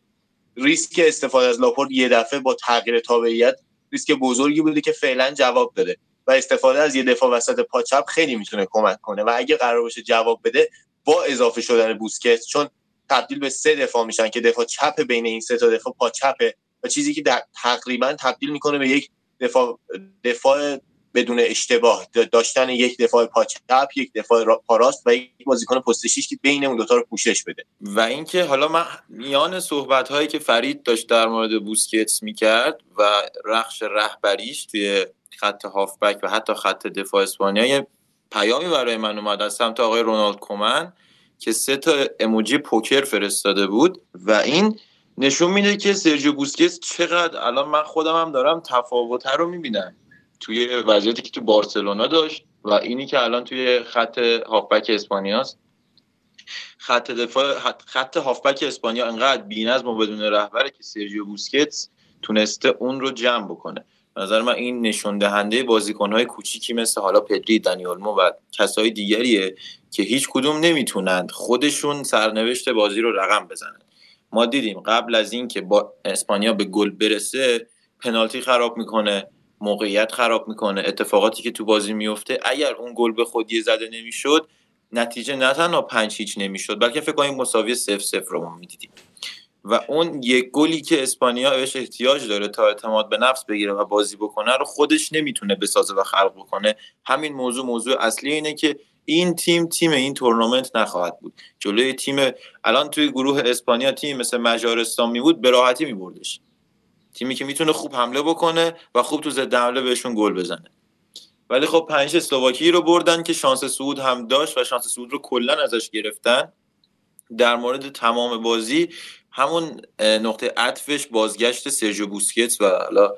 ریسک استفاده از لاپورت یه دفعه با تغییر تابعیت ریسک بزرگی بوده که فعلا جواب داده و استفاده از یه دفاع وسط پاچپ خیلی می‌تونه کمک کنه و اگه قرار باشه جواب بده با اضافه شدن بوسکت چون تبدیل به سه دفاع میشن که دفاع چپ بین این سه تا دفاع پاچپه و چیزی که تقریبا تبدیل می‌کنه به یک دفاع دفاع بدون اشتباه داشتن یک دفاع پاچپ یک دفاع پاراست و یک بازیکن پست که بین اون دوتا رو پوشش بده. و اینکه حالا من میان صحبت هایی که فرید داشت در مورد بوسکتس می‌کرد و رخش رهبریش توی خط هافبک و حتی خط دفاع اسپانیا یه پیامی برای من اومد از سمت آقای رونالد کومن که سه تا اموجی پوکر فرستاده بود و این نشون میده که سرجیو بوسکتس چقدر الان من خودم هم دارم تفاوت رو می‌بینم. توی وضعیتی که تو بارسلونا داشت و اینی که الان توی خط هافبک اسپانیاست. خط دفاع خط هافبک اسپانیا انقدر بی‌نظم و بدون رهبره که سرجیو بوسکتس تونسته اون رو جمع بکنه. نظر من این نشون دهنده بازیکن‌های کوچیکی مثل حالا پدری دانیولمو و کسای دیگریه که هیچ کدوم نمی‌تونند خودشون سرنوشت بازی رو رقم بزنن. ما دیدیم قبل از اینکه با اسپانیا به گل برسه پنالتی خراب می‌کنه موقعیت خراب می‌کنه اتفاقاتی که تو بازی میفته اگر اون گل به خودی زده نمی‌شد نتیجه نه تنها پنج هیچ نمی‌شد بلکه فکر کنیم مساوی سف سف رو ما می‌دیدیم. و اون یک گلی که اسپانیا بهش احتیاج داره تا اعتماد به نفس بگیره و بازی بکنه رو خودش نمی‌تونه بسازه و خلق بکنه. همین موضوع موضوع اصلی اینه که این تیم تیم این تورنمنت نخواهد بود. جلوی تیم الان توی گروه اسپانیا تیم مثل مجارستان می بود به راحتی میبردش تیمی که می‌تونه خوب حمله بکنه و خوب تو ضد حمله بهشون گل بزنه. ولی خب پنج اسلواکی رو بردن که شانس صعود هم داشت و شانس صعود رو کلا ازش گرفتن. در مورد تمام بازی همون نقطه عطفش بازگشت سرجو بوسکتس و حالا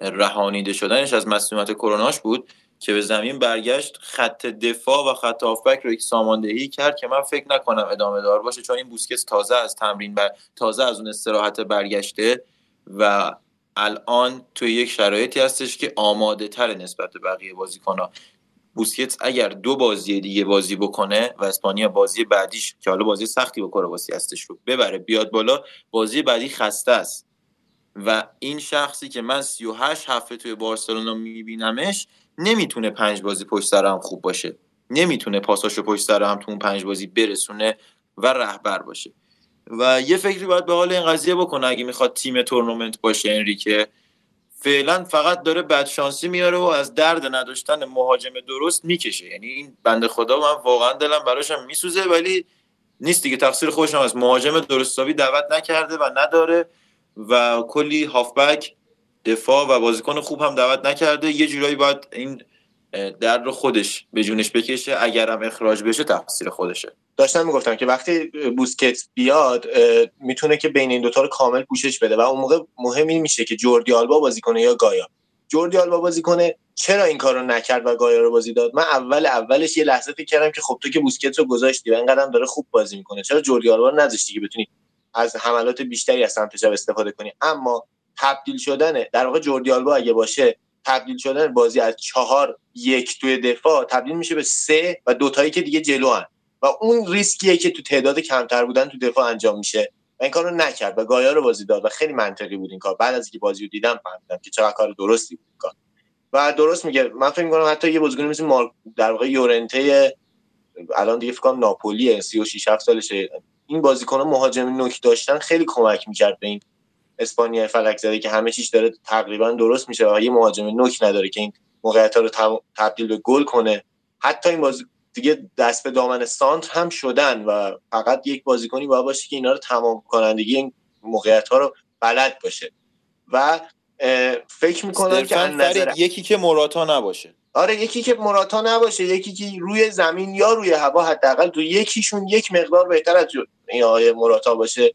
رهانیده شدنش از مسئولیت کروناش بود. که به زمین برگشت خط دفاع و خط آفبک رو یک ساماندهی کرد که من فکر نکنم ادامه دار باشه چون این بوسکتس تازه از تمرین بر... تازه از اون استراحت برگشته و الان توی یک شرایطی هستش که آماده تر نسبت به بقیه ها بوسکتس اگر دو بازی دیگه بازی بکنه و اسپانیا بازی بعدیش که حالا بازی سختی با کرواسی هستش رو ببره بیاد بالا بازی بعدی خسته است. و این شخصی که من 38 هفته توی بارسلونا میبینمش نمی‌تونه پنج بازی پشت سر هم خوب باشه. نمی‌تونه پاساشو پشت سر هم تو اون پنج بازی برسونه و رهبر باشه. و یه فکری باید به حال این قضیه بکنه اگه می‌خواد تیم تورنمنت باشه انریکه. فعلا فقط داره بدشانسی میاره و از درد نداشتن مهاجم درست می‌کشه. یعنی این بنده خدا من واقعا دلم براشم میسوزه ولی نیست دیگه. تقصیر خودشم از مهاجم درستاوی دعوت نکرده و نداره و کلی هافبک دفاع و بازیکن خوب هم دعوت نکرده. یه جورایی باید این درد رو خودش به جونش بکشه. اگرم اخراج بشه تقصیر خودشه. داشتم می‌گفتم که وقتی بوسکت بیاد می‌تونه که بین این دوتا رو کامل پوشش بده. و اون موقع مهم این میشه که جوردی آلبا بازی کنه یا گایا. جوردی آلبا بازی کنه چرا این کار رو نکرد و گایا رو بازی داد؟ من اول اولش یه لحظه فکر کردم که خب تو که بوسکت رو گذاشتی و اینقدر داره خوب بازی می‌کنه. چرا جوردی آلبا رو نذاشتی که بتونی از حملات بیشتری از سمت چپ استفاده کنی؟ اما تبدیل شدن در واقع جوردی آلبا اگه باشه تبدیل شدن بازی از چهار یک توی دفاع تبدیل میشه به سه و دوتایی که دیگه جلو هن. و اون ریسکیه که تو تعداد کمتر بودن تو دفاع انجام میشه. و این کار رو نکرد و گایا رو بازی داد و خیلی منطقی بود این کار. بعد از اینکه بازی رو دیدم فهمیدم که چقدر کار درستی بود کار. و درست میگه. من فکر می‌کنم حتی یه بازیکن مثل مارک در واقع یورنته الان دیگه فکر کنم ناپولی 36 7 سالشه. این بازیکن مهاجم نوک داشتن خیلی کمک می‌کرد به این اسپانیا فلک زده که همه چیش داره تقریبا درست میشه. و یه مهاجم نوک نداره که این موقعیت رو تبدیل به گل کنه. حتی این بازی دیگه دست به دامن سانت هم شدن و فقط یک بازیکنی باید باشه که اینا رو تمام کنندگی این موقعیت ها رو بلد باشه. و فکر می‌کنم که نظر... یکی که مراتا نباشه. آره یکی که مراتا نباشه یکی که روی زمین یا روی هوا حداقل تو یکیشون یک مقدار بهتر از این آقای مراتا باشه.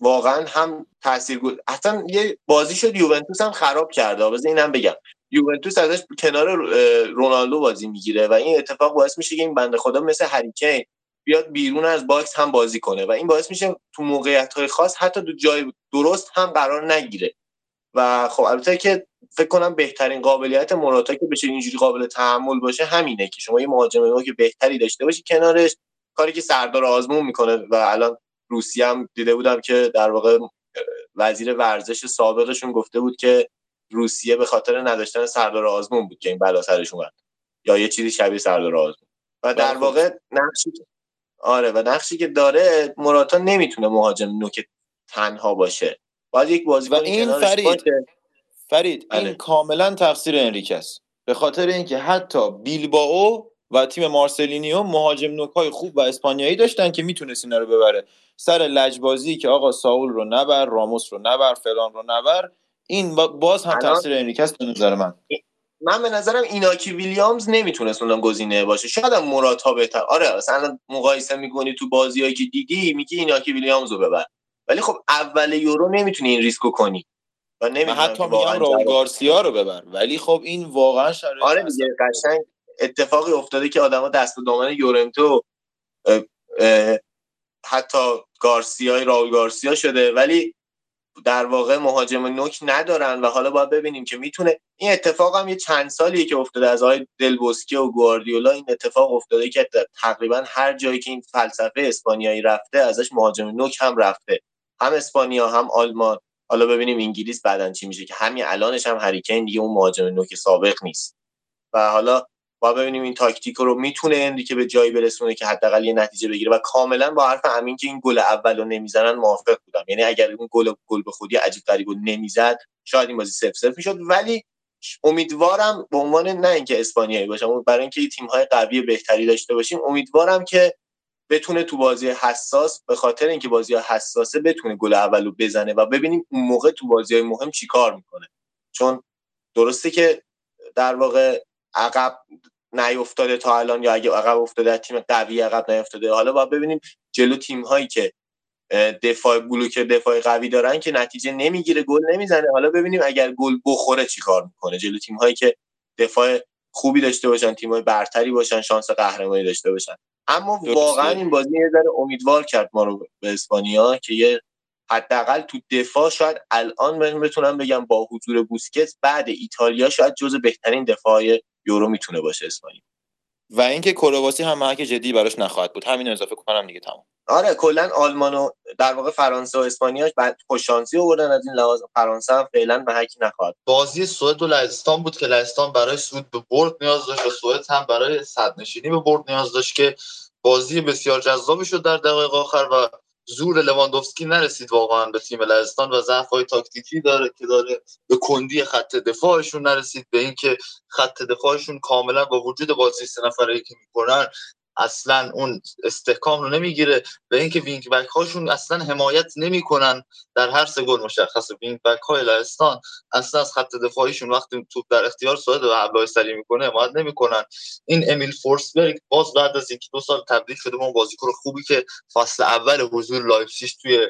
واقعا هم تاثیر اصلا یه بازیشو یوونتوس هم خراب کرده. بذار اینم بگم. یوونتوس ازش کنار رونالدو بازی می‌گیره و این اتفاق باعث میشه که این بنده خدا مثل هری کین بیاد بیرون از box هم بازی کنه و این باعث میشه تو موقعیت های خاص حتی تو جای درست هم قرار نگیره. و خب البته که فکر کنم بهترین قابلیت مراتا که بشه اینجوری قابل تحمل باشه همینه که شما یه مهاجم که بهتری داشته باشی کنارش کاری که سردار آزمون می‌کنه و الان روسیه هم دیده بودم که در واقع وزیر ورزش سابقشون گفته بود که روسیه به خاطر نداشتن سردار آزمون بود که این بلا سرش اومد. یا یه چیزی شبیه سردار آزمون. و در بله. واقع نقشی آره و نقشی که داره مراتا نمی‌تونه مهاجم نوک تنها باشه. باید یک بازیکن این فرید فرید این بله. کاملا تقصیر انریکه است به خاطر اینکه حتی بیلبائو و تیم مارسلینیو مهاجم نوکای خوب و اسپانیایی داشتن که می‌تونست اینا رو ببره. سر لجبازی که آقا ساول رو نبر راموس رو نبر فلان رو نبر این باز هم تاثیر انریکه است به نظر من. من به نظرم ایناکی ویلیامز نمی‌تونست اونم گزینه باشه. شاید هم مراتا بهتر. آره مثلا مقایسه می‌کنی تو بازیایی که دیدی میگی ایناکی ویلیامز رو ببر. ولی خب اول یورو نمی‌تونی این ریسکو کنی. و حتی میگم راول گارسیا رو ببر. ولی خب این واقعا شرایط آره دیگه قشنگ اتفاقی افتاده که آدما دست دامن یورنتو حتی گارسیا راول گارسیا شده ولی در واقع مهاجم نوک ندارن و حالا باید ببینیم که می‌تونه این اتفاق هم یه چند سالیه که افتاده از آقای دلبوسکی و گواردیولا این اتفاق افتاده که تقریبا هر جایی که این فلسفه اسپانیایی رفته ازش مهاجم نوک هم رفته. هم اسپانیا هم آلمان. حالا ببینیم انگلیس بعدا چی میشه که همین الانش هم هریکین دیگه اون مهاجم نوک سابق نیست. و حالا با ببینیم این تاکتیک رو می‌تونه که به جایی برسونه که حداقل یه نتیجه بگیره و کاملا با حرف امین که این گل اول رو نمی‌زنن موافق بودم. یعنی اگر اون گل گل به خودی عجیب غریب نمی‌زد شاید این بازی سف سف می‌شد. ولی امیدوارم به عنوان نه اینکه اسپانیایی باشم برای اینکه تیم های قوی بهتری داشته باشیم امیدوارم که بتونه تو بازی حساس به خاطر اینکه بازی حساسه بتونه گل اولو بزنه و ببینیم اون موقع تو بازی های مهم چیکار می‌کنه. چون درسته که در واقع عقب نیافتاده تا الان یا اگه عقب افتاده تیم قوی عقب نیافتاده حالا باید ببینیم جلو تیم هایی که دفاع بلوک دفاع قوی دارن که نتیجه نمی‌گیره گل نمی‌زنه. حالا ببینیم اگر گل بخوره چیکار می‌کنه؟ جلو تیم هایی که دفاع خوبی داشته باشن تیم های برتری باشن شانس قهرمانی داشته باشن. اما واقعا این بازی یه ذره امیدوار کرد ما رو به اسپانیا که یه حداقل تو دفاع شاید الان من بتونم بگم با حضور بوسکت بعد ایتالیا شاید جز بهترین دفاع یورو می‌تونه باشه اسپانیا و اینکه کرواسی هم محک جدی براش نخواهد بود. همین اضافه کنم دیگه تمام. آره کلا آلمان و در واقع فرانسه و اسپانیا بعد خوششانسی آوردن از این لحاظ. فرانسه هم فعلا محکی نخواهد بازی سوئد و لهستان بود که لهستان برای سود به برد نیاز داشت و سوئد هم برای صدرنشینی به برد نیاز داشت که بازی بسیار جذابی شد در دقایق آخر و زور لواندوفسکی نرسید واقعا به تیم لهستان و ضعف های تاکتیکی داره که داره به کندی خط دفاعشون نرسید به اینکه خط دفاعشون کاملا با وجود بازی سه نفره که می‌کنن اصلا اون استحکام رو نمی‌گیره به اینکه wing back هاشون اصلا حمایت نمی‌کنن در هر سه گل مشخص wing back های لهستان اصلا از خط دفاعیشون وقتی توپ در اختیار سوئد و حمله سریع می‌کنه حمایت نمی‌کنن. این امیل فورسبرگ باز بعد از اینکه دو سال تبدیل شده به بازیکن خوبی که فصل اول حضور لایپزیگ توی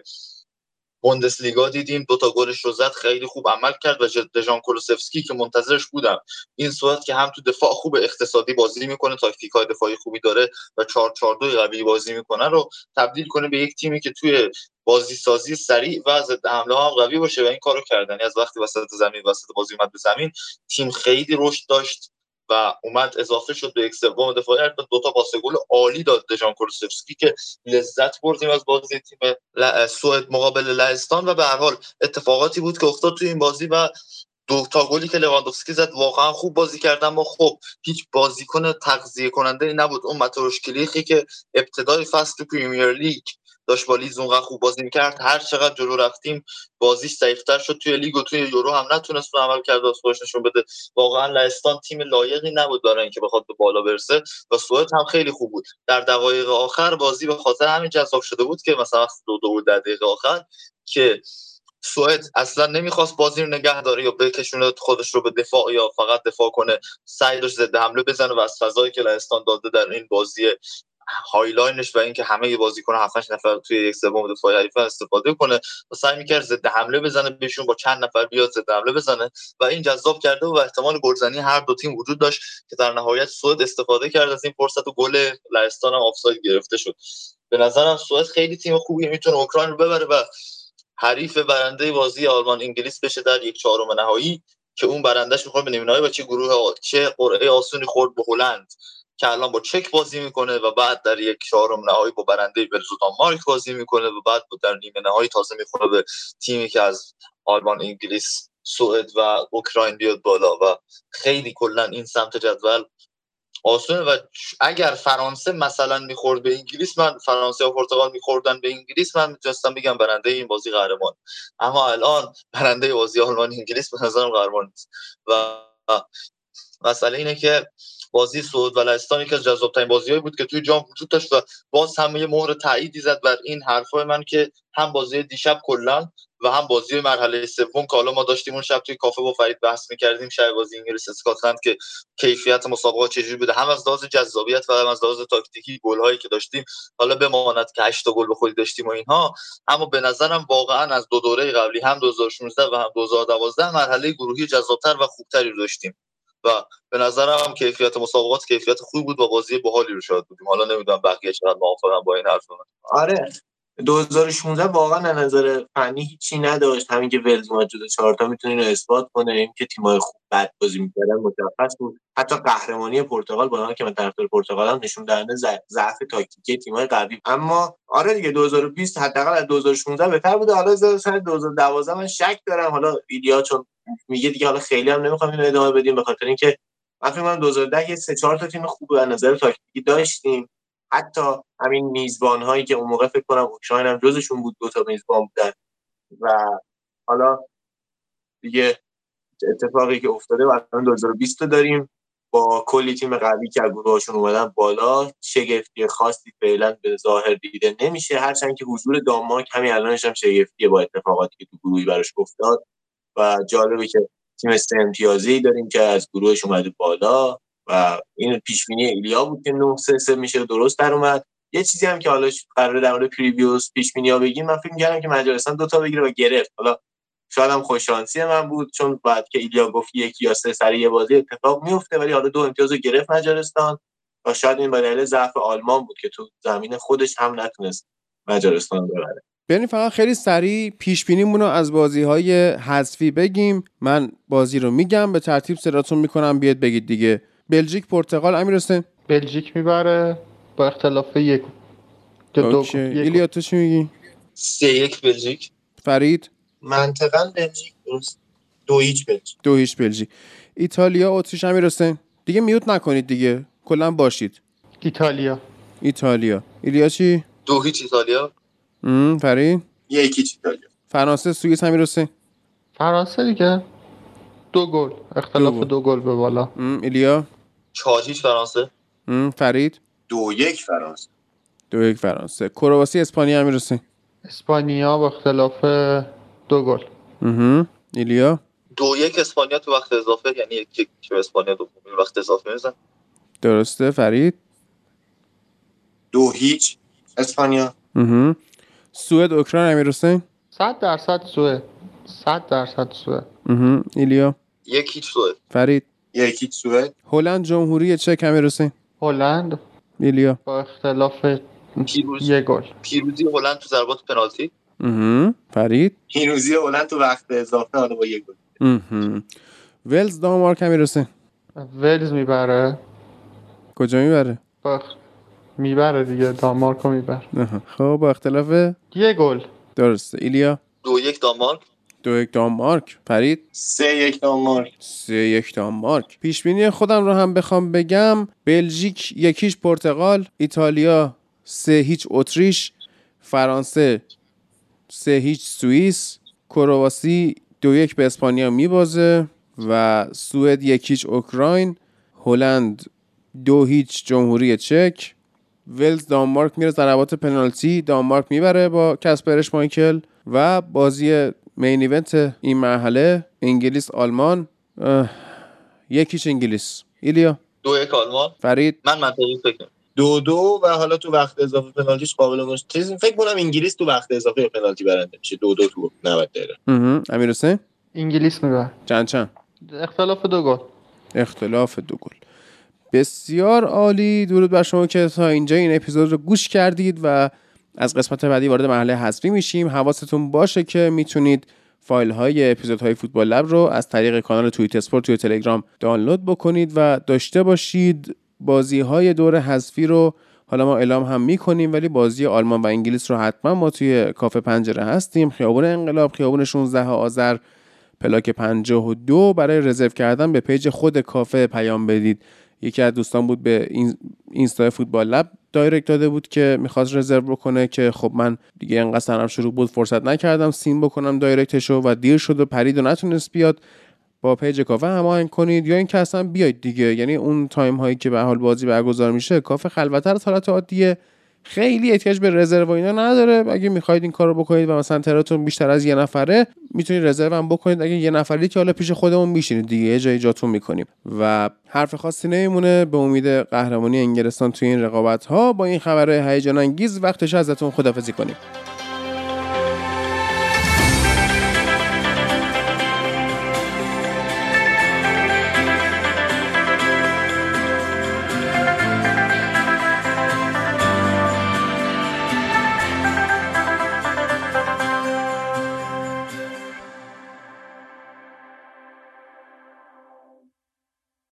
بوندسلیگا دیدیم دو تا گلش رو زد خیلی خوب عمل کرد و دژان کولوسوسکی که منتظرش بودم این صورت که هم تو دفاع خوب اقتصادی بازی می‌کنه تاکتیک های دفاعی خوبی داره و 4 4 2 قوی بازی می‌کنه رو تبدیل کنه به یک تیمی که توی بازی سازی سریع و ضد حمله هم قوی باشه و این کارو کردن. یعنی از وقتی وسط زمین وسط بازی اومد به زمین تیم خیلی رشد داشت. و اومد اضافه شد به یک سوم دفاعی. دو تا پاس گل عالی داد دژان کورسفسکی که لذت بردیم از بازی تیم سوئد مقابل لهستان. و به هر حال اتفاقاتی بود که افتاد توی این بازی و دو تا گلی که لواندوفسکی زد. واقعا خوب بازی کردن ما خب هیچ بازیکن تغذیه کننده نبود. اون ماتئوش کلیخی که ابتدای فصل پریمیر لیگ داشت با لیدز اونقدر خوب بازی می‌کرد. هر چقدر جلو رفتیم بازیش ضعیفتر شد. توی لیگ و توی یورو هم نتونست عمل کرد و خودش نشون بده. واقعا لهستان تیم لایقی نبود برای اینکه بخواد به بالا برسه و سوئد هم خیلی خوب بود. در دقایق آخر بازی به خاطر همین جذاب شده بود که مثلا دو دو در دقیقه آخر که سوئد اصلا نمی‌خواست بازی رو نگه داره یا بکشونه خودش رو به دفاع یا فقط دفاع کنه سعی داشت ضد حمله بزنه و از فضایی که لهستان داده در این بازی high line ش و اینکه همه بازیکن 7 نفر توی یک سوم دفاع حریف استفاده کنه و سعی می‌کرد ضد حمله بزنه بهشون با چند نفر بیاد ضد حمله بزنه و این جذاب کرده و احتمال گلزنی هر دو تیم وجود داشت که در نهایت سوئد استفاده کرد از این فرصت و گل لهستان هم آفساید گرفته شد. به نظرم سوئد خیلی تیم خوبیه می‌تونه اوکراین رو ببره و حریف برنده بازی آلمان انگلیس بشه در یک چهارم نهایی که اون برندش می‌خواد به نیمه و چه گروه چه قرعه آسونی خورد به هلند. که الان با چک بازی می‌کنه و بعد در یک چهارم نهایی با برنده و دانمارک بازی می‌کنه و بعد در نیمه نهایی تازه می‌خوره به تیمی که از آلمان انگلیس سوئد و اوکراین بیاد بالا و خیلی کلا این سمت جدول آسونه و اگر فرانسه مثلا می‌خورد به انگلیس من فرانسه و پرتغال میخوردن به انگلیس من می‌تونستم بگم برنده این بازی قهرمان. اما الان برنده بازی آلمان انگلیس به نظرم قهرمان نیست. و مسئله اینه که بازی سعود و لهستان یکی از جذابترین بازیهایی بود که توی جام وجود داشت و باز هم یه مهر تاییدی زد بر این حرفای من که هم بازی دیشب کلا و هم بازی مرحله سوم که حالا ما داشتیم اون شب توی کافه با فرید بحث می‌کردیم شب بازی انگلیس اسکاتلند که کیفیت مسابقات چجوری بوده. هم از لحاظ جذابیت و هم از لحاظ تاکتیکی گل هایی که داشتیم حالا بماند که 8 گل به خودی داشتیم و اینها اما به نظرم واقعا از دو دوره قبلی هم 2016 و هم 2012 مرحله گروهی جذابتر و خوبتری داشتیم. و به نظرم کیفیت مسابقات کیفیت خوبی بود و بازی باحالی رو شاهد بودیم. حالا نمی‌دونم بقیه چقدر موافقم با این حرف آره. 2016 واقعا از نظر فنی هیچی نداشت. همین که ولز اومد جدا چهارتا می‌تونه اینو اثبات کنه این که تیمای خوب بد بازی می‌کردن مشخص بود. حتی قهرمانی پرتغال با که من طرفدار پرتغال هم نشون دهنده ضعف تاکتیکی تیمای قوی. اما آره دیگه 2020 حداقل از 2016 بهتر بوده. حالا سال 2012 من شک دارم. حالا ایدیا چون میگه دیگه حالا خیلی هم نمی‌خوام اینو ادامه بدیم. به خاطر اینکه من فکر کنم 2010 یه سه چهار تا تیم خوب از نظر تاکتیکی داشتیم. حتی همین میزبان هایی که اون موقع فکر کنم اوکراین هم جزشون بود دو تا میزبان بودن. و حالا دیگه اتفاقی که افتاده و الان 2020 داریم. با کلی تیم قوی که گروهاشون اومدن بالا شگفتی خاصی فعلا به ظاهر دیده نمیشه. هرچند که حضور دانمارک همین الانش هم شگفتیه با اتفاقاتی که تو گروهی براش افتاد. و جالبه که تیم سه امتیازی داریم که از گروهش اومده بالا. و این پیش بینی ایلیا بود که 9 3 3 میشه درست در اومد. یه چیزی هم که حالا قراره در مورد پریویوس پیش بینی ها بگیم من فکر می‌کردم که مجارستان دو تا بگیره و گرفت. حالا شاید هم خوش شانسی من بود چون بعد که ایلیا گفت یک یا سه سری یه بازی اتفاق میفته ولی حالا دو امتیاز رو گرفت مجارستان و شاید این به ضعف آلمان بود که تو زمین خودش هم نتونست مجارستان ببره. بیانیم فقط خیلی سریع پیش رو از بازی های حذفی بگیم. من بازی رو میگم به ترتیب صداتون می‌کنم بیاد بگید دیگه بلژیک پرتغال امیر حسین بلژیک می‌بره با اختلاف یک. اوکی. ایلیا تو چی میگی؟ سه یک بلژیک. فرید؟ منطقا بلژیک درست. دو هیچ بلژیک. دو هیچ بلژیک. ایتالیا اتریش امیر حسین دیگه میوت نکنید دیگه. کلا باشید. ایتالیا. ایتالیا. ایلیا چی؟ دو هیچ ایتالیا. فرید؟ یکی ایتالیا. فرانسه سوئیس امیر حسین فرانسه دیگه. دو گل. اختلاف دو گل. به بالا. ایلیا؟ چهار هیچ فرانسه؟ فرید؟ دو یک فرانسه. دو یک فرانسه. کرواسی اسپانیا امیر حسین اسپانیا با اختلاف دو گل. ایلیا؟ دو یک اسپانیا تو وقت اضافه یعنی یک که اسپانیا دو وقت اضافه میزن درسته. فرید؟ دو هیچ. اسپانیا. سوئد اوکراین امیر حسین 100 درصد سوئد. 100 درصد سوئد. ایلیا؟ یک هیچ سوئد. فرید؟ یک هیچ سوئد. هلند جمهوری چک امیر حسین. هلند؟ ایلیا. با اختلاف پیروز یک گل. پیروزی هلند تو ضربات پنالتی؟ فرید؟ پیروزی هلند تو وقت اضافه حالا با یک گل. ولز دانمارک امیر حسین. ولز می‌بره. کجا می‌بره؟ با می‌بره دیگه دانمارک رو می‌بره خب با اختلاف یه گل. درسته. ایلیا؟ دو یک دانمارک. دو یک دانمارک فرید سه یک دانمارک سه یک دانمارک پیش بینی خودم رو هم بخوام بگم. بلژیک یکیش پرتغال ایتالیا سه هیچ اتریش فرانسه سه هیچ سوئیس کرواسی دو یک به اسپانیا میبازه و سوئد یکیش اوکراین هلند دو هیچ جمهوری چک. ولز دانمارک میره ضربات پنالتی. دانمارک می‌بره با کسپرش مایکل و بازی مین ایونت این مرحله انگلیس آلمان. یکیش انگلیس. ایلیا؟ دو یک آلمان. فرید؟ من منطقی فکر دو دو و حالا تو وقت اضافه پنالتیش قابل مش چیز فکر کنم انگلیس تو وقت اضافه پنالتی برنده میشه. دو دو تو 90 دقیقه. امیر حسین؟ انگلیس می‌بره چند چند؟ اختلاف دو گل. اختلاف دو گل. بسیار عالی. درود بر شما که تا اینجا این اپیزود رو گوش کردید و از قسمت بعدی وارد مرحله حذفی میشیم. حواستون باشه که می‌تونید فایل های اپیزود های فوتبال لب رو از طریق کانال توییت اسپورت توی تلگرام دانلود بکنید و داشته باشید. بازی های دور حذفی رو حالا ما اعلام هم می‌کنیم ولی بازی آلمان و انگلیس رو حتما ما توی کافه پنجره هستیم. خیابون انقلاب خیابون 16 آذر پلاک 52 برای رزرو کردن به page خود کافه پیام بدید. یکی از دوستان بود به این اینستا فوتبال لب direct داده بود که می‌خواست رزرو بکنه که خب من دیگه انقدر سرم شلوغ بود فرصت نکردم seen بکنم direct شو و دیر شد و پرید و نتونست بیاد. با page کافه هماهنگ کنید یا اینکه اصلا بیاید دیگه. یعنی اون time هایی که به حال بازی برگزار میشه کافه خلوتتر از حالت عادیه. خیلی احتیاج به رزرو اینا نداره. اگه می‌خواید این کارو بکنید و مثلا تعدادتون بیشتر از یه نفره می‌تونید رزرو هم بکنید. اگه یه نفری که حالا پیش خودمون میشینید دیگه یه جایی جاتون می‌کنیم. و حرف خاصی نمیمونه. به امید قهرمانی انگلستان توی این رقابت ها با این خبر هیجان انگیز وقتش ازتون خدافزی کنیم.